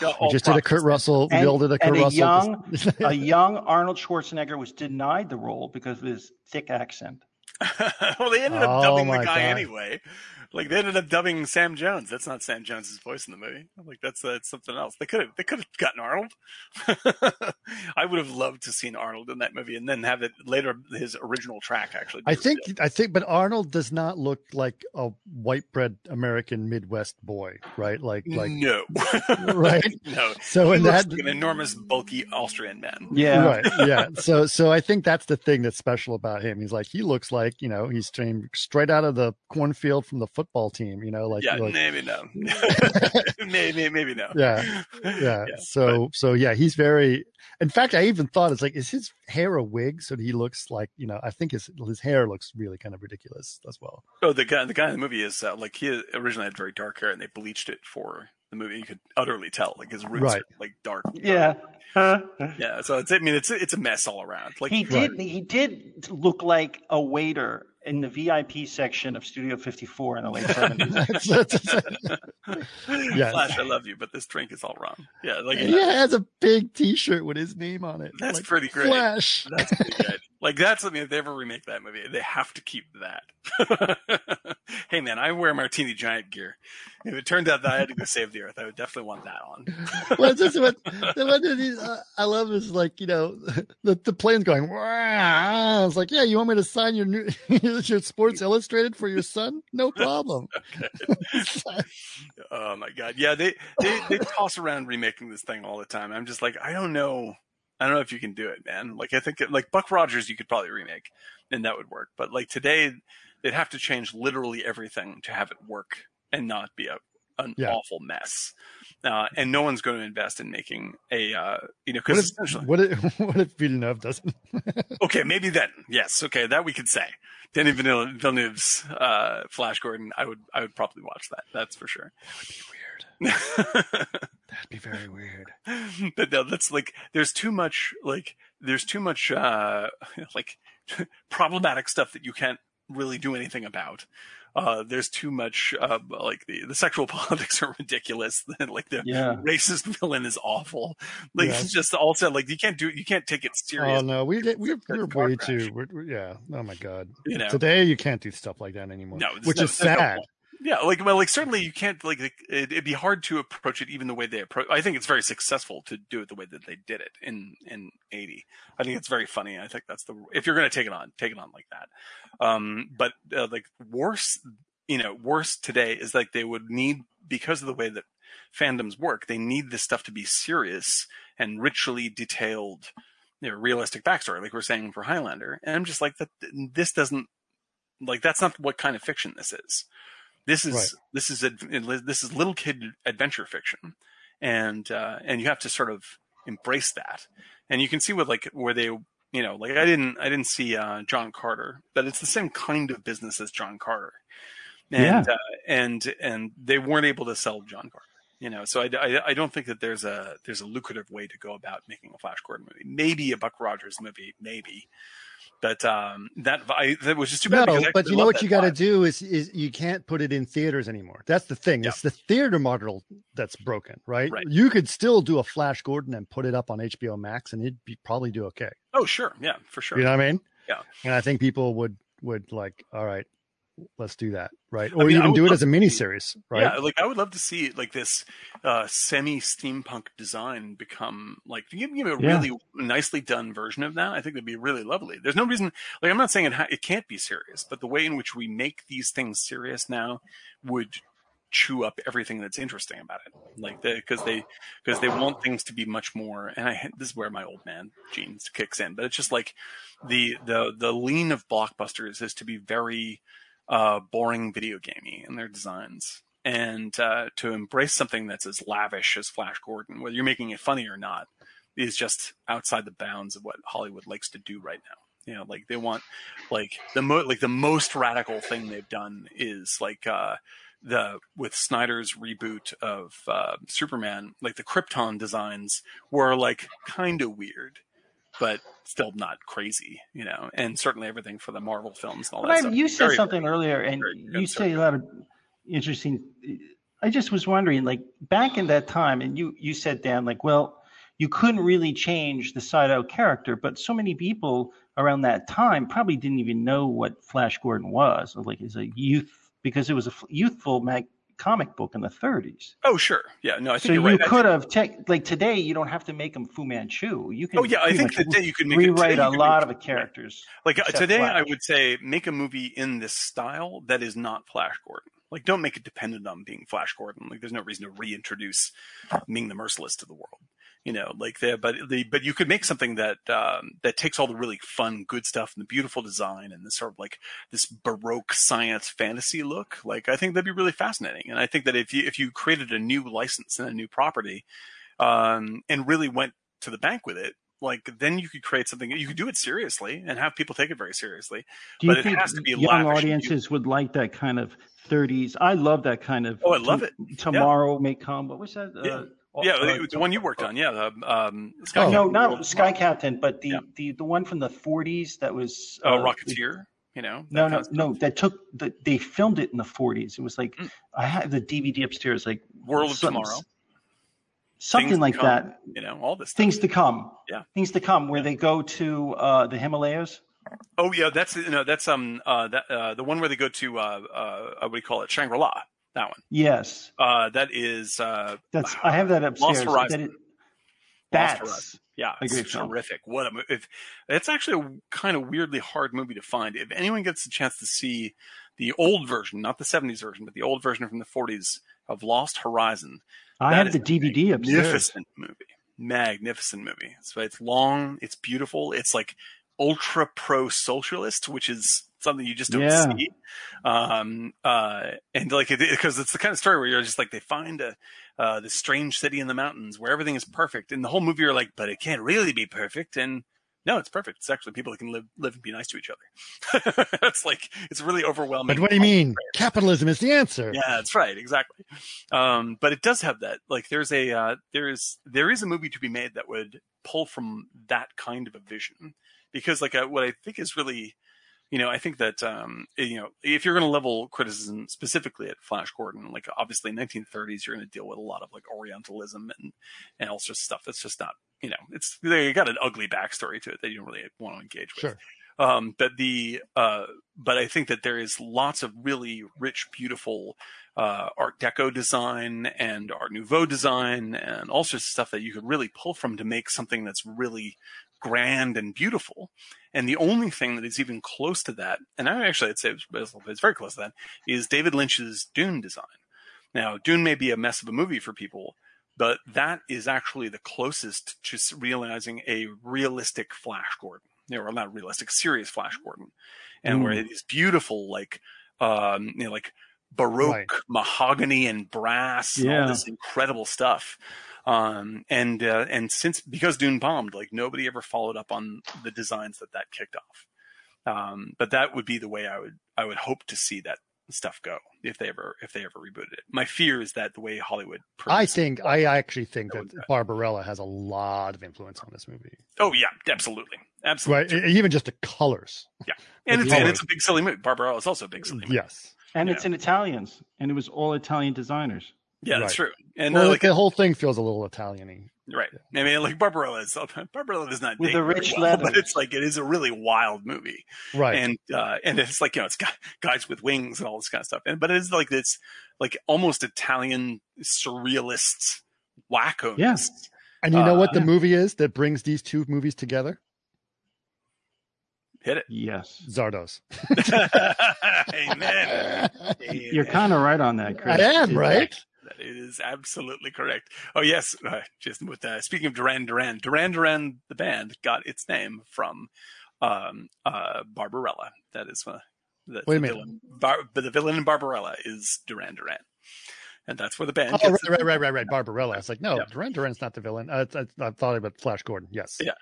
We just did a. Kurt Russell. And- we all did a Kurt and a Russell. young- a young Arnold Schwarzenegger was denied the role because of his thick accent. well, they ended up Oh dubbing the guy God. anyway. Like they ended up dubbing Sam Jones. That's not Sam Jones's voice in the movie. Like that's that's something else. They could have they could have gotten Arnold. I would have loved to seen Arnold in that movie and then have it later his original track actually. I think revealed. I think, but Arnold does not look like a white bread American Midwest boy, right? Like like no, right. no. So He in looks that, like an enormous, bulky Austrian man. Yeah, right, yeah. So so I think that's the thing that's special about him. He's like he looks like you know he's trained straight out of the cornfield from the football team. You know, like, yeah, like maybe no. maybe maybe no. yeah, yeah. Yeah, so so yeah, he's very. In fact, I even thought it's like, is his hair a wig? So he looks like you know. I think his his hair looks really kind of ridiculous as well. Oh, the guy, the guy in the movie is uh, like he originally had very dark hair, and they bleached it for the movie. You could utterly tell, like his roots Right. are like dark. yeah. huh? yeah. So it's, I mean, it's it's a mess all around. Like He did. He did look like a waiter in the VIP section of Studio 54 in the late 70s. That's- that's- Yeah. Flash, I love you, but this drink is all wrong. Yeah, like he has a big T-shirt with his name on it. That's Like, pretty great. Flash. That's pretty good. Like that's something if they ever remake that movie, they have to keep that. hey man, I wear martini giant gear. If it turned out that I had to go save the earth, I would definitely want that on. well, just what, the one that uh, I love is like you know the the plane's going. Wow. I was like, yeah, you want me to sign your new your Sports Illustrated for your son? No problem. Oh my god, yeah, they, they they toss around remaking this thing all the time. I'm just like, I don't know, I don't know if you can do it, man. Like I think like Buck Rogers, you could probably remake, and that would work. But like today, they'd have to change literally everything to have it work and not be a an Yeah. awful mess. Uh, and no one's going to invest in making a uh, you know what because if what if what if Villeneuve doesn't? okay, maybe then yes, okay, that we could say. Danny Villeneuve's uh, Flash Gordon, I would I would probably watch that. That's for sure. That'd be very weird. but no, that's like there's too much like there's too much uh like problematic stuff that you can't really do anything about. Uh, there's too much uh, like the, the sexual politics are ridiculous. like the Yeah. racist villain is awful. Like Yes. it's just all said like you can't do you can't take it serious. Oh no, we get we're, we're way crash. too. We're, yeah. Oh my god. You know. Today you can't do stuff like that anymore. No, which no- is no sad. point. Yeah, like well, like certainly you can't like it, it'd be hard to approach it even the way they approach. I think it's very successful to do it the way that they did it in in eighty. I think it's very funny. I think that's the if you're going to take it on, take it on like that. Um, but uh, like worse, you know, worse today is like they would need because of the way that fandoms work. They need this stuff to be serious and richly detailed, you know, realistic backstory, like we're saying for Highlander. And I'm just like that. This doesn't like that's not what kind of fiction this is. This is Right. this is a, this is little kid adventure fiction, and uh, and you have to sort of embrace that. And you can see with like where they you know like I didn't I didn't see uh, John Carter, but it's the same kind of business as John Carter, and uh, and and they weren't able to sell John Carter. You know, so I, I, I don't think that there's a there's a lucrative way to go about making a Flash Gordon movie. Maybe a Buck Rogers movie, maybe, but um, that I, that was just too bad. No, but you know what you got to do is is you can't put it in theaters anymore. That's the thing. Yeah. It's the theater model that's broken, right? Right. You could still do a Flash Gordon and put it up on HBO Max, and it'd be, probably do okay. Oh, sure, yeah, for sure. You know what I mean? Yeah. And I think people would would like, all right, let's do that, right? I Or mean, even do it as a mini series, right? Yeah, like I would love to see like this uh, semi steampunk design become like give me a Yeah. really nicely done version of that. I think that'd be really lovely. There's no reason like I'm not saying it ha- it can't be serious, but the way in which we make these things serious now would chew up everything that's interesting about it. Like because they because they want things to be much more. And I this is where my old man genes kicks in, but it's just like the the the lean of blockbusters is to be very uh, boring video gamey in their designs. And uh, to embrace something that's as lavish as Flash Gordon, whether you're making it funny or not, is just outside the bounds of what Hollywood likes to do right now. You know, like they want, like the mo- like the most radical thing they've done is like uh, the with Snyder's reboot of uh, Superman, like the Krypton designs were like kind of weird, but still not crazy, you know. And certainly everything for the Marvel films and all But that I, stuff. you said Very, something earlier, and you say a lot of interesting. I just was wondering, like back in that time, and you you said Dan, like, well, you couldn't really change the side out character, but so many people around that time probably didn't even know what Flash Gordon was, or like as a youth, because it was a youthful mag- comic book in the 30s. Oh, sure. Yeah. No, I think So you right. Could have, tech like today, you don't have to make him Fu Manchu. You can. Oh yeah, I think today you can make rewrite you a lot of the characters. Like uh, today, I would say make a movie in this style that is not Flash Gordon. Like, don't make it dependent on being Flash Gordon. Like, there's no reason to reintroduce Ming the Merciless to the world. You know, like the but the but you could make something that um, that takes all the really fun, good stuff and the beautiful design and this sort of like this baroque science fantasy look. Like, I think that'd be really fascinating. And I think that if you if you created a new license and a new property, um, and really went to the bank with it, like then you could create something. You could do it seriously and have people take it very seriously. Do you but it think has to be young audiences would like that kind of 30s? I love that kind of. Oh, I love it. Tomorrow may come. What was that? Yeah. Uh, Yeah, uh, the, the one you worked on. Yeah, the, um, Sky Oh. No, not Sky Captain, but the, Yeah. the the one from the 40s that was. Oh, uh, Rocketeer. You know. No, no, of no. That took the, they filmed it in the 40s. It was like Mm. I have the DVD upstairs, like World of Tomorrow. something Things like come. that. You know, all this. Stuff. Things to come. Yeah. Things to come, where they go to uh, the Himalayas. Oh yeah, that's no, that's um uh that uh the one where they go to uh uh what do you call it Shangri La. That one. Yes, Uh, that is uh that's. I have that upstairs. Lost Horizon. That it, Lost Horizon. Yeah, it's film. terrific. What a if it's actually a kind of weirdly hard movie to find. If anyone gets a chance to see the old version, not the '70s version, but the old version from the '40s of Lost Horizon, I have the DVD upstairs. magnificent movie, magnificent movie. So it's long, it's beautiful, it's like ultra pro socialist, which is something you just don't Yeah. see. Um, uh, and like it because it's the kind of story where you're just like they find a uh, this strange city in the mountains where everything is perfect, and the whole movie you're like, but it can't really be perfect, and no, it's perfect. It's actually people that can live live and be nice to each other. it's like it's really overwhelming. But what do you mean? Capitalism is the answer. Yeah, that's right, exactly. Um, but it does have that. Like, there's a uh, there's there is a movie to be made that would pull from that kind of a vision, because like uh what I think is really, you know, I think that um, you know, if you're going to level criticism specifically at Flash Gordon, like obviously 1930s, you're going to deal with a lot of like Orientalism and and all sorts of stuff that's just not, you know, it's they got an ugly backstory to it that you don't really want to engage with. Sure. Um, but the uh, but I think that there is lots of really rich, beautiful uh, Art Deco design and Art Nouveau design and all sorts of stuff that you could really pull from to make something that's really grand and beautiful. And the only thing that is even close to that, and I actually I'd say it's, it's very close to that, is David Lynch's Dune design. Now, Dune may be a mess of a movie for people, but that is actually the closest to realizing a realistic Flash Gordon. You know, or not realistic, serious Flash Gordon, and where it is beautiful, like um, you know, like baroque Right. mahogany and brass and all Yeah. this incredible stuff. Um, and uh, and since because Dune bombed, like nobody ever followed up on the designs that that kicked off. Um, but that would be the way I would I would hope to see that stuff go if they ever if they ever rebooted it. My fear is that the way Hollywood. I think I actually think That that Barbarella has a lot of influence on this movie. Oh yeah, absolutely, absolutely. Right, even just the colors. and the it's and it's a big silly movie. Barbarella is also a big silly movie. Yes. And Yeah. it's in Italians, and it was all Italian designers. Yeah, that's Right. true. And well, uh, like, like, the whole thing feels a little Italian-y. right. I mean, like Barbarella is Barbarella does not With date the rich well, leather. but it's like it is a really wild movie. Right. and uh, and it's like you know it's got guys with wings and all this kind of stuff and but it's like it's like almost italian surrealist wacko Yeah. And you know what the Uh, movie is that brings these two movies together? Hit it Yes. Zardoz. amen You're kind of right on that, Chris. I am, right? that is absolutely correct oh yes uh, just with uh, speaking of duran duran duran duran the band got its name from um uh barbarella that is uh, the, Wait a the minute. villain Bar- the villain in barbarella is duran duran and that's where the band Oh, right, right, right, right, right. Barbarella. It's like, no, Yeah. Duran Duran's not the villain. Uh, it's- I thought about Flash Gordon. Yes. Yeah.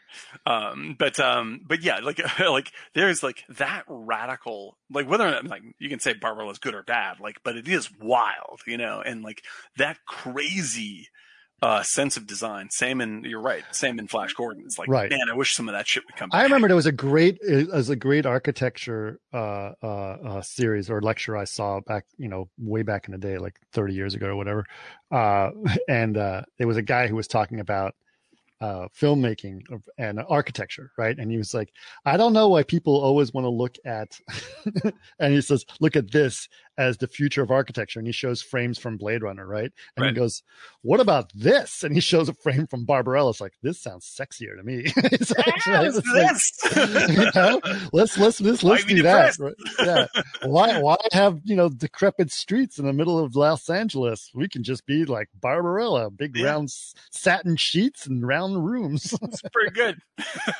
um but um but yeah like like there's like that radical like whether or not like you can say Barbarella is good or bad like but it is wild you know and like that crazy uh sense of design same in you're right same in Flash Gordon it's like Right. man I wish some of that shit would come back I remember there was a great, it was a great architecture uh, uh, uh, series or lecture I saw back, you know, way back in the day, like 30 years ago or whatever. Uh, and uh, there was a guy who was talking about uh, filmmaking and architecture, right? And he was like, I don't know why people always want to look at, and he says, look at this as the future of architecture. And he shows frames from Blade Runner, right? And Right. he goes, what about this? And he shows a frame from Barbarella. It's like, this sounds sexier to me. It's like- Yes, it's like- this. you know, let's let's let's, let's do that. right? Yeah. Why why have you know decrepit streets in the middle of Los Angeles? We can just be like Barbarella, big Yeah. round satin sheets and round rooms. It's pretty good.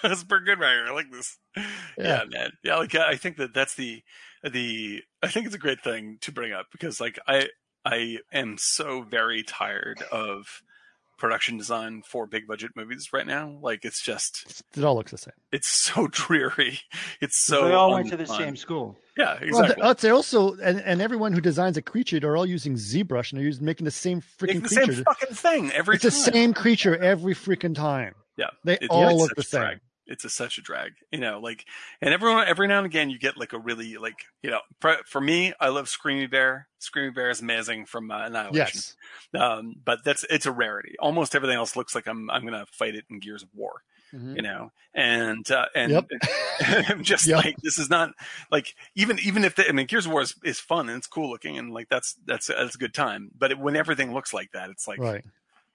That's pretty good right here. I like this. Yeah. Yeah. man. Yeah, like I think that that's the the I think it's a great thing to bring up because like I I am so very tired of production design for big budget movies right now. Like it's just it all looks the same. it's so dreary. It's so they all went to the same school. Yeah, Well, exactly. they, uh, they also and, and everyone who designs a creature, they're all using ZBrush and they're using, making the same freaking the creature. same fucking thing every it's time. the same creature every freaking time. Yeah, They It's- all it's look the same. drag. It's a, such a drag, you know. Like, and everyone every now and again you get like a really like you know. For, for me, I love Screamy Bear. Screamy Bear is amazing from uh, Annihilation. Yes. Um, but that's it's a rarity. Almost everything else looks like I'm I'm gonna fight it in Gears of War, Mhm. you know. And uh, and Yep. I'm just Yep. like this is not like even even if the, I mean Gears of War is, is fun and it's cool looking and like that's that's that's a good time. But it, when everything looks like that, it's like Right.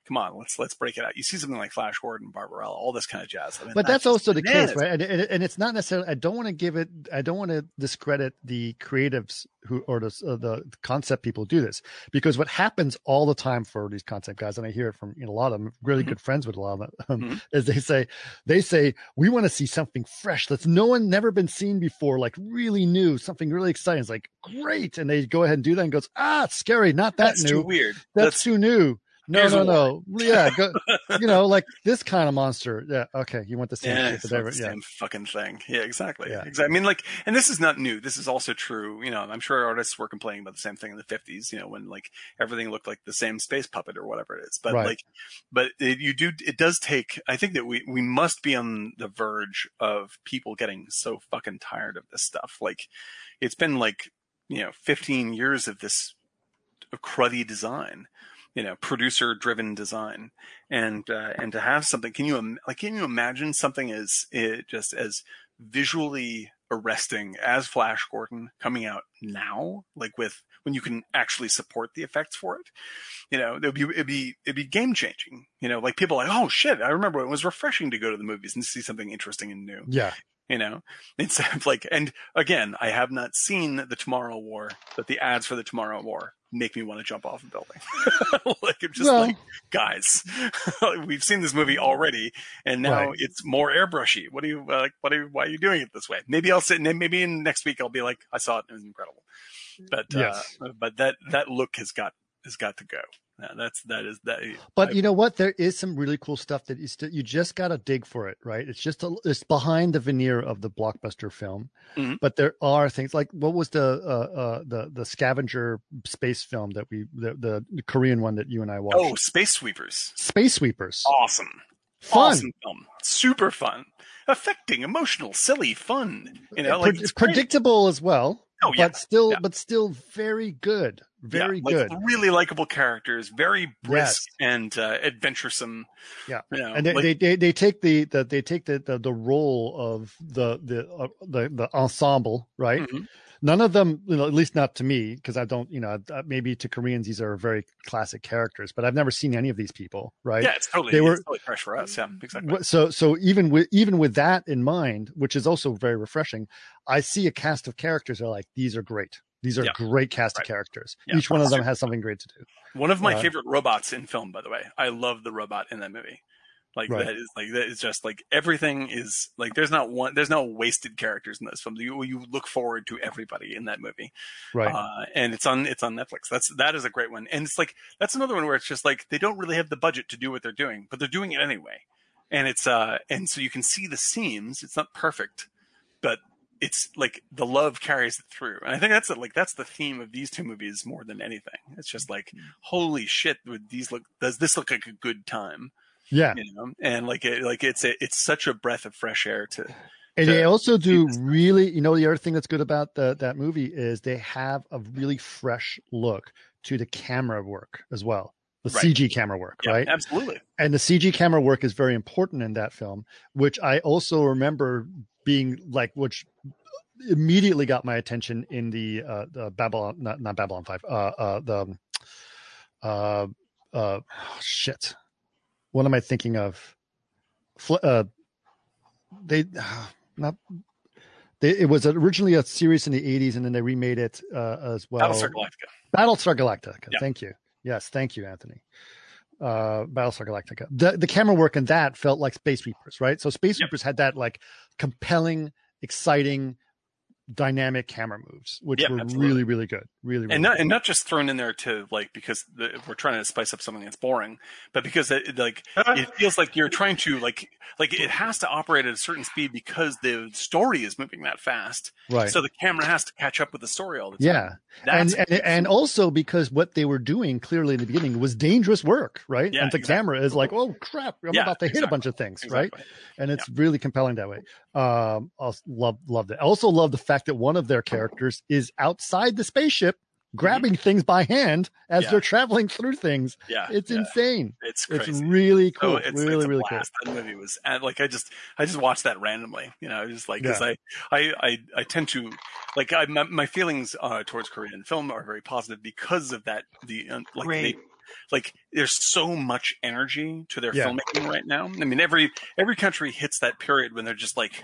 Come on, let's let's break it out. You see something like Flash Gordon, Barbarella, all this kind of jazz. I mean, but that's just also the bananas. case, right? And, and, it's not necessarily. I don't want to give it. I don't want to discredit the creatives who or the uh, the concept people do this because what happens all the time for these concept guys, and I hear it from you know, a lot of them, really Mhm. good friends with a lot of them, um, Mhm. is they say they say we want to see something fresh that's no one never been seen before, like really new, something really exciting. It's like great, and they go ahead and do that and goes ah, it's scary, not that That's new. too weird. That's, too new. No, Here's no, no. Yeah, go, you know, like this kind of monster. Yeah, okay. You want the same yeah, shit, it's but not the yeah. same fucking thing. Yeah, exactly. Yeah. Exactly. I mean, like, and this is not new. This is also true. You know, I'm sure artists were complaining about the same thing in the 50s. You know, when like everything looked like the same space puppet or whatever it is. But Right. like, but it, you do. It does take. I think that we we must be on the verge of people getting so fucking tired of this stuff. Like, it's been like you know 15 years of this cruddy design you know producer driven design. And uh, and to have something can you im- like can you imagine something as it just as visually arresting as flash gordon coming out now? Like with when you can actually support the effects for it? You know it'd be it'd be it'd be game changing you know like people like oh shit i remember it was refreshing to go to the movies and see something interesting and new. Yeah. you know? Instead of like and again i have not seen the tomorrow war but the ads for the tomorrow war make me want to jump off a building. Like i'm just Well- like guys we've seen this movie already and now Right. it's more airbrushy. What do you uh, like what are you, why are you doing it this way? Maybe i'll sit and maybe in next week i'll be like i saw it it was incredible. But Yes. uh, but that that look has got has got to go Uh, that's that is that But I- you know what? There is some really cool stuff that you still, you just got to dig for it, right? It's just a, it's behind the veneer of the blockbuster film, Mhm. but there are things like what was the uh, uh, the the scavenger space film that we the, the Korean one that you and I watched? oh space sweepers Space Sweepers, awesome fun, awesome film super fun affecting emotional silly fun you know like Pre- it's predictable as well. Oh, yeah. but still, Yeah. but still very good. Very yeah, like good. really likable characters, very brisk Yes. and uh, adventuresome. Yeah. you know, and they, like- they, they they take the, the they take the, the the role of the the uh, the the ensemble right Mhm. None of them you know at least not to me because i don't you know maybe to koreans these are very classic characters but i've never seen any of these people right yeah, it's totally They were- totally fresh for us. Yeah, exactly. So so even with even with that in mind which is also very refreshing i see a cast of characters that are like these are great these are Yeah. great cast Right. of characters Yeah. each one of them has something great to do One of my Uh, favorite robots in film, by the way. I love the robot in that movie. Like Right. that is like that is just like everything is like there's not one there's no wasted characters in this film. You you look forward to everybody in that movie. right Uh, and it's on it's on Netflix. That's that is a great one. And it's like that's another one where it's just like they don't really have the budget to do what they're doing, but they're doing it anyway. And it's uh and so you can see the seams. It's not perfect, but it's like the love carries it through. And I think that's like that's the theme of these two movies more than anything. It's just like holy shit, would these look does this look like a good time? Yeah You know? And like it like it's a, it's such a breath of fresh air to And they also do really, you know, the other thing that's good about the, that movie is they have a really fresh look to the camera work as well, the Right. CG camera work, yeah, right? absolutely. And the CG camera work is very important in that film, which I also remember being like, which immediately got my attention in the uh, the Babylon, not not Babylon Five, uh, uh, the uh, uh, shit. What am I thinking of? Uh, they not. They, it was originally a series in the 80s, and then they remade it uh, as well. Battlestar Galactica. Battlestar Galactica. Yeah. Thank you. Yes, thank you, Anthony. Uh, Battlestar Galactica. The the camera work in that felt like Space Reapers, right? So Space Yep. Reapers had that like compelling, exciting, dynamic camera moves, which Yeah, were absolutely. really, really good. Really, really and not good. and not just thrown in there to like because the, we're trying to spice up something that's boring, but because it, like it feels like you're trying to like like it has to operate at a certain speed because the story is moving that fast. right. So the camera has to catch up with the story all the time. yeah. And, That's and and also because what they were doing clearly in the beginning was dangerous work, right? Yeah, and the exactly. camera is like, oh crap, I'm Yeah, about to hit a bunch of things, right? and it's really compelling that way. Um, I love loved it. I also love the fact that one of their characters is outside the spaceship, grabbing things by hand as Mm-hmm. Yeah. they're traveling through things. Yeah, It's yeah. insane. It's It's crazy. really So cool. it's, really, it's a really cool. blast. That movie was and like I just I just watched that randomly. You know, just like because Yeah. I, I I I tend to like I my, my feelings uh, towards Korean film are very positive because of that. The uh, like Great. they like there's so much energy to their Yeah. filmmaking right now. I mean, every every country hits that period when they're just like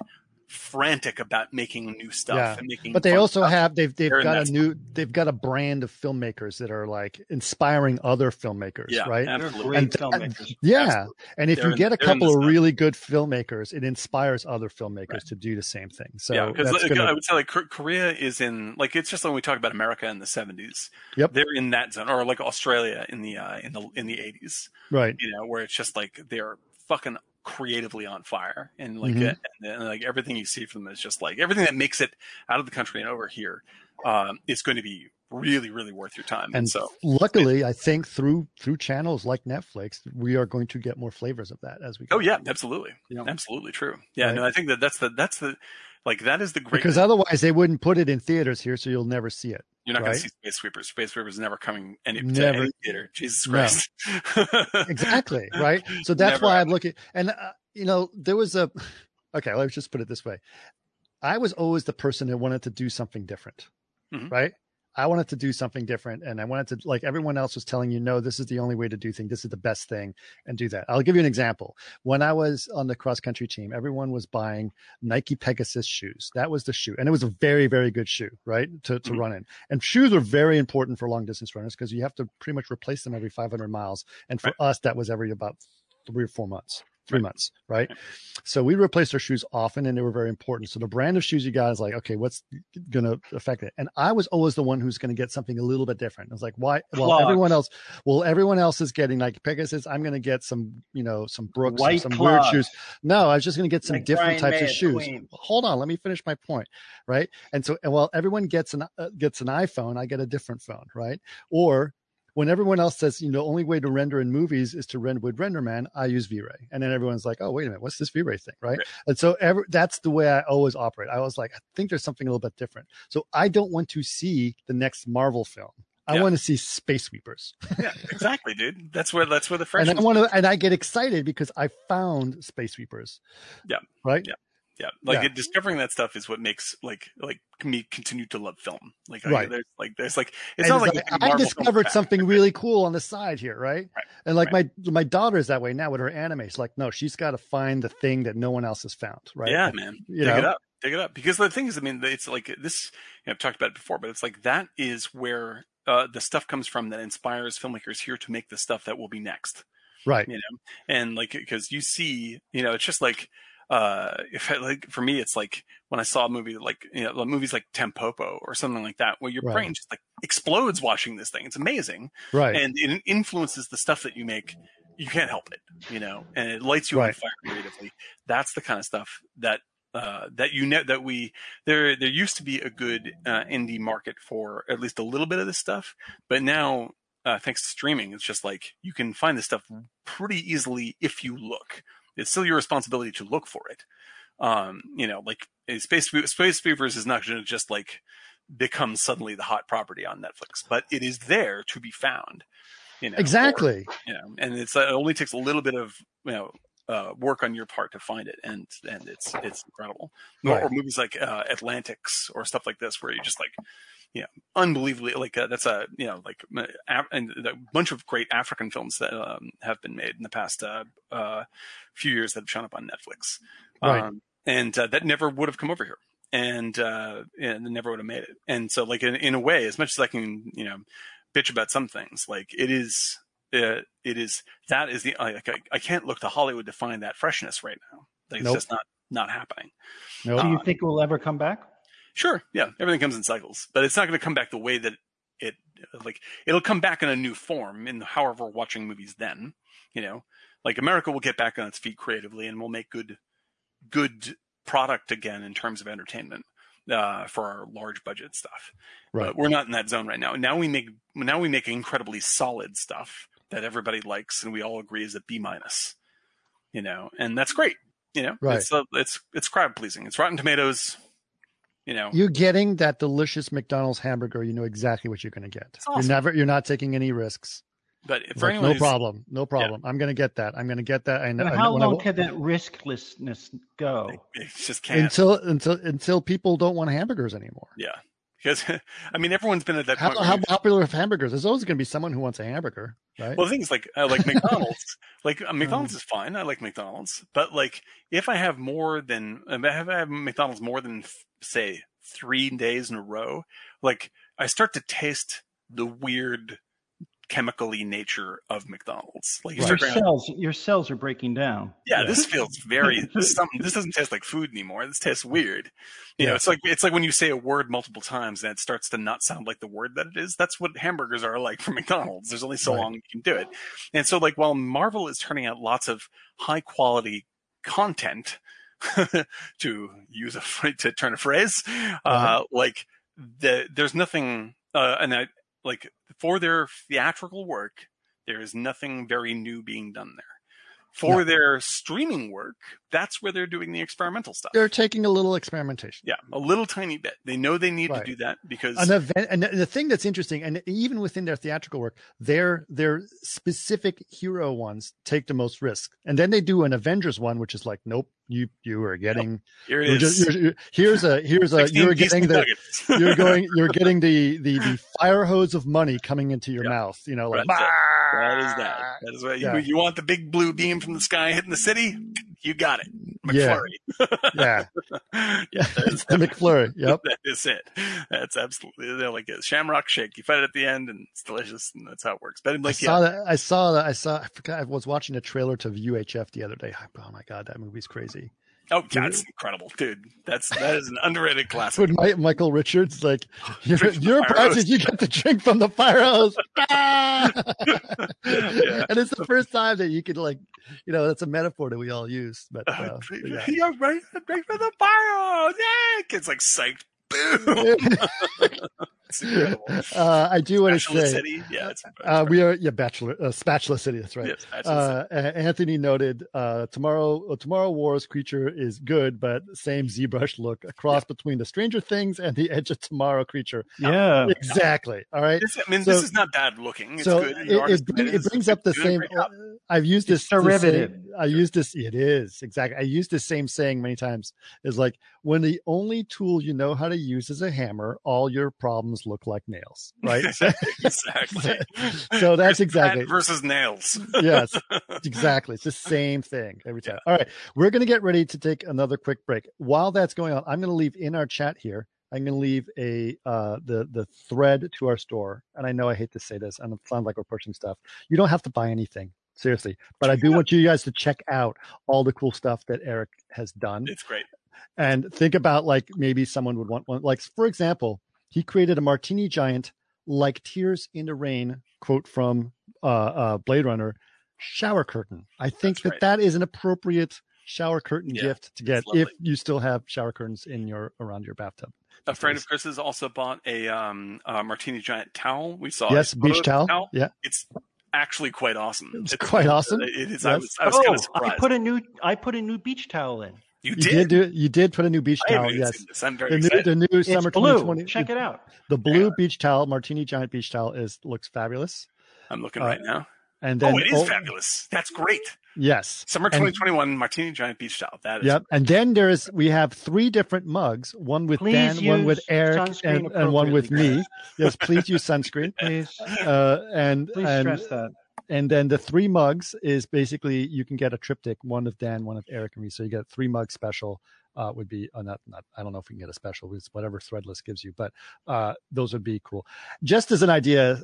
frantic about making new stuff Yeah. and making. But they also stuff. have they've they've They're got a that new they've got a brand of filmmakers that are like inspiring other filmmakers, yeah, right? Absolutely. And th- filmmakers. Yeah, Absolutely. and if They're you in- get a couple of really good filmmakers, it inspires other filmmakers Right. to do the same thing. So yeah, because that's like, gonna, I would say like Korea is in like it's just when we talk about America in the seventies. Yep. they're in that zone, or like Australia in the uh, in the in the eighties. right. You know, where it's just like they're fucking creatively on fire, and like Mhm. uh, and, and, like everything you see from them is just like everything that makes it out of the country and over here um, is going to be really really worth your time. And, And so luckily, I think through through channels like Netflix, we are going to get more flavors of that as we go. oh yeah, absolutely, Yeah. absolutely true. Yeah, Right. no, I think that that's the that's the like that is the great. because otherwise they wouldn't put it in theaters here, so you'll never see it. You're not going to see Space Sweepers. Space Sweepers never coming any, to Never. any theater. Jesus No. Christ. Exactly, right? So that's Never why I'm looking. And uh, you know, there was a. Okay, let's just put it this way. I was always the person that wanted to do something different, Mhm. right? I wanted to do something different, and I wanted to like everyone else was telling you, no, this is the only way to do things. This is the best thing, and do that. I'll give you an example. When I was on the cross country team, everyone was buying Nike Pegasus shoes. That was the shoe, and it was a very, very good shoe, right, to to Mhm. run in. And shoes are very important for long distance runners because you have to pretty much replace them every 500 miles. And for us, that was every about three or four months, three Right. months, right? Right. So we replaced our shoes often, and they were very important. So the brand of shoes you got is like, okay, what's going to affect it? And I was always the one who's going to get something a little bit different. I was like, why? Well, Clogs. everyone else, well, everyone else is getting like Pegasus. I'm going to get some, you know, some Brooks, White some weird shoes. No, I was just going to get some Like different Brian types May of shoes. Queen. Hold on, let me finish my point, right? And so, and while everyone gets an uh, gets an iPhone, I get a different phone, right? Or when everyone else says, you know, the only way to render in movies is to render with RenderMan, I use V-Ray, and then everyone's like, oh, wait a minute, what's this V-Ray thing, right? Right. And so every, that's the way I always operate. I was like, I think there's something a little bit different. So I don't want to see the next Marvel film. I Yeah. want to see Space Sweepers. Yeah, exactly, dude. That's where that's where the and. I want to, and I get excited because I found Space Sweepers. Yeah. Right. Yeah. Yeah, like Yeah. it- discovering that stuff is what makes like like me continue to love film. Like, I, Right. there's like there's like it's And not like, like, I discovered something really cool on the side here, right? Right. And like my my daughter is that way now with her anime. She's like, no, she's got to find the thing that no one else has found, right? Yeah, Like, man. you Dig it know? up. Dig it up. Because the thing is, I mean, it's like this. You know, I've talked about it before, but it's like that is where uh, the stuff comes from that inspires filmmakers here to make the stuff that will be next. Right. You know, and like because you see, you know, it's just like uh if I, like for me it's like when i saw a movie like you know movies like Tampopo or something like that where your Right. brain just like explodes watching this thing. It's amazing. Right. and it influences the stuff that you make. You can't help it you know and it lights you on fire creatively. That's the kind of stuff that uh, that you know that we there there used to be a good uh, indie market for at least a little bit of this stuff but now uh, thanks to streaming it's just like you can find this stuff pretty easily if you look it's still your responsibility to look for it um you know like uh, space space Sweepers is not going to just like become suddenly the hot property on netflix but it is there to be found you know or- exactly. you know, and it's uh, it only takes a little bit of you know uh, work on your part to find it, and and it's it's incredible. Or, or movies like uh, Atlantics or stuff like this, where you just like, you know, unbelievably like uh, that's a you know like Af- and a bunch of great African films that um, have been made in the past uh, uh, few years that have shown up on Netflix, Right. um, and uh, that never would have come over here. And uh, and never would have made it. And so, like in, in a way, as much as I can, you know, bitch about some things, like it is uh, it is that is the like I, I can't look to Hollywood to find that freshness right now. Like, it's just not not happening. Nope. Do you Uh, think it will ever come back? Sure, yeah, everything comes in cycles, but it's not going to come back the way that it like it'll come back in a new form in however we're watching movies then. You know, like America will get back on its feet creatively and we'll make good good product again in terms of entertainment uh, for our large budget stuff. Right. But we're not in that zone right now. Now we make now we make incredibly solid stuff that everybody likes and we all agree is a B minus. You know, and that's great. You know, Right. it's uh, it's it's crowd pleasing. It's Rotten Tomatoes. You know, You're getting that delicious McDonald's hamburger. You know exactly what you're going to get. Awesome. You're never. You're not taking any risks. but for like, no problem. No problem. I'm going to get that. I'm going to get that. I know. And how I long wa- can that risklessness go? it just can't. until until until people don't want hamburgers anymore. yeah, because I mean, everyone's been at that How, point. how popular are hamburgers? There's always going to be someone who wants a hamburger, right? Well, the thing is, like, uh, like McDonald's, like uh, Um, McDonald's is fine. I like McDonald's, but like, if I have more than, if I have, I have McDonald's more than, say, three days in a row, like, I start to taste the weird chemically nature of McDonald's. Like, you Your cells, your cells are breaking down. yeah, Yeah. this feels very, this, this doesn't taste like food anymore. This tastes weird. You know, it's like, it's like when you say a word multiple times and it starts to not sound like the word that it is. That's what hamburgers are like for McDonald's. There's only so Right. long you can do it. And so like while Marvel is turning out lots of high quality content, to use a, to turn a phrase, uh, like the, there's nothing, uh, and I, like for their theatrical work, there is nothing very new being done there. For No. their streaming work, that's where they're doing the experimental stuff. They're taking a little experimentation. yeah, a little tiny bit. They know they need Right. to do that because An event, and the thing that's interesting, and even within their theatrical work, their their specific hero ones take the most risk, and then they do an Avengers one, which is like, nope, you you are getting here it you're is. just, you're, you're- here's a here's a you're getting the you're going you're getting the the the fire hose of money coming into your Yeah. mouth, you know, like. That is that. That is what Yeah. you, you want the big blue beam from the sky hitting the city. You got it, Yeah. McFlurry. yeah, yeah, the McFlurry. Yep. that is it. That's absolutely they're like a shamrock shake. You fight it at the end, and it's delicious, and that's how it works. But I saw yeah, that. I saw that. I saw. I forgot. I was watching a trailer to UHF the other day. Oh my god, that movie's crazy. Oh, that's incredible, dude. That's that is an underrated classic. With My, Michael Richards, like you're, Drink from you're fire prize hose." is you get the drink from the fire hose, Ah! Yeah. and it's the first time that you could like, you know, that's a metaphor that we all use. But, uh, Uh, yeah. You're right. Drink from the fire. hose. Yeah, kids like psyched. Boom. it's incredible. Uh, I do want to Spatula say City, yeah, it's, uh, we are yeah bachelor uh, spatula city. That's right. yeah, Spatula City. Uh, Anthony noted uh, tomorrow uh, tomorrow War's creature is good, but same ZBrush look, a cross between the Stranger Things and the Edge of Tomorrow creature. Yeah. Exactly. All right. This, I mean, so- this is not bad looking. It's so good. and it, the it, bring- did it is brings up the same. great. I've used this. It's this derivative. same- I used this. It is exactly. I used this same saying many times. Is like when the only tool you know how to use is a hammer, all your problems look like nails. Right. exactly. so that's Chris Pratt exactly. versus nails. yes, exactly. It's the same thing every time. All right, we're going to get ready to take another quick break. While that's going on, I'm going to leave in our chat here. I'm going to leave a uh, the the thread to our store. And I know I hate to say this, and it sounds like we're pushing stuff. You don't have to buy anything, seriously. But I do want you guys to check out all the cool stuff that Eric has done It's great. and think about like maybe someone would want one like for example he created a martini giant like tears in the rain quote from uh, uh blade runner shower curtain i think That's that right. that is an appropriate shower curtain Yeah, gift to get if you still have shower curtains in your around your bathtub A friend of Chris's also bought a um a martini giant towel. We saw yes beach of the towel yeah It's actually quite awesome. It's quite awesome. It is. I was, I was oh, kind of surprised. I put a new I put a new beach towel in. You you did. did do you did put a new beach towel even yes. I'm very the new, excited. the new It's summer blue. 2020 Check it out. the blue Yeah. beach towel martini giant beach towel is looks fabulous I'm looking uh, right now. and then oh, it is oh, fabulous. That's great. yes Summer And- 2021 Martini Giant Beach Towel. That is. Yep. And then there's we have three different mugs, one with Please Dan, one with use Eric, sunscreen and, and one with me. Yes, please use sunscreen. Please, Uh, and please and stress that. And then the three mugs is basically you can get a triptych, one of Dan, one of Eric and me. So you get three mug special. Uh, would be uh, not not I don't know if we can get a special. It's whatever Threadless gives you, but uh, those would be cool. Just as an idea,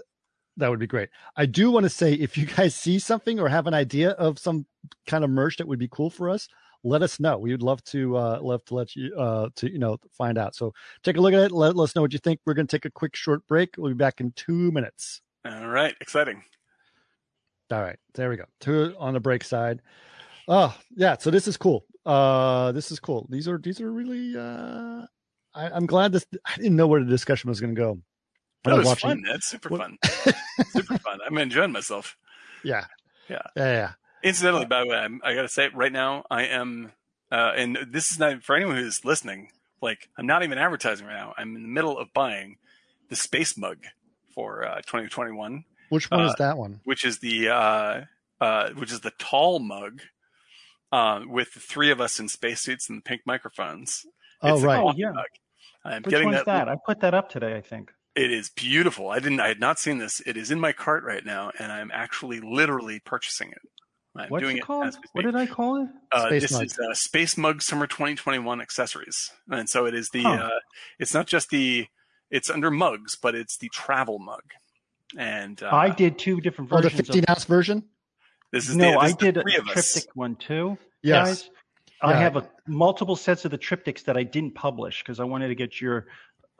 that would be great. I do want to say if you guys see something or have an idea of some kind of merch that would be cool for us, let us know. We would love to uh, love to let you uh, to you know find out. So take a look at it. Let, let us know what you think. We're going to take a quick short break. We'll be back in two minutes. All right. Exciting. All right, there we go. Two on the break side. Oh yeah, so this is cool. Uh, this is cool. These are these are really. Uh, I, I'm glad this. I didn't know where the discussion was going to go. That was watching- fun. That's super what- fun. super fun. I'm enjoying myself. Yeah. Yeah. Yeah. Yeah. Incidentally, by the way, I'm, I got to say right now, I am, uh, and this is not for anyone who's listening. Like, I'm not even advertising right now. I'm in the middle of buying the space mug for uh, 2021, Which one is Uh, that one? which is the uh, uh, which is the tall mug uh, with the three of us in spacesuits and the pink microphones. Oh It's a right. Oh, yeah. mug. I'm Which getting one's that. that? I put that up today. I think. It is beautiful. I didn't. I had not seen this. It is in my cart right now, and I'm actually literally purchasing it. I'm What's doing it it called? as What did I call it? Uh, Space this Mug. is uh, Space Mug Summer 2021 accessories, and so it is the. Huh. Uh, it's not just the. It's under mugs, but it's the travel mug, and uh, I did two different Oh, the versions. 15 of, ounce version. This is no, the, this I is the did a three of us. triptych one too. Yes. Guys, I Yeah. have a, multiple sets of the triptychs that I didn't publish because I wanted to get your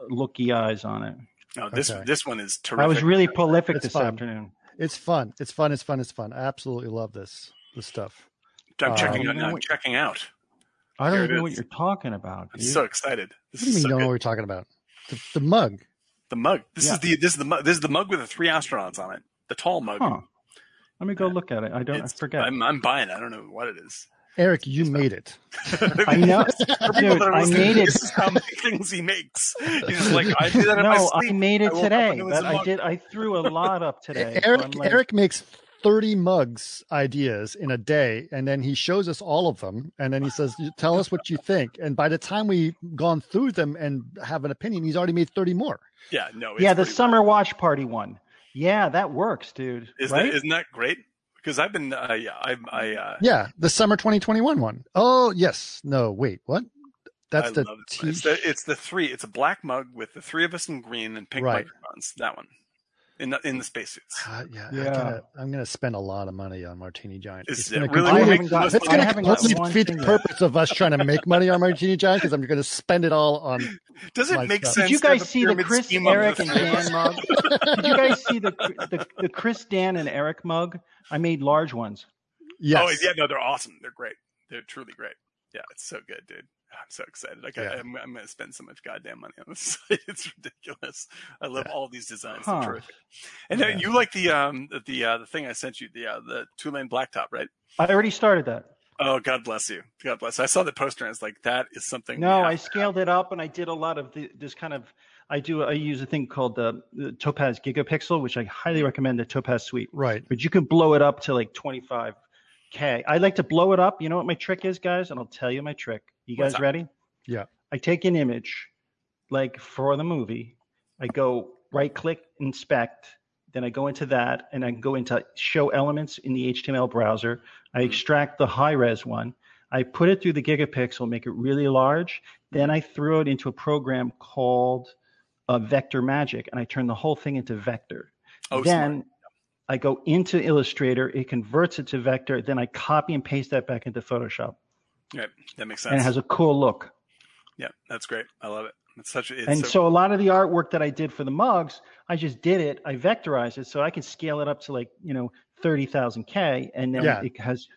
looky eyes on it. No, this Okay. this one is terrific. I was really prolific It's this fun. afternoon. It's fun. It's fun. It's fun. It's fun. I absolutely love this this stuff. I'm uh, checking you out. I'm what- checking out. I don't even know what you're talking about. I'm so excited. This What do you is mean so you don't know good. what we're talking about? The, the mug. The mug. This Yeah. is the this is the mug. This is the mug with the three astronauts on it. The tall mug. Huh. Let me go look at it. I don't. I forget. I'm I'm buying. it. I don't know what it is. Eric, you made it. I know, For people dude. that I made it. This is how many things he makes. He's like I did that in my No. I made it I today. and it was But a I did. I threw a lot up today. Eric like, Eric makes 30 mugs ideas in a day and then he shows us all of them and then he says tell us what you think and by the time we've gone through them and have an opinion he's already made 30 more Yeah, no. It's yeah, the pretty summer watch party one. Yeah, that works, dude. Isn't right? that, isn't that great? Because I've been, uh, yeah, I, I, uh, yeah the summer 2021 one. Oh yes no wait what that's I the love this t- one. It's the, it's the three. It's a black mug with the three of us in green and pink Right. microphones. That one, in the in the spacesuits. Uh, yeah, Yeah. I gotta, I'm gonna spend a lot of money on Martini Giant. Is It's gonna really completely- I got- it's gonna haven't completely one defeat the thing purpose of us trying to make money on Martini Giant because I'm gonna spend it all on. Does it my make stuff. sense? Did you guys see the Chris, Eric, the and three of us? Dan mug? Did you guys see the, the the Chris, Dan, and Eric mug? I made large ones. Yes. Oh yeah, no, they're awesome. They're great. They're truly great. Yeah, it's so good, dude. I'm so excited. Like Yeah. I, I'm, I'm going to spend so much goddamn money on this site. It's ridiculous. I love Yeah. all these designs. Huh. They're terrific. And Yeah. you like the um the the, uh, the thing I sent you the uh, the two lane blacktop, right? I already started that. Oh, God bless you. God bless. I saw the poster and I was like, that is something. No, I scaled it up and I did a lot of the, this kind of. I do. I use a thing called the, the Topaz Gigapixel, which I highly recommend the Topaz Suite. Right. But you can blow it up to like 25k. I like to blow it up. You know what my trick is, guys? And I'll tell you my trick. You guys ready? Yeah. I take an image, like for the movie. I go right click, inspect. Then I go into that and I go into show elements in the HTML browser. I extract the high res one. I put it through the gigapixel, make it really large. Then I throw it into a program called uh, Vector Magic and I turn the whole thing into vector. Oh, then smart. I go into Illustrator, it converts it to vector. Then I copy and paste that back into Photoshop Right. That makes sense. and it has a cool look. yeah, that's great. I love it. It's such a. It's and so, so a lot of the artwork that I did for the mugs, I just did it. I vectorized it so I can scale it up to like you know thirty thousand k, and then Yeah. it has.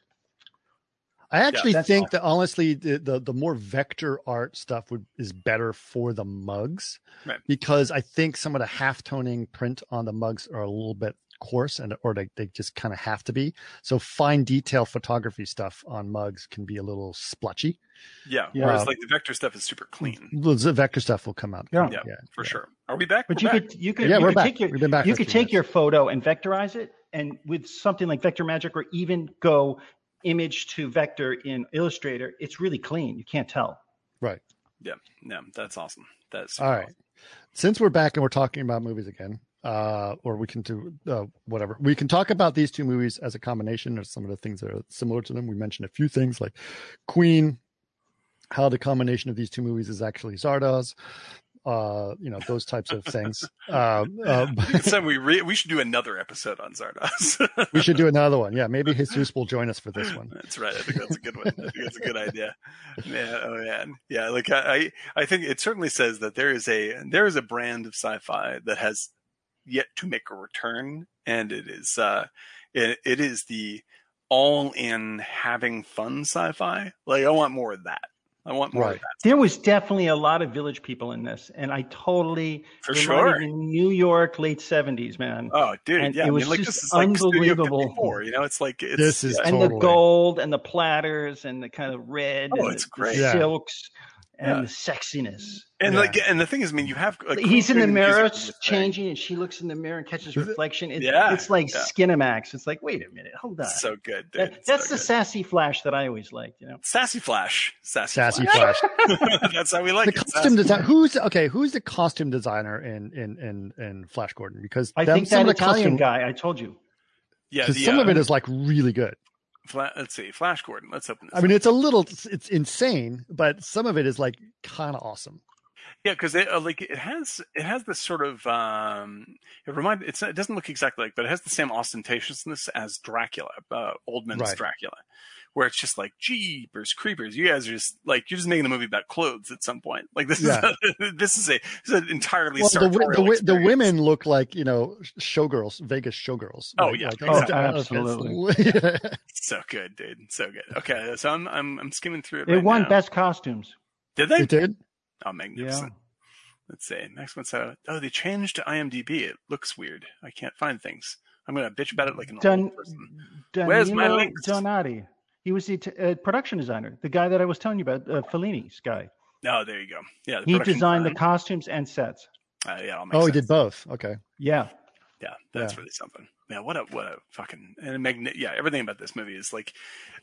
I actually that's think all. that honestly, the, the the more vector art stuff would is better for the mugs, Right. because I think some of the half toning print on the mugs are a little bit coarse and or they, they just kind of have to be. So fine detail photography stuff on mugs can be a little splotchy. yeah. Yeah. Whereas like the vector stuff is super clean. The vector stuff will come out. Yeah. Yeah, yeah, for yeah. sure. Are we back? But We're you back. could you could Yeah, you we're could back. take your We've been back you could three take your photo and vectorize it, and with something like Vector Magic or even go image to vector in Illustrator, it's really clean. You can't tell. Right. Yeah, no, that's awesome. That's All right. Since we're back and we're talking about movies again, uh, or we can do uh, whatever, we can talk about these two movies as a combination or some of the things that are similar to them. We mentioned a few things like Queen, how the combination of these two movies is actually Zardoz, uh, you know, those types of things. Uh, uh, I think it's time we re- we should do another episode on Zardoz. we should do another one. Yeah, maybe Jesus will join us for this one. That's right. I think that's a good one. I think that's a good idea. Man, oh man, yeah. Like I, I think it certainly says that there is a there is a brand of sci-fi that has yet to make a return, and it is uh, it, it is the all in having fun sci-fi. Like I want more of that. I want more Right. of that There was definitely a lot of village people in this, and I totally for reminded sure. me of New York late seventies, man. Oh, dude, And yeah. it I was mean, like just this is like unbelievable. 54, You know, it's like it's, This is yeah. and Totally. the gold and the platters and the kind of red Oh, and it's the, great. the Yeah. silks and Yeah. the sexiness. and Yeah. like, and the thing is, I mean, you have like He's in the mirror music thing. changing, and she looks in the mirror and catches reflection. It, Yeah, it's like yeah. Skinamax. It's like, wait a minute, hold on. So good, dude. That- that's so the good. sassy flash that I always liked. You know, sassy flash. Sassy, Sassy flash. Flash. that's how we like the it. costume design. Who's okay? Who's the costume designer in in in in Flash Gordon? Because I them- think some that of the Italian costume, guy. I told you. Yeah, because the, some of uh, it is like really good. Fla- let's see, Flash Gordon. Let's open this. I mean, it's a little, it's insane, but some of it is like kind of awesome. Yeah, because it uh, like it has it has this sort of um it remind it's it doesn't look exactly like, but it has the same ostentatiousness as Dracula, uh, Oldman's Right. Dracula, where it's just like jeepers creepers. You guys are just like you're just making a movie about clothes at some point. Like this Yeah. is a, this is a this is an entirely Well, the, wi- the, the women look like you know showgirls, Vegas showgirls. Oh, right? yeah, Like, exactly. that's- absolutely. so good, dude, so good. Okay, so I'm I'm I'm skimming through it. They right won now. best costumes. Did they? it did. Oh, magnificent. Let's see. Next one's uh, oh, they changed to IMDb. It looks weird. I can't find things. I'm gonna bitch about it like an Dun- old person. Danilo Where's my links? Donati. He was the t- uh, production designer, the guy that I was telling you about, uh, Fellini's guy. Oh, there you go. Yeah, the He production designed the costumes and sets. Uh, yeah, all makes Oh, he did both. Okay. Yeah. Yeah, that's Yeah. really something. Yeah, what a what a fucking and magni- yeah, everything about this movie is like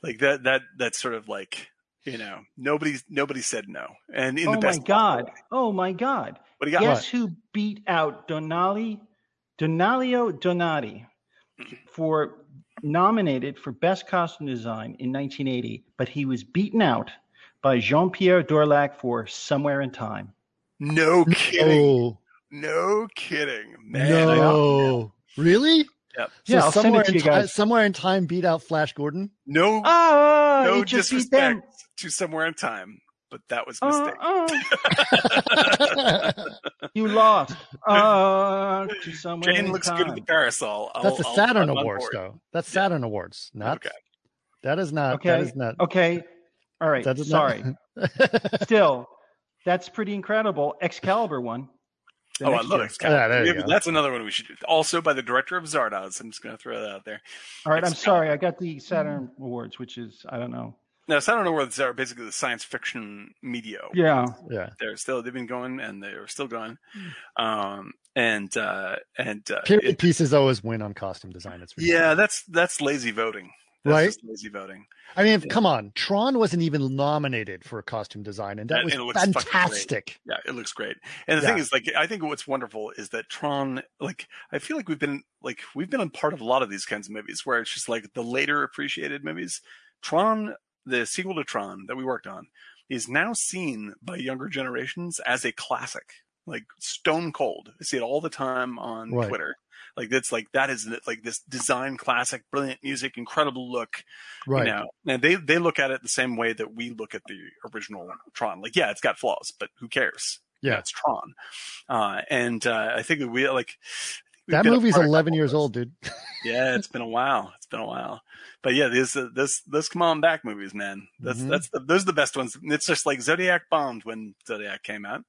like that that that's sort of like you know nobody's nobody said no, and in oh the best Oh my God. way. Oh my God. What do you got? Guess who beat out Donali, Donalio Donati for nominated for Best Costume Design in 1980, but he was beaten out by Jean Pierre Dorléac for Somewhere in Time. No kidding. Oh No kidding, man. no! Really? Yep. So Yeah, I'll send somewhere it to in you Ti- guys. somewhere in time, beat out Flash Gordon. No, Ah, no he just beat them. disrespect to somewhere in time, but that was a Uh, mistake. uh, you lost. Uh, Jane looks time. good with the parasol. I'll- That's the I'll- Saturn I'm on Awards, though. That's Saturn Awards. Not Okay. that is not. Okay. That is not. Okay. All right. That is Sorry. not. still, that's pretty incredible. Excalibur one. the Oh, I love. Excalibur. Yeah, there you We have- go. That's another one we should do. Also by the director of Zardoz. I'm just going to throw that out there. All right, I'm sorry. I got the Saturn Awards, which is I don't know. Now, so I don't know where these are. Basically, the science fiction media. Yeah, Yeah. They're still they've been going and they're still going. Um, and uh, and uh, Period it- pieces always win on costume design. It's ridiculous. yeah, that's that's lazy voting. That's Right? just lazy voting. I mean, come on. Tron wasn't even nominated for costume design, and that And was it looks fucking great. fantastic. Yeah, it looks great. And the Yeah. thing is, like, I think what's wonderful is that Tron, like, I feel like we've been, like, we've been a part of a lot of these kinds of movies where it's just like the later appreciated movies. Tron, the sequel to Tron that we worked on, is now seen by younger generations as a classic, like stone cold. I see it all the time on Right. Twitter. Like that's like that is like this design classic, brilliant music, incredible look. Right. You know, and they they look at it the same way that we look at the original Tron. Like, yeah, it's got flaws, but who cares? Yeah. it's Tron. Uh, and uh, I think that we like that been a movie's part of a 11 years old, dude. Yeah, it's been a while. It's been a while. But yeah, this uh, this this come on back movies, man. That's Mhm. that's the, those are the best ones. It's just like Zodiac bombed when Zodiac came out,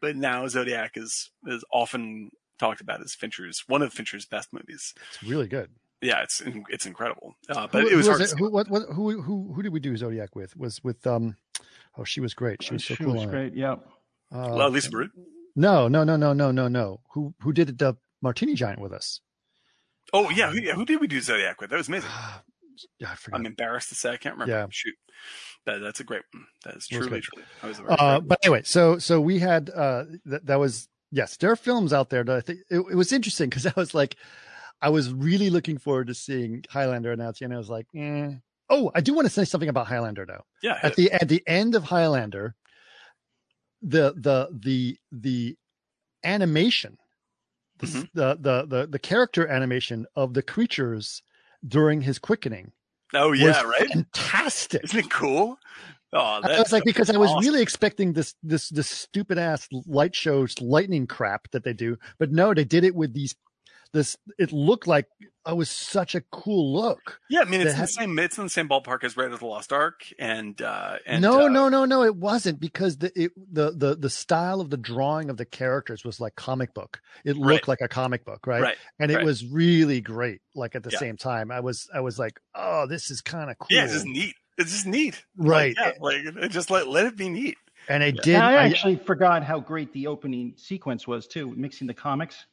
but now Zodiac is is often talked about as Fincher's one of Fincher's best movies. It's really good. Yeah, it's it's incredible. Uh, but who, it was who hard. it? to. Who, what, what, who, who, who did we do Zodiac with? Was with, um, oh, she was great. She was so she cool. was on it. great. Yeah, Uh, Well, Lisa Brute. no, no, no, no, no, no, no. Who, who did the Martini Giant with us? Oh yeah, who, yeah, who did we do Zodiac with? That was amazing. yeah, I forgot. I'm embarrassed to say I can't remember. Yeah. Shoot, that, that's a great one. That is truly, truly. That was a Uh, but anyway, so so we had uh th- that was yes, there are films out there that I think it, it was interesting because I was like, I was really looking forward to seeing Highlander announced, and I was like, eh. oh, I do want to say something about Highlander though. yeah. At the at the end of Highlander, the the the the animation, the, Mhm. the the the the character animation of the creatures during his quickening oh yeah, right. fantastic. Isn't it cool? Oh, I was like because I was really expecting this this this stupid ass light shows lightning crap that they do, but no, they did it with these. This it looked like it was such a cool look. Yeah, I mean it's that in the same. It's in the same ballpark as Raiders of the Lost Ark, and uh, and no, uh, no, no, no, it wasn't because the it, the the the style of the drawing of the characters was like comic book. It looked Right. like a comic book, right? right. And it right. was really great. Like at the Yeah. same time, I was I was like, oh, this is kind of cool, Yeah, it's just neat. It's just neat. right? Like, yeah, like it- just let let it be neat. And I did. and I I- actually forgot how great the opening sequence was too, mixing the comics.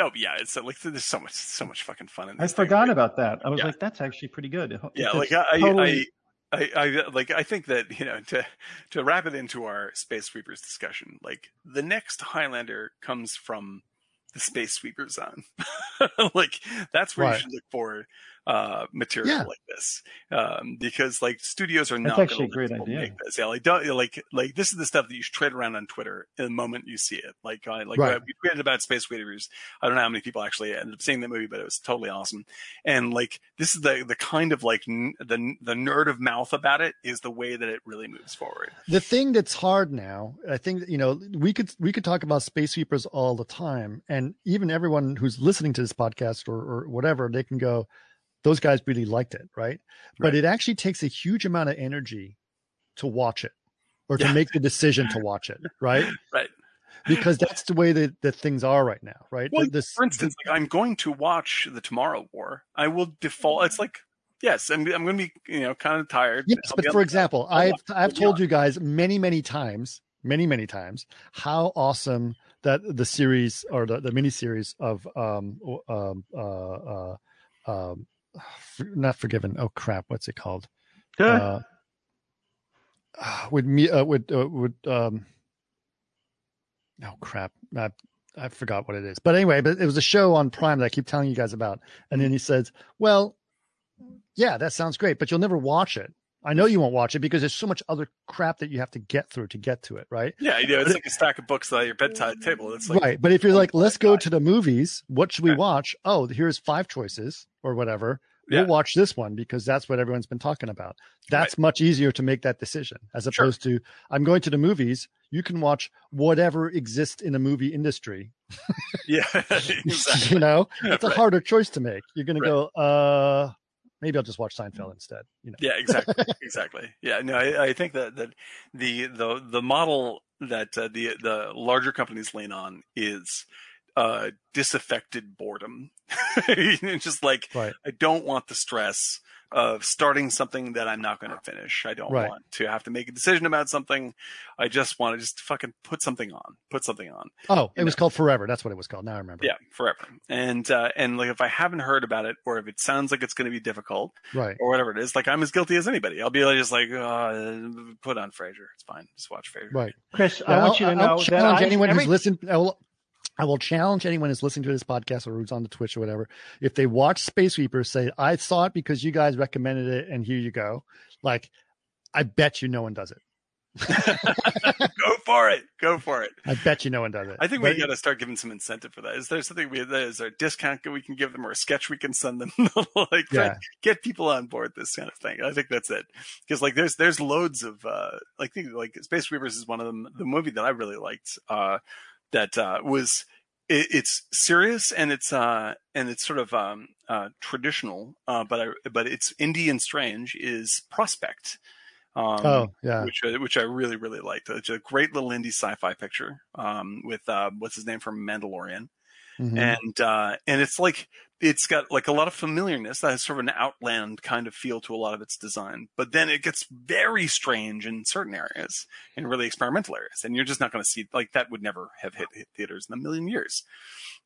Oh yeah, it's uh, like there's so much so much fucking fun in I this. thing. forgot about that. I was Yeah. like, that's actually pretty good. It- yeah like I, totally- I, I i like i think that you know to to wrap it into our space sweepers discussion like the next highlander comes from the space sweepers on like that's where Right. you should look for uh material Yeah. like this um because like studios are That's not actually a great idea. make this yeah like don't like like this is the stuff that you should trade around on twitter in the moment you see it like I, like Right. we tweeted about space sweepers i don't know how many people actually ended up seeing that movie but it was totally awesome and like this is the the kind of like n- the the nerd of mouth about it is the way that it really moves forward. the thing that's hard now i think you know we could we could talk about space sweepers all the time and even everyone who's listening to this podcast or, or whatever they can go those guys really liked it right but Right. it actually takes a huge amount of energy to watch it or to Yeah. make the decision to watch it right Right. because that's the way that, that things are right now right Well, this, For instance, like I'm going to watch the Tomorrow War. I will default. It's like yes, I'm I'm going to be you know kind of tired. Yes, I'll but for example, I've. I've told you guys many many times, many many times, how awesome that the series or the the mini series of um um uh uh um not forgiven. Oh crap, what's it called? Uh, would me uh, would uh, would um oh crap. I, I forgot what it is. But anyway but it was a show on prime that i keep telling you guys about. And then he says well yeah that sounds great but you'll never watch it i know you won't watch it because there's so much other crap that you have to get through to get to it right yeah, you know, it's like a stack of books on your bedside table. It's like right but if you're like let's go to the movies what should we Right. watch oh here's five choices or whatever we'll watch this one because that's what everyone's been talking about that's much easier to make that decision as Sure. opposed to i'm going to the movies you can watch whatever exists in the movie industry yeah, exactly. you know it's a Right. harder choice to make you're going Right. to go uh Maybe I'll just watch Seinfeld instead. You know. Yeah, exactly, exactly. Yeah, no, I, I think that that the the the model that uh, the the larger companies lean on is uh, disaffected boredom. just like Right. I don't want the stress of starting something that I'm not going to finish. I don't Right. want to have to make a decision about something. I just want to just fucking put something on, put something on. Oh, it You was called Forever. That's what it was called. Now I remember. Yeah, forever. And uh, and like if I haven't heard about it, or if it sounds like it's going to be difficult, Right. or whatever it is, like I'm as guilty as anybody. I'll be like, just like, uh, put on Frasier. It's fine. Just watch Frasier. Right. Chris, Yeah, I want you to I'll- I'll know that challenge I, anyone every, who's listened. I will, I will challenge anyone who's listening to this podcast or who's on the Twitch or whatever. If they watch Space Sweeper, say I saw it because you guys recommended it, and here you go. Like, I bet you no one does it. Go for it. Go for it. I bet you no one does it. I think we got to start giving some incentive for that. Is there something we is there a discount that we can give them or a sketch we can send them? like Yeah. get, get people on board this kind of thing. I think that's it. Because like there's there's loads of uh like think like Space Sweepers is one of them. The movie that I really liked uh that uh was it, it's serious and it's uh and it's sort of um uh traditional uh but I but it's indie and strange is Prospect. Um, Oh yeah, which I, which I really really liked. It's a great little indie sci-fi picture um, with uh, what's his name from Mandalorian, Mhm. and uh, and it's like it's got like a lot of familiarness that has sort of an outland kind of feel to a lot of its design, but then it gets very strange in certain areas in really experimental areas, and you're just not going to see like that would never have hit, hit theaters in a million years,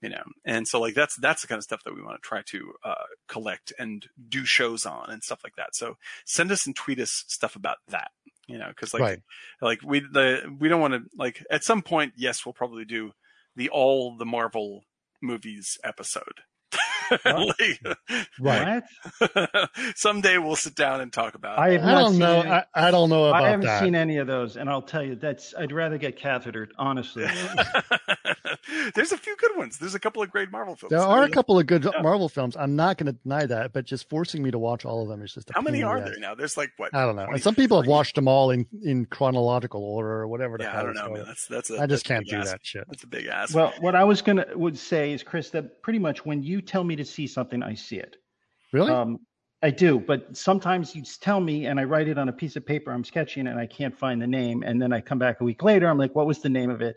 you know. And so like that's that's the kind of stuff that we want to try to uh, collect and do shows on and stuff like that. So send us and tweet us stuff about that, you know, because like right. like we the we don't want to like at some point yes we'll probably do the all the marvel movies episode Right. What? someday we'll sit down and talk about I it. I don't know. any- I, I don't know about I haven't that. seen any of those, and I'll tell you that's. I'd rather get cathetered, honestly. there's a few good ones there's a couple of great marvel films There are a couple of good Yeah. Marvel films. I'm not going to deny that, but just forcing me to watch all of them is just a how many pain in the are there now there's like what I don't know. And some people have watched them all in, in chronological order or whatever yeah hell. i don't know man that's that's a, I just that's a can't do ask. that shit. that's a big ass well, what I was gonna would say is, Chris, that pretty much when you tell me to see something, I see it. Really? Um, I do, but sometimes you just tell me and I write it on a piece of paper. I'm sketching and I can't find the name, and then I come back a week later. I'm like, "What was the name of it?"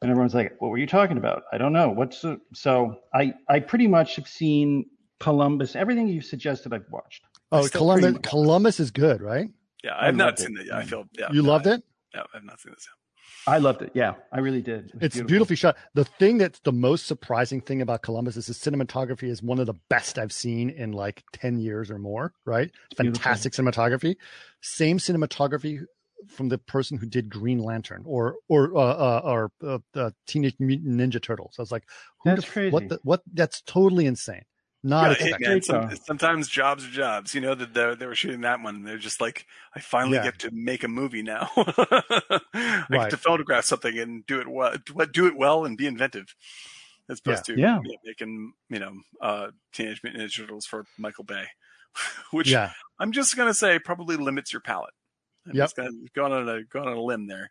And everyone's like, "What were you talking about?" I don't know. What's the... so? I I pretty much have seen Columbus. Everything you suggested, I've watched. oh, Columbus. Columbus is good, right? yeah I i've not seen it. it yet i feel yeah you no, loved I, it. no i've not seen this yet I loved it. Yeah, I really did. It It's beautifully shot. The thing that's the most surprising thing about Columbus is the cinematography is one of the best I've seen in like 10 years or more, right? beautiful. Fantastic cinematography. Same cinematography from the person who did Green Lantern or or uh, uh, or uh, uh, Teenage Mutant Ninja Turtles. I was like, who That's the, crazy. What the, what that's totally insane. Not Yeah, hey, man, some- sometimes jobs are jobs. You know that they, they were shooting that one. and They're just like, I finally Yeah. get to make a movie now. I Right. get to photograph something and do it well, do it well, and be inventive, as opposed to Yeah. you know, making you know uh, Teenage Mutant Ninja Turtles for Michael Bay, which Yeah. I'm just gonna say probably limits your palette. I'm Yep. just gonna go on a go on a limb there.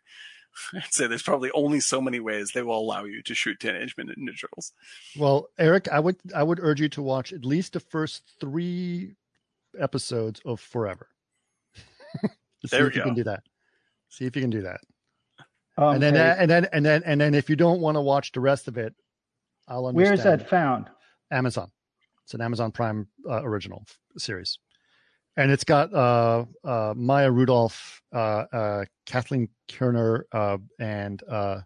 I'd say there's probably only so many ways they will allow you to shoot Teenage Mutant Ninja Turtles. Well, Eric, I would I would urge you to watch at least the first three episodes of Forever. See There if we you can go. do that. See if you can do that. Um, and then hey, and then and then and then if you don't want to watch the rest of it, I'll understand. where is that found? Amazon. It's an Amazon Prime uh, original f- series, and it's got uh, uh, Maya Rudolph, uh, uh, Kathleen Kerner, uh, and uh,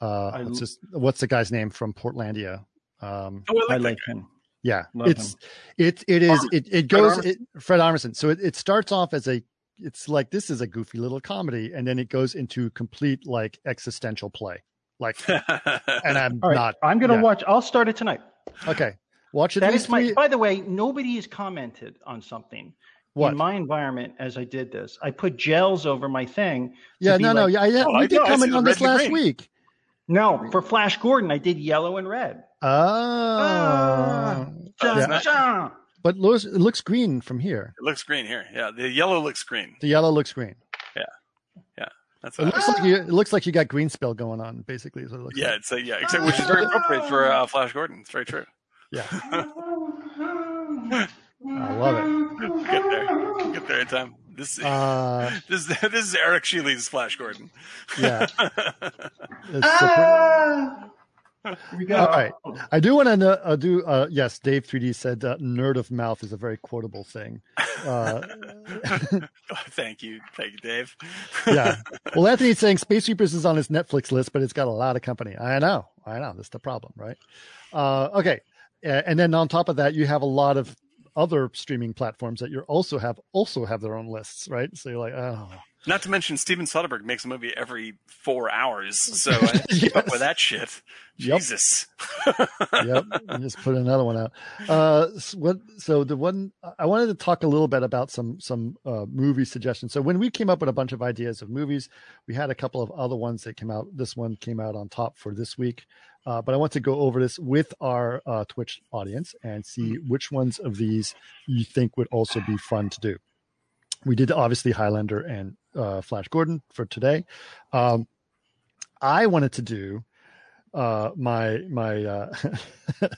uh, I what's l- his, what's the guy's name from Portlandia? Um, Oh, I like, I like him. yeah, Love it's it it is Armisen. it it Fred goes Armisen. it, Fred Armisen. So it, it starts off as a it's like this is a goofy little comedy, and then it goes into complete like existential play. Like, and I'm All right, not I'm gonna yeah. watch. I'll start it tonight. okay. Watch at That least is my. three. By the way, nobody has commented on something What? in my environment as I did this. I put gels over my thing. Yeah, be no, no, like- yeah, yeah. Oh, we I did know, comment on this last green. week. No, for Flash Gordon, I did yellow and red. Oh, Ah, Oh, yeah. dun. but looks, it looks green from here. It looks green here. Yeah, the yellow looks green. The yellow looks green. Yeah, yeah. That's It what looks like you, it looks like you got green spell going on. Basically, is what it looks yeah, like. it's a, yeah, except which is very appropriate for uh, Flash Gordon. It's very true. Yeah. I love it. We'll get there. We'll get there in time. This, Uh, this, this is Eric Sheely's Flash Gordon. yeah. It's Ah! We go. All right. I do want to uh, do. Uh, yes, Dave 3D said uh, "nerd of mouth" is a very quotable thing. Uh, Thank you. Thank you, Dave. yeah. Well, Anthony's saying Space Sweepers is on his Netflix list, but it's got a lot of company. I know. I know. That's the problem, right? Uh, okay. And then on top of that, you have a lot of other streaming platforms that you also have also have their own lists, right? So you're like, oh, Not to mention Steven Soderbergh makes a movie every four hours, so I have up with that shit. Yep. Jesus. yep. and just put another one out. Uh, s- what? So the one I wanted to talk a little bit about some some uh, movie suggestions. So when we came up with a bunch of ideas of movies, we had a couple of other ones that came out. This one came out on top for this week. Uh, but I want to go over this with our uh, Twitch audience and see which ones of these you think would also be fun to do. We did obviously Highlander and uh, Flash Gordon for today. Um, I wanted to do uh, my my uh,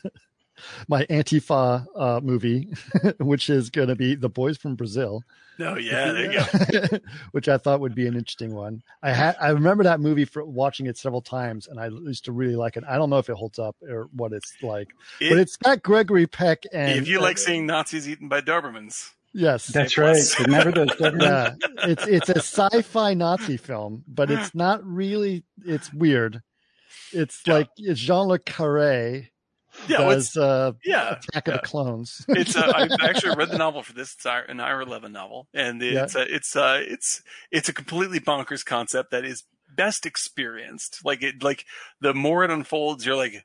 my Antifa uh, movie, which is going to be The Boys from Brazil. Oh yeah, there you go. which I thought would be an interesting one. I had I remember that movie for watching it several times, and I used to really like it. I don't know if it holds up or what it's like, but It- it's got Gregory Peck and if you like uh, seeing Nazis eaten by Dobermans, yes, That's right. plus. Remember those yeah, it's it's a sci-fi Nazi film, but it's not really. It's weird. It's Yeah. like it's John le Carré yeah, well, it's, does uh, yeah. Attack of yeah. the Clones. it's uh, I actually read the novel for this. It's an Ira Levin novel, and it's uh, it's uh, it's it's a completely bonkers concept that is best experienced. Like it, like the more it unfolds, you're like,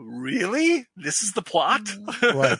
really, this is the plot. Mm. Right.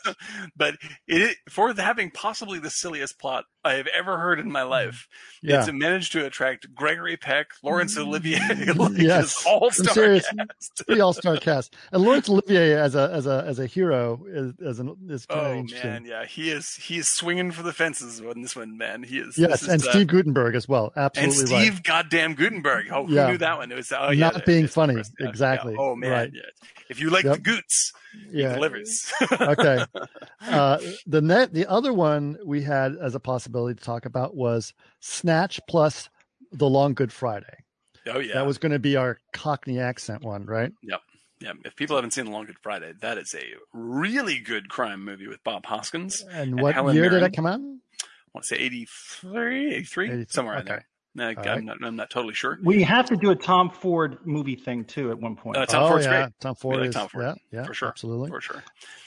but it for having possibly the silliest plot I have ever heard in my mm. life, yeah, it's managed to attract Gregory Peck, Laurence mm. Olivier, like Yes. all Some star serious- cast. pretty all-star cast. And Laurence Olivier as a as a as a hero is as an is kind of Oh interesting. man, yeah, he is he is swinging for the fences on this one, man. He is. Yes, this is, and uh, Steve Guttenberg as well. Absolutely. And Steve right. goddamn Guttenberg. Oh, who Yeah. knew that one? It was oh, yeah, Not being funny. Yeah, Exactly. yeah. Oh man, Right. yeah. If you like Yep. the Goots, Yeah. delivers. okay. Uh, the net, the other one we had as a possibility to talk about was Snatch plus The Long Good Friday. oh yeah, That was going to be our Cockney accent one, right? Yep. Yeah. If people haven't seen The Long Good Friday, that is a really good crime movie with Bob Hoskins. And And what Helen year did it come out? I want to say 83, 83? 83, somewhere in there. No, I'm, right. not, I'm not totally sure. We have to do a Tom Ford movie thing too at one point. Uh, Tom oh Ford's yeah, great. Tom Ford like is Tom Ford, yeah, yeah, for sure. absolutely. For sure.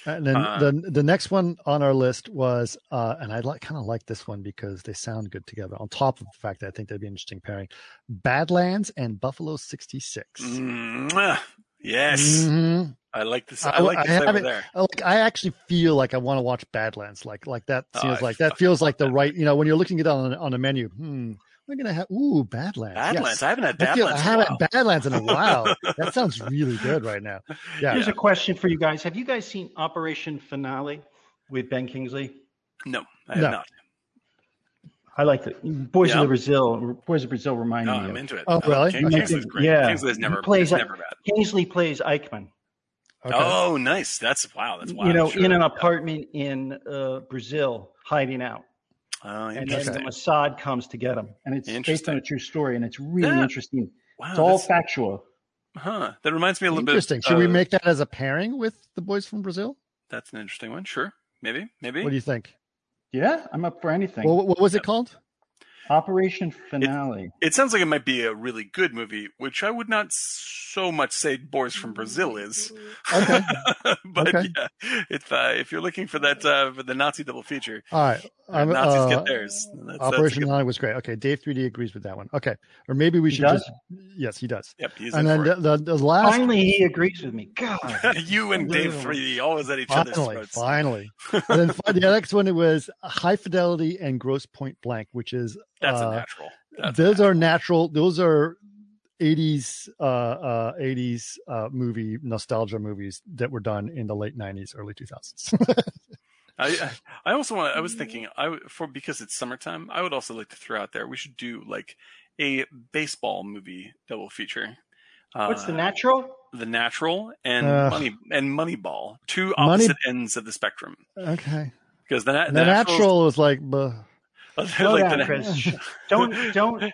And then Uh, the the next one on our list was, uh, and I like kind of like this one because they sound good together. On top of the fact that I think they'd be an interesting pairing, Badlands and Buffalo '66. Mwah. Yes. Mhm. I like this. I- I like I the flavor there. Like I actually feel like I want to watch Badlands. Like like that Oh, seems I like that feels like the right. You know, when you're looking at it on on a menu, hmm, we're gonna have ooh Badlands. Badlands. Yes. I haven't had I, feel, I Badlands. in a haven't while. Badlands in a while. that sounds really good right now. Yeah. Here's a question for you guys. Have you guys seen Operation Finale with Ben Kingsley? No, I have No. not. I like it. Boys Yeah. of the Brazil. Boys of Brazil remind No, me I'm of. into it. Oh, really? King, Kingsley's great. Yeah. Kingsley's never, He plays never bad. Kingsley plays Eichmann. Okay. Oh, nice. That's wow. That's wild. you know, Sure. in an apartment in uh, Brazil, hiding out, Oh, and then the Mossad comes to get him, and it's based on a true story, and it's really Yeah. interesting. Wow, It's all factual. huh. That reminds me a little bit. Interesting. bit. Should we uh, make that as a pairing with the boys from Brazil? That's an interesting one. Sure. Maybe. Maybe. What do you think? Yeah, I'm up for anything. Well, what was it called? Operation Finale. It sounds like it might be a really good movie, which I would not so much say Boys from Brazil is. Okay. but Okay. yeah, if uh, if you're looking for that uh, for the Nazi double feature, All right. I'm, Nazis uh, get theirs. That's, that's Operation good- Nine was great. Okay, Dave 3D agrees with that one. Okay, or maybe we He should does? just yes, he does. Yep, he's and then the, the, the last Finally, he agrees with me. God. you and Dave 3D always at each other's finally, throats. finally, and then the next one it was High Fidelity and Grosse Pointe Blank, which is That's uh, a natural. That's those a are natural. Those are 80s uh uh 80s uh movie nostalgia movies that were done in the late 90s early 2000s I I also want. I was thinking I for because it's summertime. I would also like to throw out there. We should do like a baseball movie double feature. Uh, What's the natural? The Natural and Uh, Money and Moneyball, two Money- opposite ends of the spectrum. okay because the, na- And the natural was like, "Buh." Slow like down, the- Chris. Don't don't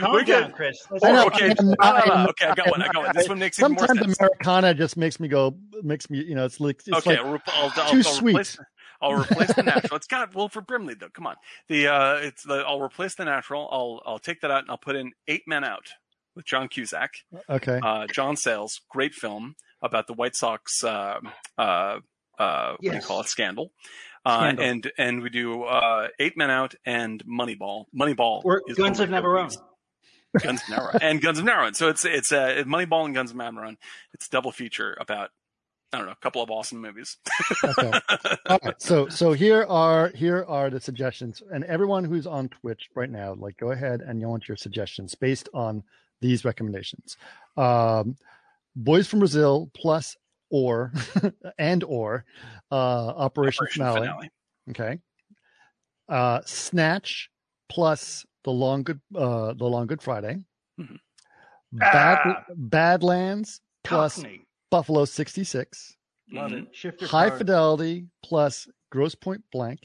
calm We're down, good. Chris. Let's- okay, I no, no, no, okay, I got one. I got one. This one makes even more Sometimes sense. Americana just makes me go, makes me, you know, it's like, it's okay, like I'll, I'll, I'll, too I'll sweet. replace. I'll replace the natural. It's got Wilford Brimley though. Come on, the uh, it's the. I'll replace the natural. I'll I'll take that out and I'll put in Eight Men Out with John Cusack. okay, Uh, John Sayles, great film about the White Sox. Uh, uh, uh, What do you call it? Scandal. Uh, and and we do uh, Eight Men Out and Moneyball. Moneyball. Or is Guns of my Guns of Navarone and Guns of Navarone. So it's it's uh, Moneyball and Guns of Navarone. It's a double feature about I don't know a couple of awesome movies. okay. All right. So, so here are here are the suggestions, and everyone who's on Twitch right now, like, go ahead and you want your suggestions based on these recommendations. Um, Boys from Brazil plus or and or uh, Operation, Operation Finale. Finale. Okay. Uh, Snatch plus the Long Good uh, the Long Good Friday. Mhm. Bad Ah. Badlands plus Cockney. Buffalo sixty six. Love it. Shift your High card. Fidelity plus Grosse Pointe Blank.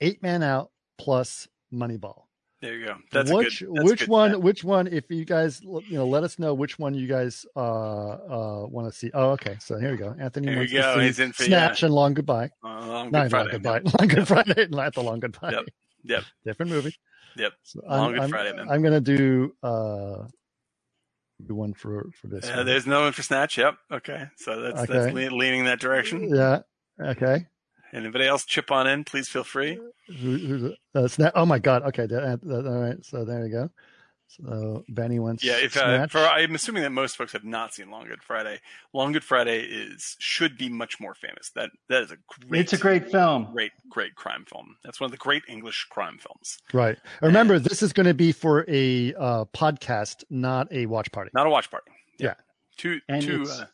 Eight Man Out plus Moneyball. There you go. That's which good, that's which one which one if you guys you know let us know which one you guys uh uh want to see. Oh okay. So here we go. Anthony There you wants go. to see He's in for- Snatch and Long Goodbye. Uh, long Not Good Friday. Long Goodbye. Long Good Friday. Not the Long Goodbye. Yep. Yep. Different movie. Yep. So Long I'm, Good I'm, Friday, man. I'm gonna do uh do one for for this. Yeah, one. there's no one for Snatch. Yep. Okay. So that's Okay. that's leaning that direction. Yeah. Okay. Anybody else chip on in? Please feel free. Uh, snap? Oh my God. Okay. That, that, all right. So there we go. So Benny wants. Yeah, if uh, for I'm assuming that most folks have not seen Long Good Friday. Long Good Friday is should be much more famous. That that is a great, It's a great film. great, great crime film. That's one of the great English crime films. right. Remember, this is going to be for a uh, podcast, not a watch party. Not a watch party. Yeah. Two, And two. Uh,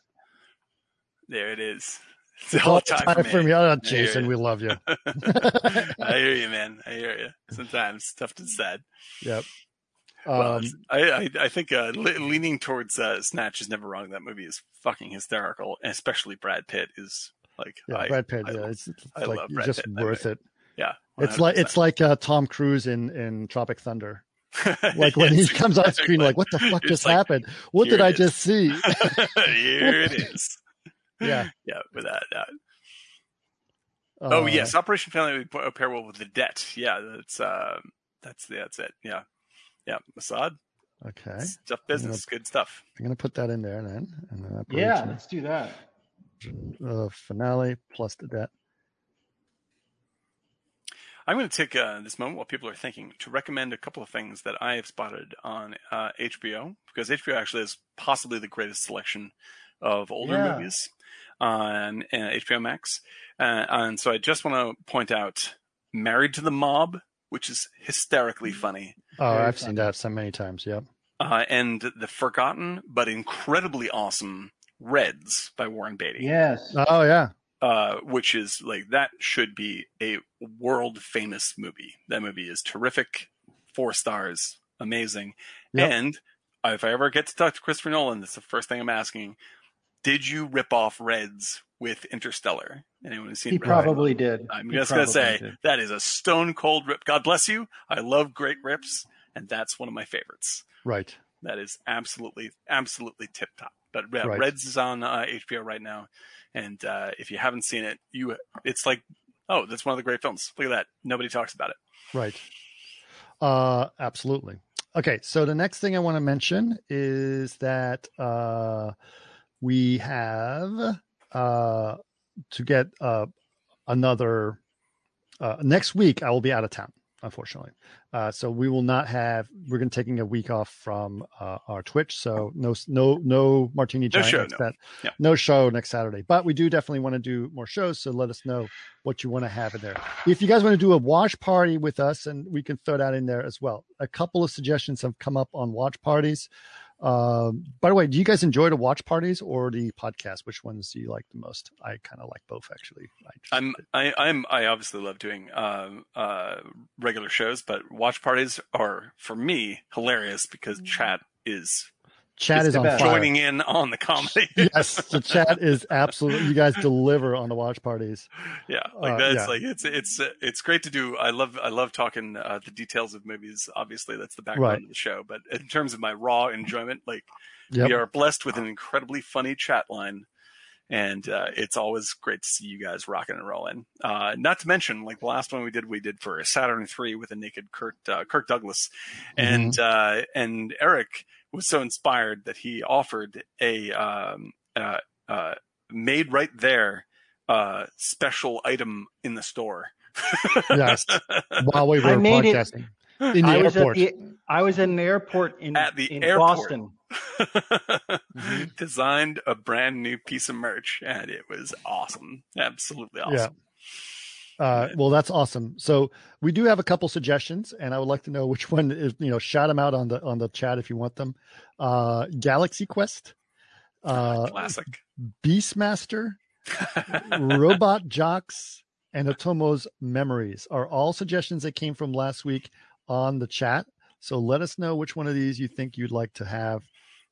there it is. It's all All the time, for me. Oh, I hear Jason, you. we love you. I hear you, man. I hear you. Sometimes it's tough to decide. Yep. Well, Um, I, I I think uh, le- leaning towards uh, Snatch is never wrong. That movie is fucking hysterical, and especially Brad Pitt is like yeah, I, Brad Pitt. I- yeah, it's, it's I like love Brad just Pitt worth it. yeah. It's like it's like uh, Tom Cruise in in Tropic Thunder. Like when he Yes, comes on screen, like what the fuck It's just like, happened? What did I just see? Here it is. Yeah. yeah. Without doubt. oh Uh, yes, Operation Finale would pa- pair well with the debt. Yeah, that's uh, that's that's it. Yeah, yeah. Mossad, Okay. it's tough business, good stuff. I'm gonna put that in there then. And then Yeah, let's do that. uh, finale plus the debt. I'm going to take uh, this moment while people are thinking to recommend a couple of things that I have spotted on uh, HBO because HBO actually has possibly the greatest selection of older Yeah. movies on uh, HBO Max. Uh, and so I just want to point out Married to the Mob, which is hysterically funny, Oh, Very I've seen that so many times. Yep. uh, and the forgotten but incredibly awesome Reds by Warren Beatty. Yes. Oh yeah. uh, which is like that should be a world famous movie. That movie is terrific, four stars, amazing. Yep. And if I ever get to talk to Christopher Nolan, that's the first thing I'm asking. Did you rip off Reds with Interstellar? Anyone who's seen He Reds? probably did. I'm He just gonna say did. that is a stone cold rip. God bless you. I love great rips, and that's one of my favorites. Right. That is absolutely, absolutely tip top. But yeah, Right. Reds is on uh, HBO right now, and uh, if you haven't seen it, you it's like, oh, that's one of the great films. Look at that. Nobody talks about it. Right. Uh, absolutely. Okay, so the next thing I want to mention is that uh, we have uh, to get uh, another. Uh, next week, I will be out of town, unfortunately. Uh, so we will not have. We're going to taking a week off from uh, our Twitch, so no, no, no Martini No show, no. Sat- Yeah. no show next Saturday. But we do definitely want to do more shows. So let us know what you want to have in there. If you guys want to do a watch party with us, and we can throw that in there as well. A couple of suggestions have come up on watch parties. Um, by the way, do you guys enjoy the watch parties or the podcast? Which ones do you like the most? I kind of like both, actually. I, I'm I, I'm I obviously love doing um, uh, regular shows, but watch parties are for me hilarious because chat is chat It's is the on fire. joining in on the comedy. yes, the chat is absolutely. You guys deliver on the watch parties. yeah, like Uh, that's yeah. like it's it's uh, it's great to do. I love I love talking uh, the details of movies. Obviously, that's the background Right. of the show. But in terms of my raw enjoyment, like Yep. we are blessed with an incredibly funny chat line. And uh, it's always great to see you guys rocking and rolling. Uh, not to mention, like the last one we did, we did for Saturn Three with a naked Kirk uh, Kirk Douglas, and uh, and Eric was so inspired that he offered a um, uh, uh, made right there uh, special item in the store. Yes. While we were I made it- podcasting in the I was airport. at the I was at an airport in At the in airport. Boston. Mm-hmm. Designed a brand new piece of merch, and it was awesome. Absolutely awesome. Uh, well, that's awesome. So we do have a couple suggestions, and I would like to know which one is. You know, shout them out on the on the chat if you want them. Uh, Galaxy Quest, uh, Classic. Beastmaster, Robot Jox, and Otomo's Memories are all suggestions that came from last week on the chat. So let us know which one of these you think you'd like to have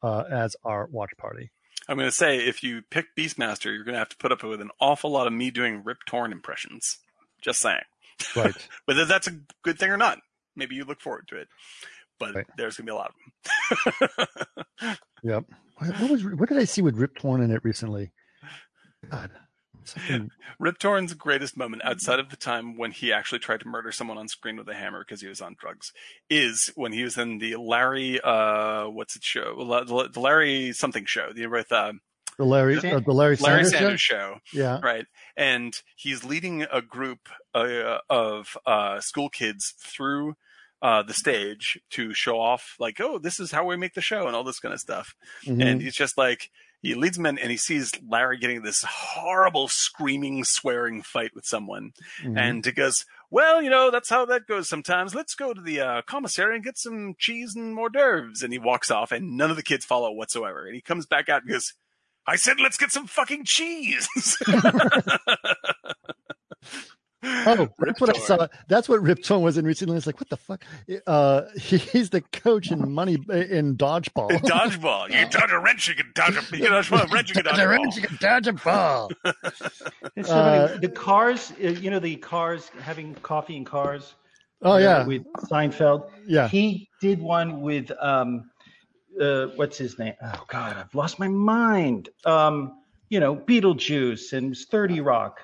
uh, as our watch party. I'm going to say if you pick Beastmaster, you're going to have to put up with an awful lot of me doing Rip Torn impressions. Just saying. Right. Whether that's a good thing or not, maybe you look forward to it. But Right. there's going to be a lot of them. Yep. What, was what did I see with Rip Torn in it recently? God, something. Rip Torn's greatest moment, outside of the time when he actually tried to murder someone on screen with a hammer because he was on drugs, is when he was in the Larry, uh, what's it show? The the Larry something show, the with uh, The Larry, uh, the Larry, Larry Sanders, Sanders show? show. Yeah. right? And he's leading a group uh, of uh, school kids through uh, the stage to show off, like, oh, this is how we make the show and all this kind of stuff. Mhm. And he's just like, he leads them in and he sees Larry getting this horrible, screaming, swearing fight with someone. Mhm. And he goes, well, you know, that's how that goes sometimes. Let's go to the uh, commissary and get some cheese and hors d'oeuvres. And he walks off and none of the kids follow whatsoever. And he comes back out and goes, I said, let's get some fucking cheese. Oh, that's what I saw. That's what Rip Torn was in recently. It's like, what the fuck? Uh, he's the coach in money in dodgeball. In dodgeball. You can dodge a wrench, you can dodge a, you can dodge a wrench, you can dodge a ball. You can dodge a ball. It's so Uh, the cars, uh, you know, the cars having coffee in cars. Oh yeah, with Seinfeld. yeah. He did one with um, uh, what's his name? Oh God, I've lost my mind. Um, you know, Beetlejuice and Thirty Rock.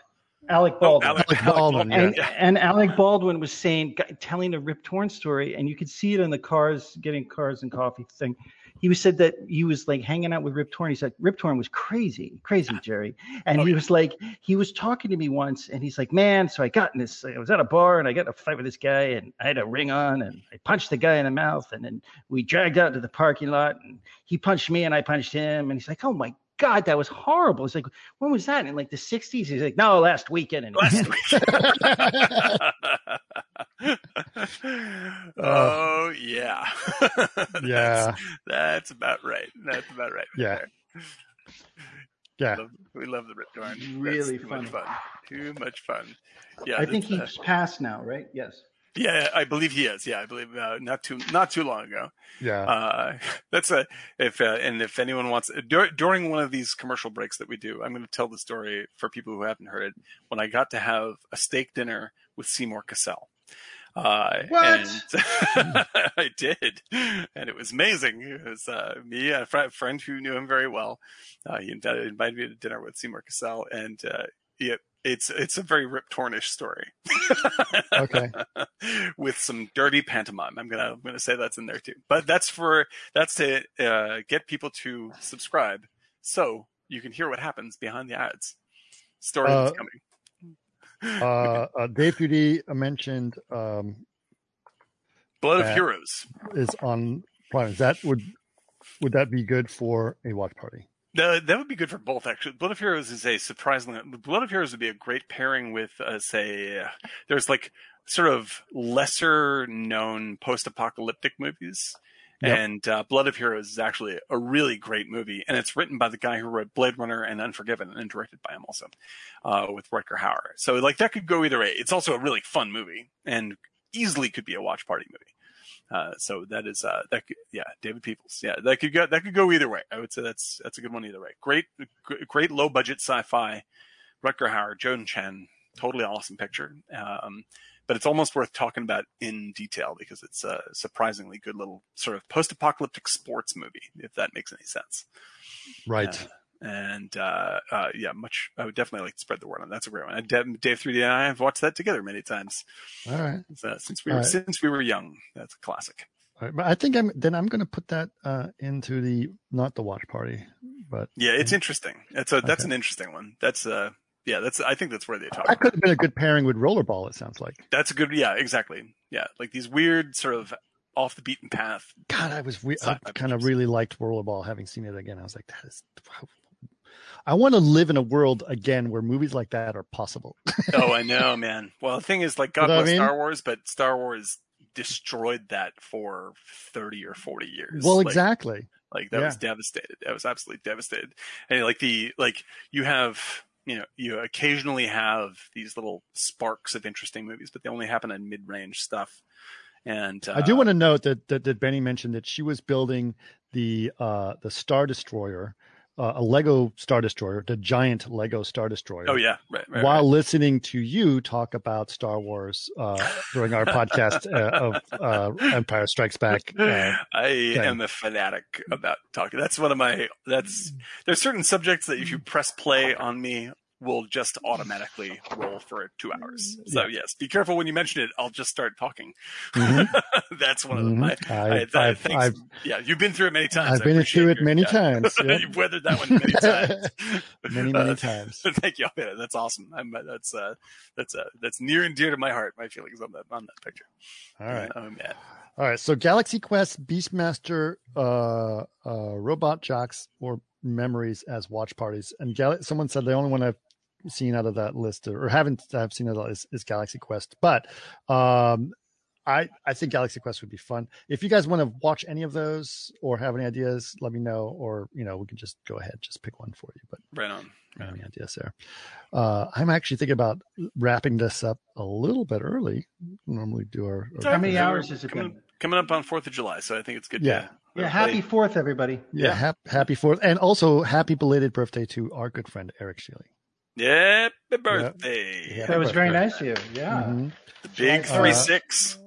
Alec Baldwin. Alec- Alec Alec Baldwin, Baldwin, and, and Alec Baldwin was saying, telling a Rip Torn story, and you could see it in the cars, getting cars and coffee thing. He was said that he was like hanging out with Rip Torn. He said Rip Torn was crazy, crazy Jerry, and Oh, he was like, he was talking to me once, and he's like, man, so I got in this, I was at a bar and I got in a fight with this guy, and I had a ring on, and I punched the guy in the mouth, and then we dragged out to the parking lot, and he punched me, and I punched him, and he's like, oh my. God, that was horrible. It's like, when was that? In like the 60s? He's like, no, last weekend. And Last week. oh yeah. Yeah. That's, that's about right. That's about right. Yeah. there. Yeah. Love- we love the Rip Torn. Really too much funny. fun. Too much fun. Yeah, I think that's, uh, he's passed now, right? Yes. yeah, I believe he is. Yeah, I believe uh, not too not too long ago. Yeah. Uh, that's a if uh, and if anyone wants dur- during one of these commercial breaks that we do, I'm going to tell the story for people who haven't heard it. When I got to have a steak dinner with Seymour Cassel. Uh, What? And I did, and it was amazing. It was uh, me, a fr- friend who knew him very well. Uh, he invited invited me to dinner with Seymour Cassel, and uh, yeah, it's it's a very Rip Tornish story. Okay. with some dirty pantomime. I'm gonna I'm gonna say that's in there too. But that's for that's to uh, get people to subscribe so you can hear what happens behind the ads. Story Uh, coming. Uh, uh, Fudi mentioned um, Blood of Heroes. is on Prime. That would would that be good for a watch party? Uh, that would be good for both, actually. Blood of Heroes is a surprisingly. Blood of Heroes would be a great pairing with, uh, say, uh, there's like sort of lesser known post apocalyptic movies. Yep. And uh, Blood of Heroes is actually a really great movie, and it's written by the guy who wrote Blade Runner and Unforgiven, and directed by him also, uh, with Rutger Hauer. So like that could go either way. It's also a really fun movie, and easily could be a watch party movie. Uh, so that is uh, that could, yeah David Peoples yeah that could go that could go either way I would say that's that's a good one either way great great low budget sci-fi Rutger Hauer Joan Chen totally awesome picture um, but it's almost worth talking about in detail because it's a surprisingly good little sort of post-apocalyptic sports movie if that makes any sense right uh, and uh, uh, yeah, much. I would definitely like to spread the word on. That. That's a great one. Dave, Dave 3D and I have watched that together many times. All right. So, since we were right. since we were young, that's a classic. All right, but I think I'm then I'm going to put that uh, into the not the watch party, but yeah, it's interesting. It's a that's okay. an interesting one. That's uh yeah, that's I think that's where they talk. That could have been a good pairing with Rollerball. It sounds like that's a good yeah exactly yeah like these weird sort of off the beaten path. God, I was re- I kind of really liked Rollerball. Having seen it again, I was like, that is I want to live in a world again where movies like that are possible. oh, I know, man. Well, the thing is, like, God bless I mean? Star Wars, but Star Wars destroyed that for 30 or 40 years. Well, like, exactly. Like, that yeah. was devastated. That was absolutely devastated. And like the, like, you have, you know, you occasionally have these little sparks of interesting movies, but they only happen in mid range stuff. And uh, I do want to note that, that, that Benny mentioned that she was building the, uh, the Star Destroyer uh, a Lego Star Destroyer, the giant Lego Star Destroyer. Oh yeah, right. right while right. listening to you talk about Star Wars uh, during our podcast uh, of uh, Empire Strikes Back. Uh, I thing. am a fanatic about talking. That's one of my. That's there's certain subjects that if you press play on me, will just automatically roll for two hours. So yeah. yes, be careful when you mention it. I'll just start talking. Mm-hmm. That's one of them. Mm-hmm. I, I, I've, I've, yeah, you've been through it many times. I've been through it many yeah. times. You've weathered that one many times. many many uh, times. Thank you. That's awesome. I'm, that's uh, that's uh, that's near and dear to my heart. My feelings on that on that picture. All right. oh man. All right. So Galaxy Quest, Beastmaster, uh, uh, Robot Jox, or memories as watch parties. And Gal- someone said the only one I've seen out of that list or haven't I've seen it is, is Galaxy Quest. But um, I I think Galaxy Quest would be fun. If you guys want to watch any of those or have any ideas, let me know. Or you know we can just go ahead, just pick one for you. But right on. Right any ideas there? Uh, I'm actually thinking about wrapping this up a little bit early. We normally do our, our how many hours is it coming, coming up on Fourth of July? So I think it's good. Yeah. To, yeah. Happy Fourth, everybody. Yeah. yeah. Happy, happy Fourth, and also happy belated birthday to our good friend Eric Sheely. Happy birthday. Yep. That was very nice of you. Yeah. Mm-hmm. The big three uh, six.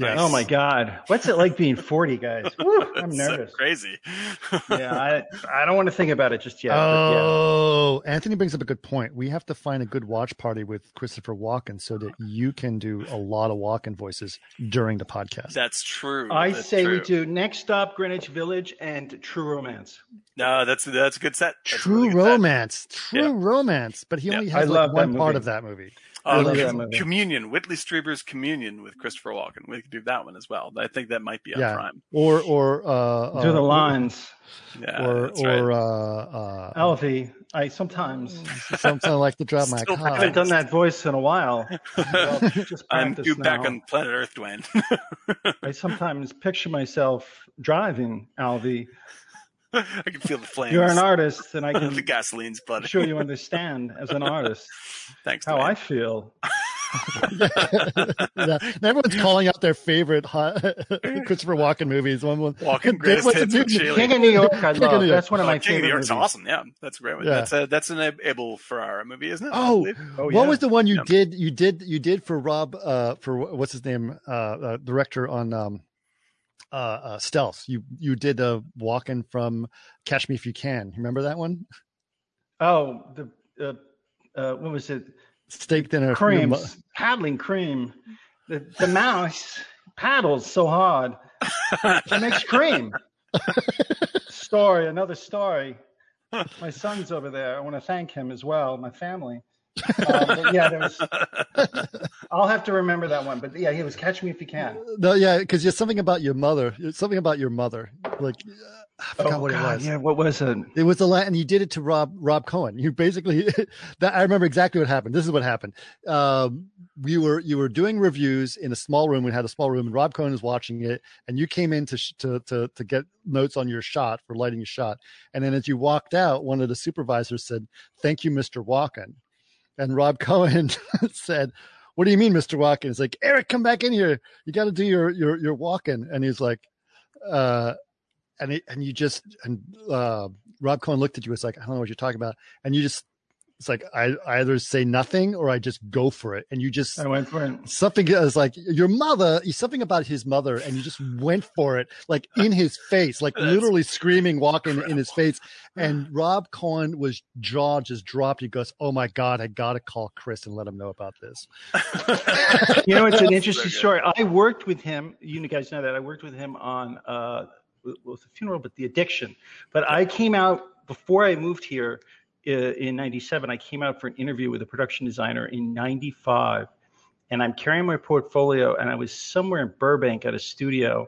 Yes. Oh my God. What's it like being 40, guys? Woo, I'm nervous. So crazy. yeah, I, I don't want to think about it just yet. Oh, yeah. Anthony brings up a good point. We have to find a good watch party with Christopher Walken so that you can do a lot of Walken voices during the podcast. That's true. I that's say true. we do Next Stop Greenwich Village and True Romance. No, that's that's a good set. That's true really romance. Set. True yeah. romance. But he only has like one part of that movie. Uh, com- communion, Whitley Strieber's Communion with Christopher Walken. We could do that one as well. I think that might be on yeah. Prime. Or or uh, do the lines. Yeah, or or right. uh, uh, Alfie. I sometimes sometimes like to drop my car. I haven't done that voice in a while. I'm due back on planet Earth, Duane. I sometimes picture myself driving Alfie I can feel the flames. You're an artist, and I can the gasoline's blood. Sure, you understand as an artist. Thanks. How I feel. yeah. Everyone's calling out their favorite Christopher Walken movies. One, one Walken greatest hits with King of New York. I love. That's one of my King favorite. King of New York's movies. awesome. Yeah, that's a great one. Yeah. That's a that's an Abel Ferrara movie, isn't it? Oh, oh what yeah. was the one you Yeah. did? You did you did for Rob uh for what's his name uh, uh director on um uh, uh Stealth. You you did a Walken from Catch Me If You Can. Remember that one? Oh, the uh, uh, what was it? Steak dinner. Cream, paddling cream. The the mouse paddles so hard. It makes cream. story, another story. My son's over there. I want to thank him as well. My family. Uh, but yeah, there was. I'll have to remember that one. But yeah, he was Catch Me If You Can. No, yeah, because there's something about your mother. It's something about your mother. Like I forgot oh, what God, it was. Yeah, what was it? It was the la- and you did it to Rob Rob Cohen. You basically that I remember exactly what happened. This is what happened. Um, we were you were doing reviews in a small room. We had a small room, and Rob Cohen was watching it. And you came in to sh- to to to get notes on your shot for lighting your shot. And then as you walked out, one of the supervisors said, "Thank you, Mr. Walken." And Rob Cohen said, what do you mean, Mr. Walken? It's like, Eric, come back in here. You got to do your, your, your Walken. And he's like, uh, and it, and you just, and, uh, Rob Cohen looked at you. It's like, I don't know what you're talking about. And you just, it's like, I, I either say nothing or I just go for it. And you just, I went for it. something is like your mother, something about his mother. And you just went for it, like in his face, like literally screaming, walking in his face. And Rob Cohen was jaw just dropped. He goes, Oh my God, I got to call Chris and let him know about this. You know, it's an interesting story. I worked with him. You guys know that I worked with him on uh, with the funeral, but the addiction. But I came out before I moved here Uh, in '97. I came out for an interview with a production designer in '95, and I'm carrying my portfolio, and I was somewhere in Burbank at a studio,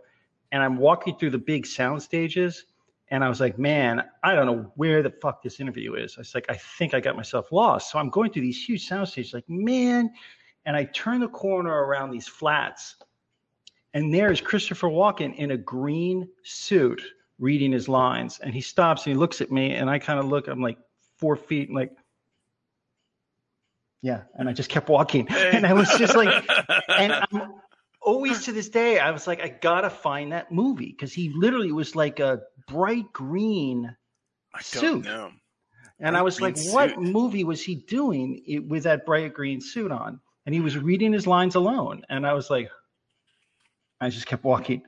and I'm walking through the big sound stages. And I was like, man, I don't know where the fuck this interview is. I was like, I think I got myself lost. So I'm going through these huge sound stages, like, man, and I turn the corner around these flats, and there's Christopher Walken in a green suit reading his lines. And he stops and he looks at me, and I kind of look, I'm like four feet, and like, yeah. And I just kept walking. And I was just like, and I'm always to this day, I was like, I gotta find that movie because he literally was like a bright green I don't suit. know. And I was like, green what movie was he doing it, with that bright green suit on? And he was reading his lines alone. And I was like, I just kept walking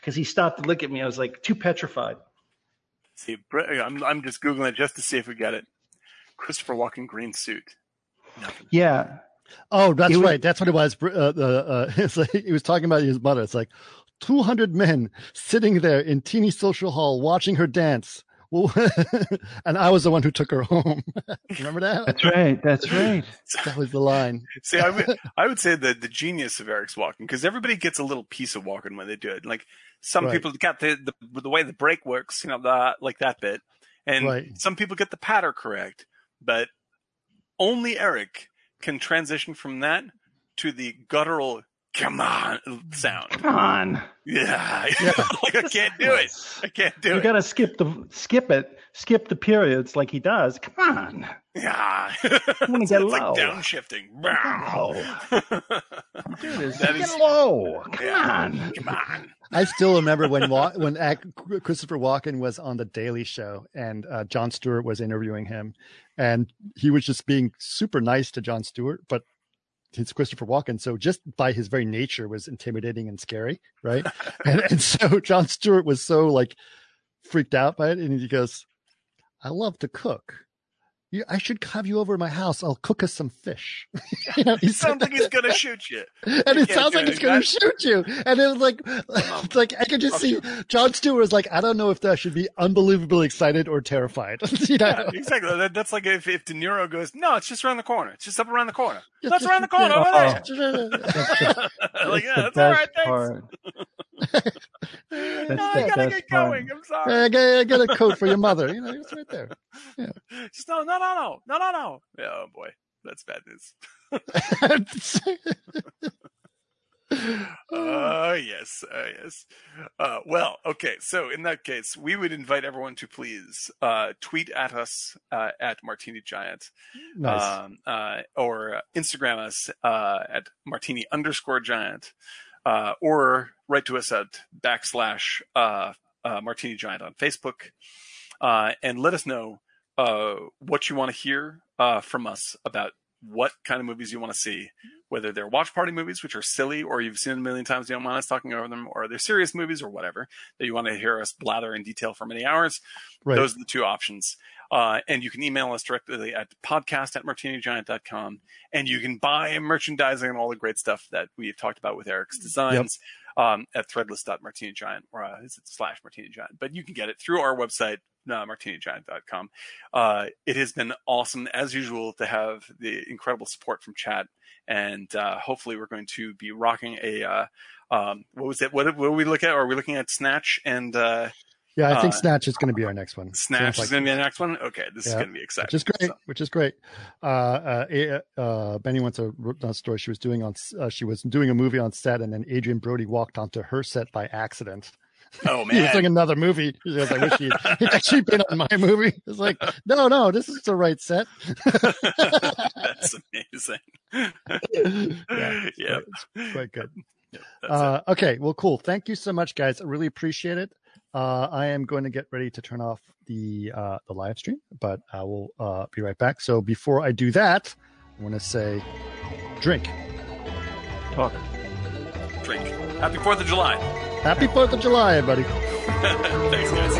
because he stopped to look at me. I was like, too petrified. See, I'm I'm just googling it just to see if we get it. Christopher Walken green suit. Nothing. Yeah. Oh, that's was- right. That's what it was. Uh, uh, uh, it's like he was talking about his mother. It's like 200 men sitting there in teeny social hall watching her dance. And I was the one who took her home. Remember that? That's right. That's right. That was the line. See, I would I would say the the genius of Eric's Walken, because everybody gets a little piece of Walken when they do it. Like some Right. people got the, the the way the break works, you know, the like that bit, and Right. some people get the patter correct, but only Eric can transition from that to the guttural "come on" sound. Come on. Yeah, Yeah. like I can't do it. I can't do You it. You got to skip the skip it, skip the periods like he does. Come on. Yeah, wanna it's, get it's low. like downshifting. Dude, it's That get is- low. Come Yeah. on. Come on. I still remember when when Christopher Walken was on the Daily Show and uh, Jon Stewart was interviewing him, and he was just being super nice to Jon Stewart, but it's Christopher Walken, so just by his very nature was intimidating and scary, right? and and so Jon Stewart was so like freaked out by it, and he goes, "I love to cook." You, I should have you over to my house. I'll cook us some fish. you know, It sounds like he's gonna shoot you. and You it sounds do like he's going to That- shoot you. And it was like, it's like I could just I'll see Jon Stewart was like, I don't know if that should be unbelievably excited or terrified. you know? Yeah, exactly. That, that's like if, if De Niro goes, no, it's just around the corner. It's just up around the corner. Just- That's just- around the corner over Oh. there. like, yeah, the that's all right. Thanks. No, I gotta get going. I'm sorry. I got, I got a coat for your mother. You know, it's right there. Just no, no, no, no, no, no, no. Yeah, oh boy, that's bad news. Uh, yes, uh, yes. Uh, well, okay. So in that case, we would invite everyone to please uh, tweet at us uh, at Martini Giant. nice. um, uh, or Instagram us uh, at martini underscore giant, uh, or write to us at backslash uh, uh, martini giant on Facebook, uh, and let us know uh, what you want to hear uh, from us about what kind of movies you want to see, whether they're watch party movies, which are silly, or you've seen them a million times, you don't want us talking over them, or they're serious movies, or whatever that you want to hear us blather in detail for many hours. right. Those are the two options. Uh, and you can email us directly at podcast at martinigiant.com. And you can buy merchandising and all the great stuff that we've talked about with Eric's designs um, at threadless.martinigiant or uh, is it slash martinigiant. But you can get it through our website, uh, martinigiant.com. Uh, it has been awesome, as usual, to have the incredible support from chat. And uh, hopefully, we're going to be rocking a. Uh, um, what was it? What, what did we look at? Are we looking at Snatch and uh, yeah, I think uh, Snatch is going to be our next one. Snatch like- is going to be the next one. Okay, this is going to be exciting. which is great. So- Which is great. Uh, uh, uh, Benny wants a wrote down a story she was doing on. Uh, she was doing a movie on set, and then Adrien Brody walked onto her set by accident. Oh he was man, doing another movie. He goes, I wish he'd, he'd actually been on my movie. It's like, no, no, this is the right set. that's amazing. Yeah, yep. It's quite good. Yep, Uh, okay, well, cool. Thank you so much, guys. I really appreciate it. Uh, I am going to get ready to turn off the uh, the live stream, but I will uh, be right back. So before I do that, I want to say, drink. Talk. Drink. Happy Fourth of July. Happy Fourth of July, everybody. Thanks, guys.